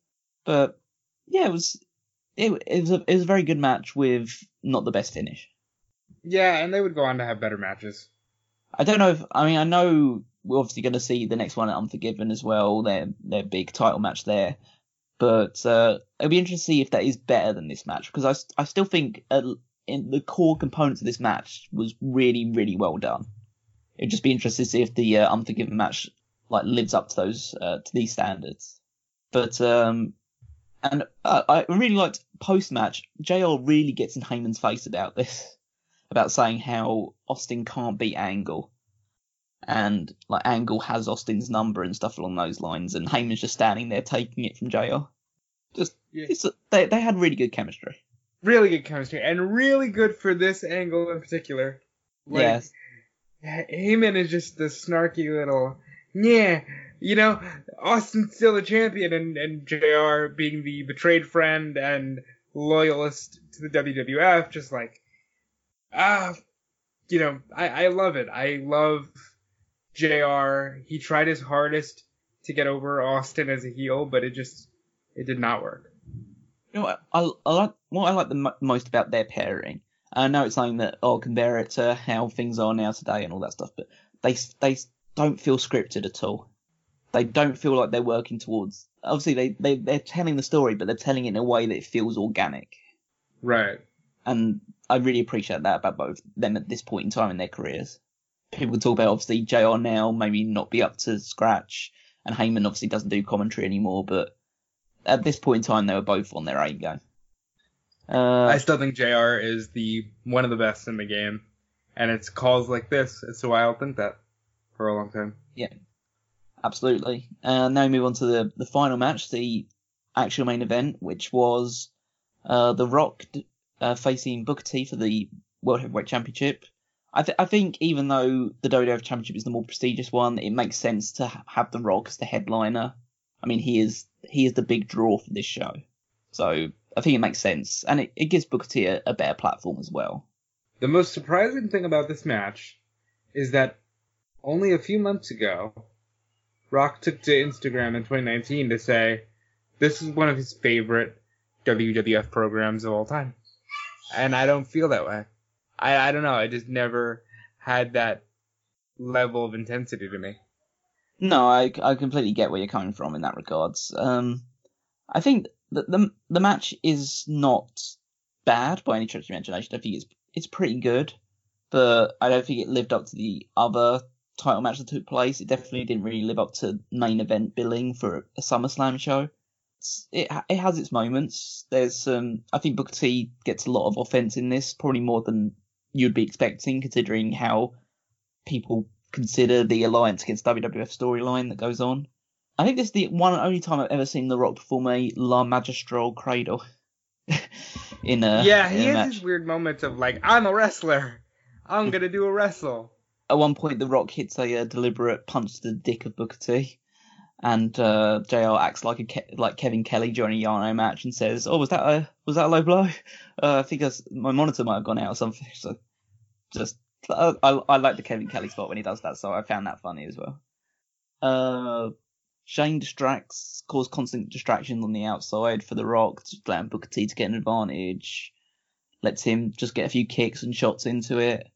[SPEAKER 1] But yeah, it was it, it was a it was a very good match with not the best finish.
[SPEAKER 2] Yeah, and they would go on to have better matches.
[SPEAKER 1] I don't know if I mean I know we're obviously going to see the next one at Unforgiven as well. Their their big title match there, but uh, it'll be interesting to see if that is better than this match because I, I still think uh, in the core components of this match was really really well done. It'd just be interesting to see if the uh, Unforgiven match like lives up to those uh, to these standards. But um, and uh, I really liked post match. JR really gets in Heyman's face about this (laughs) about saying how Austin can't beat Angle. And like Angle has Austin's number and stuff along those lines, and Heyman's just standing there taking it from JR. Just yeah. they they had really good chemistry.
[SPEAKER 2] Really good chemistry, and really good for this angle in particular.
[SPEAKER 1] Like, yes.
[SPEAKER 2] Heyman is just the snarky little yeah, you know, Austin's still the champion, and and JR being the betrayed friend and loyalist to the WWF, just like ah, you know, I, I love it. I love JR. He tried his hardest to get over Austin as a heel, but it just, it did not work.
[SPEAKER 1] You know I, I like, what I like the most about their pairing. I know it's something that oh compare it to how things are now today and all that stuff, but they they don't feel scripted at all. They don't feel like they're working towards. Obviously, they they they're telling the story, but they're telling it in a way that feels organic.
[SPEAKER 2] Right.
[SPEAKER 1] And I really appreciate that about both them at this point in time in their careers. People talk about obviously JR now maybe not be up to scratch, and Heyman obviously doesn't do commentary anymore, but at this point in time they were both on their A game.
[SPEAKER 2] Uh, I still think JR is the one of the best in the game, and it's calls like this to why I'll think that for a long time.
[SPEAKER 1] Yeah, absolutely. And now we move on to the, the final match, the actual main event, which was uh, The Rock uh, facing Booker T for the World Heavyweight Championship. I, th- I think even though the WWF Championship is the more prestigious one, it makes sense to ha- have The Rock as the headliner. I mean, he is he is the big draw for this show, so I think it makes sense, and it, it gives Booker T a, a better platform as well.
[SPEAKER 2] The most surprising thing about this match is that only a few months ago, Rock took to Instagram in 2019 to say this is one of his favorite WWF programs of all time. And I don't feel that way. I, I don't know. I just never had that level of intensity to me.
[SPEAKER 1] No, I, I completely get where you're coming from in that regards. Um, I think that the the match is not bad by any stretch of imagination. I think it's it's pretty good, but I don't think it lived up to the other title match that took place. It definitely didn't really live up to main event billing for a SummerSlam show. It it has its moments. There's um I think Booker T gets a lot of offense in this, probably more than you'd be expecting, considering how people consider the alliance against WWF storyline that goes on. I think this is the one and only time I've ever seen The Rock perform a La Magistral Cradle (laughs) in a
[SPEAKER 2] yeah, he
[SPEAKER 1] in a
[SPEAKER 2] has
[SPEAKER 1] match.
[SPEAKER 2] these weird moments of like, I'm a wrestler. I'm gonna do a wrestle.
[SPEAKER 1] At one point, The Rock hits a, uh deliberate punch to the dick of Booker T, and uh, JR acts like a Ke- like Kevin Kelly during a Yano match and says, "Oh, was that a was that a low blow? Uh, I think that's, my monitor might have gone out or something." (laughs) So just I, I, I like the Kevin Kelly spot when he does that, so I found that funny as well. Uh, Shane distracts, cause constant distractions on the outside for The Rock, allowing Booker T to get an advantage. Lets him just get a few kicks and shots into it.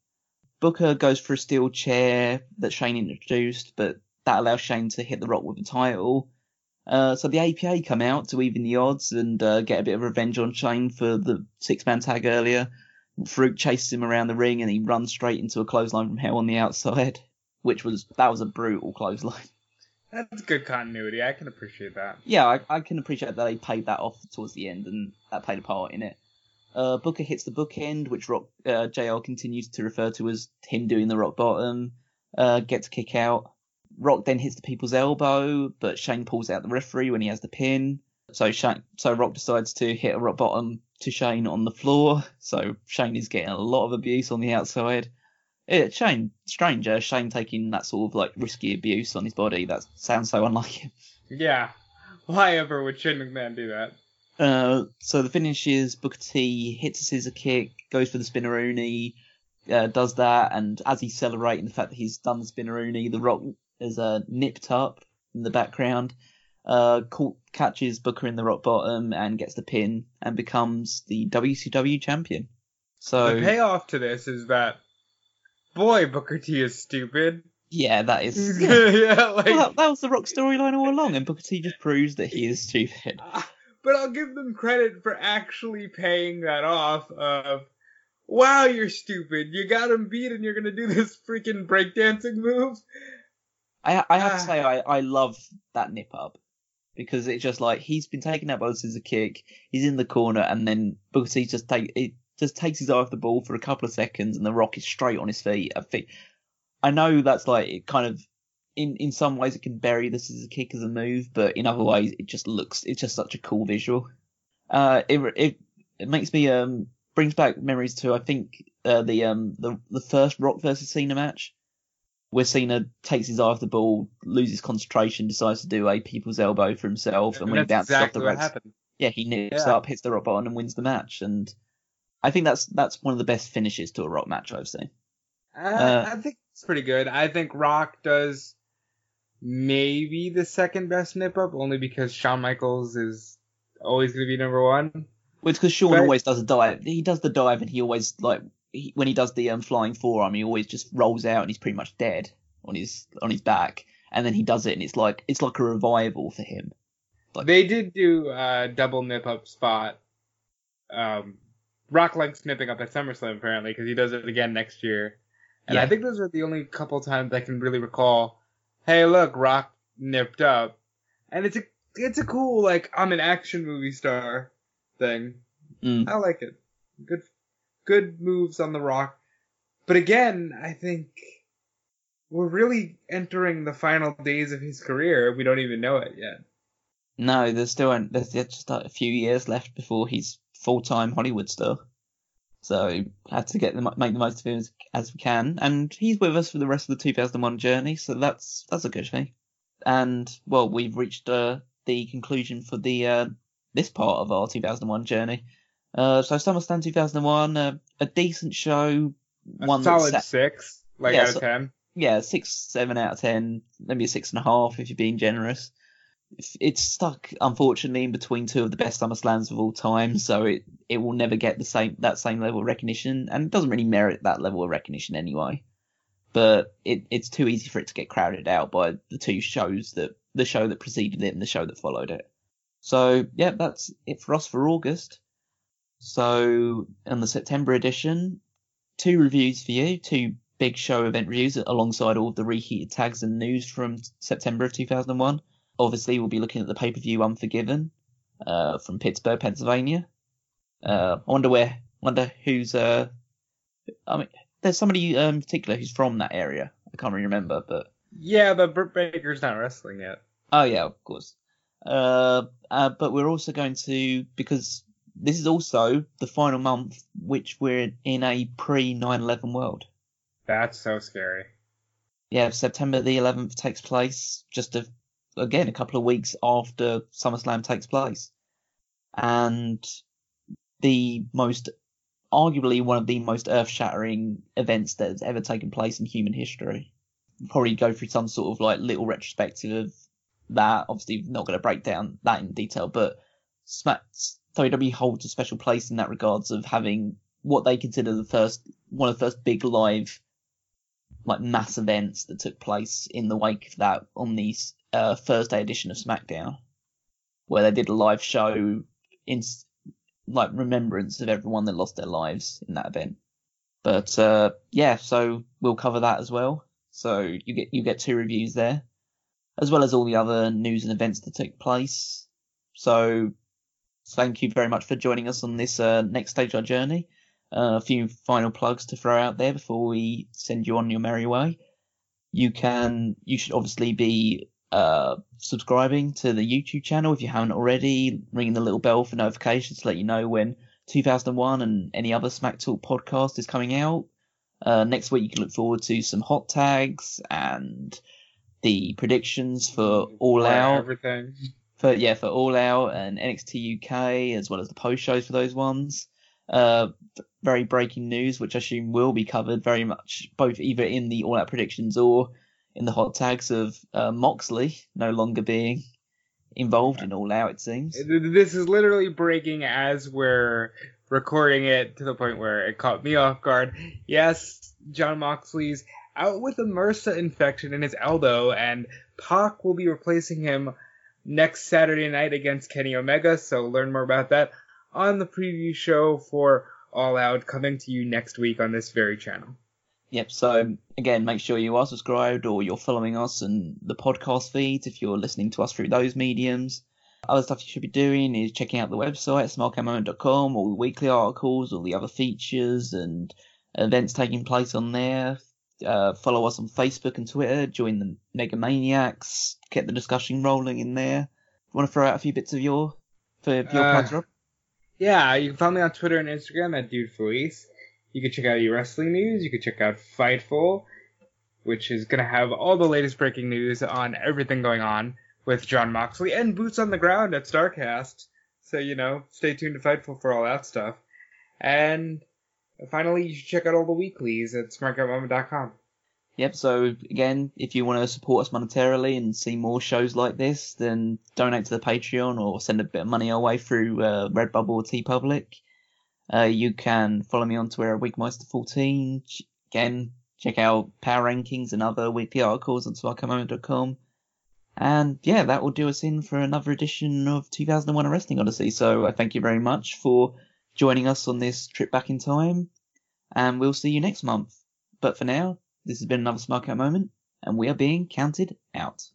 [SPEAKER 1] Booker goes for a steel chair that Shane introduced, but that allows Shane to hit The Rock with the title. Uh, so the APA come out to even the odds and uh, get a bit of revenge on Shane for the six-man tag earlier. Faarooq chases him around the ring and he runs straight into a clothesline from hell on the outside, (laughs) which was that was a brutal clothesline. (laughs)
[SPEAKER 2] That's good continuity. I can appreciate that.
[SPEAKER 1] Yeah, I, I can appreciate that they paid that off towards the end and that played a part in it. Uh, Booker hits the bookend, which Rock uh, JR continues to refer to as him doing the rock bottom. Uh, gets a kick out. Rock then hits the people's elbow, but Shane pulls out the referee when he has the pin. So Shane, so Rock decides to hit a rock bottom to Shane on the floor. So Shane is getting a lot of abuse on the outside. Shane, strange, uh, Shane taking that sort of like risky abuse on his body. That sounds so unlike him.
[SPEAKER 2] Yeah. Why ever would Shane McMahon do that?
[SPEAKER 1] Uh, so the finish is Booker T hits a scissor kick, goes for the spinneroonie, uh, does that, and as he's celebrating the fact that he's done the spinneroonie, the Rock is uh, nipped up in the background, uh, caught, catches Booker in the rock bottom and gets the pin and becomes the WCW champion. So
[SPEAKER 2] The payoff to this is that, boy, Booker T is stupid.
[SPEAKER 1] yeah, that is. (laughs)
[SPEAKER 2] yeah, like.
[SPEAKER 1] Well, that, that was the Rock storyline all along, and Booker T just proves that he is stupid. (laughs)
[SPEAKER 2] But I'll give them credit for actually paying that off of, wow, you're stupid. You got him beat and you're gonna do (laughs) this freaking breakdancing move?
[SPEAKER 1] I I have
[SPEAKER 2] Ah.
[SPEAKER 1] to say I, I love that nip up because it's just like he's been taken out by the scissor kick, he's in the corner, and then Booker T just take it just takes his eye off the ball for a couple of seconds, and the Rock is straight on his feet. I think I know that's like it kind of in in some ways it can bury this as a kick as a move, but in other ways it just looks it's just such a cool visual. Uh, it it it makes me um brings back memories to I think uh, the um the the first Rock versus Cena match where Cena takes his eye off the ball, loses concentration, decides to do a people's elbow for himself, and when he bounces off the ropes, yeah, he nips
[SPEAKER 2] Yeah.
[SPEAKER 1] up, hits the rock bottom, and wins the match. And I think that's that's one of the best finishes to a rock match I've seen.
[SPEAKER 2] Uh,
[SPEAKER 1] Uh,
[SPEAKER 2] I think it's pretty good. I think Rock does maybe the second best nip up, only because Shawn Michaels is always going to be number one.
[SPEAKER 1] Well, it's because Shawn
[SPEAKER 2] Right.
[SPEAKER 1] always does a dive. He does the dive, and he always like he, when he does the um, flying forearm, he always just rolls out, and he's pretty much dead on his on his back. And then he does it, and it's like it's like a revival for him. Like-
[SPEAKER 2] They did do a double nip up spot. Um, Rock likes nipping up at SummerSlam apparently because he does it again next year. And I think those are the only couple times I can really recall. Hey, look, Rock nipped up, and it's a it's a cool like I'm an action movie star thing.
[SPEAKER 1] Mm.
[SPEAKER 2] I like it. Good good moves on the Rock. But again, I think we're really entering the final days of his career. We don't even know it yet.
[SPEAKER 1] No, there's still there's just like a few years left before he's full time Hollywood star. So had to get the make the most of him as, as, we can, and he's with us for the rest of the 2001 journey. So that's that's a good thing. And well, we've reached uh, the conclusion for the uh, this part of our 2001 journey. Uh, so SummerSlam 2001, uh, a decent show.
[SPEAKER 2] A one solid set, six, like yeah, out of so, ten.
[SPEAKER 1] Yeah, six, seven out of ten, maybe a six and a half if you're being generous. It's stuck, unfortunately, in between two of the best SummerSlams of all time, so it, it will never get the same that same level of recognition, and it doesn't really merit that level of recognition anyway. But it, it's too easy for it to get crowded out by the two shows that the show that preceded it and the show that followed it. So yeah, that's it for us for August. So on the September edition, two reviews for you, two big show event reviews alongside all the reheated tags and news from September of 2001. Obviously, we'll be looking at the pay per view Unforgiven uh, from Pittsburgh, Pennsylvania. Uh, I wonder where, wonder who's. Uh, I mean, there's somebody um, in particular who's from that area. I can't really remember, but
[SPEAKER 2] yeah, but Britt Baker's not wrestling yet.
[SPEAKER 1] Oh yeah, of course. Uh, uh, but we're also going to because this is also the final month which we're in a pre 9/11 world.
[SPEAKER 2] That's so scary.
[SPEAKER 1] Yeah, September the 11th takes place just a, again a couple of weeks after SummerSlam takes place, and the most arguably one of the most earth-shattering events that has ever taken place in human history. probably go through some sort of like little retrospective of that. Obviously, not going to break down that in detail, but Smack WWE holds a special place in that regards of having what they consider the first one of the first big live like mass events that took place in the wake of that on the uh, Thursday edition of SmackDown, where they did a live show in like remembrance of everyone that lost their lives in that event. But uh, yeah, so we'll cover that as well. So you get you get two reviews there, as well as all the other news and events that took place. So thank you very much for joining us on this uh, next stage of our journey. Uh, a few final plugs to throw out there before we send you on your merry way. You can, you should obviously be uh, subscribing to the YouTube channel if you haven't already, ringing the little bell for notifications to let you know when 2001 and any other Smack Talk podcast is coming out. Uh, next week you can look forward to some hot tags and the predictions for All Out.
[SPEAKER 2] Everything
[SPEAKER 1] for yeah for All Out and NXT UK as well as the post shows for those ones. Uh, very breaking news, which I assume will be covered very much both either in the All Out predictions or in the hot tags of uh, Moxley no longer being involved in All Out. It seems
[SPEAKER 2] this is literally breaking as we're recording it to the point where it caught me off guard. Yes, Jon Moxley's out with a MRSA infection in his elbow, and Pac will be replacing him next Saturday night against Kenny Omega. So learn more about that on the preview show for All Out coming to you next week on this very channel.
[SPEAKER 1] Yep. So again, make sure you are subscribed or you're following us and the podcast feeds if you're listening to us through those mediums. Other stuff you should be doing is checking out the website, smartcatmoment.com, all the weekly articles, all the other features and events taking place on there. Uh, follow us on Facebook and Twitter. Join the Mega Maniacs. Get the discussion rolling in there. Want to throw out a few bits of your for your uh, Rob?
[SPEAKER 2] Yeah, you can find me on Twitter and Instagram at Dude Felice. You can check out your wrestling news. You can check out Fightful, which is gonna have all the latest breaking news on everything going on with Jon Moxley and boots on the ground at Starcast. So you know, stay tuned to Fightful for all that stuff. And finally, you should check out all the weeklies at smartcatmoment.com.
[SPEAKER 1] Yep, so again, if you want to support us monetarily and see more shows like this, then donate to the Patreon or send a bit of money our way through uh, Redbubble or TeePublic. Uh, you can follow me on Twitter at Weekmeister14. Again, check out Power Rankings and other weekly articles on smartcatmoment.com. And yeah, that will do us in for another edition of 2001 Wrestling Odyssey. So I thank you very much for joining us on this trip back in time, and we'll see you next month. But for now, this has been another Smart Cat moment, and we are being counted out.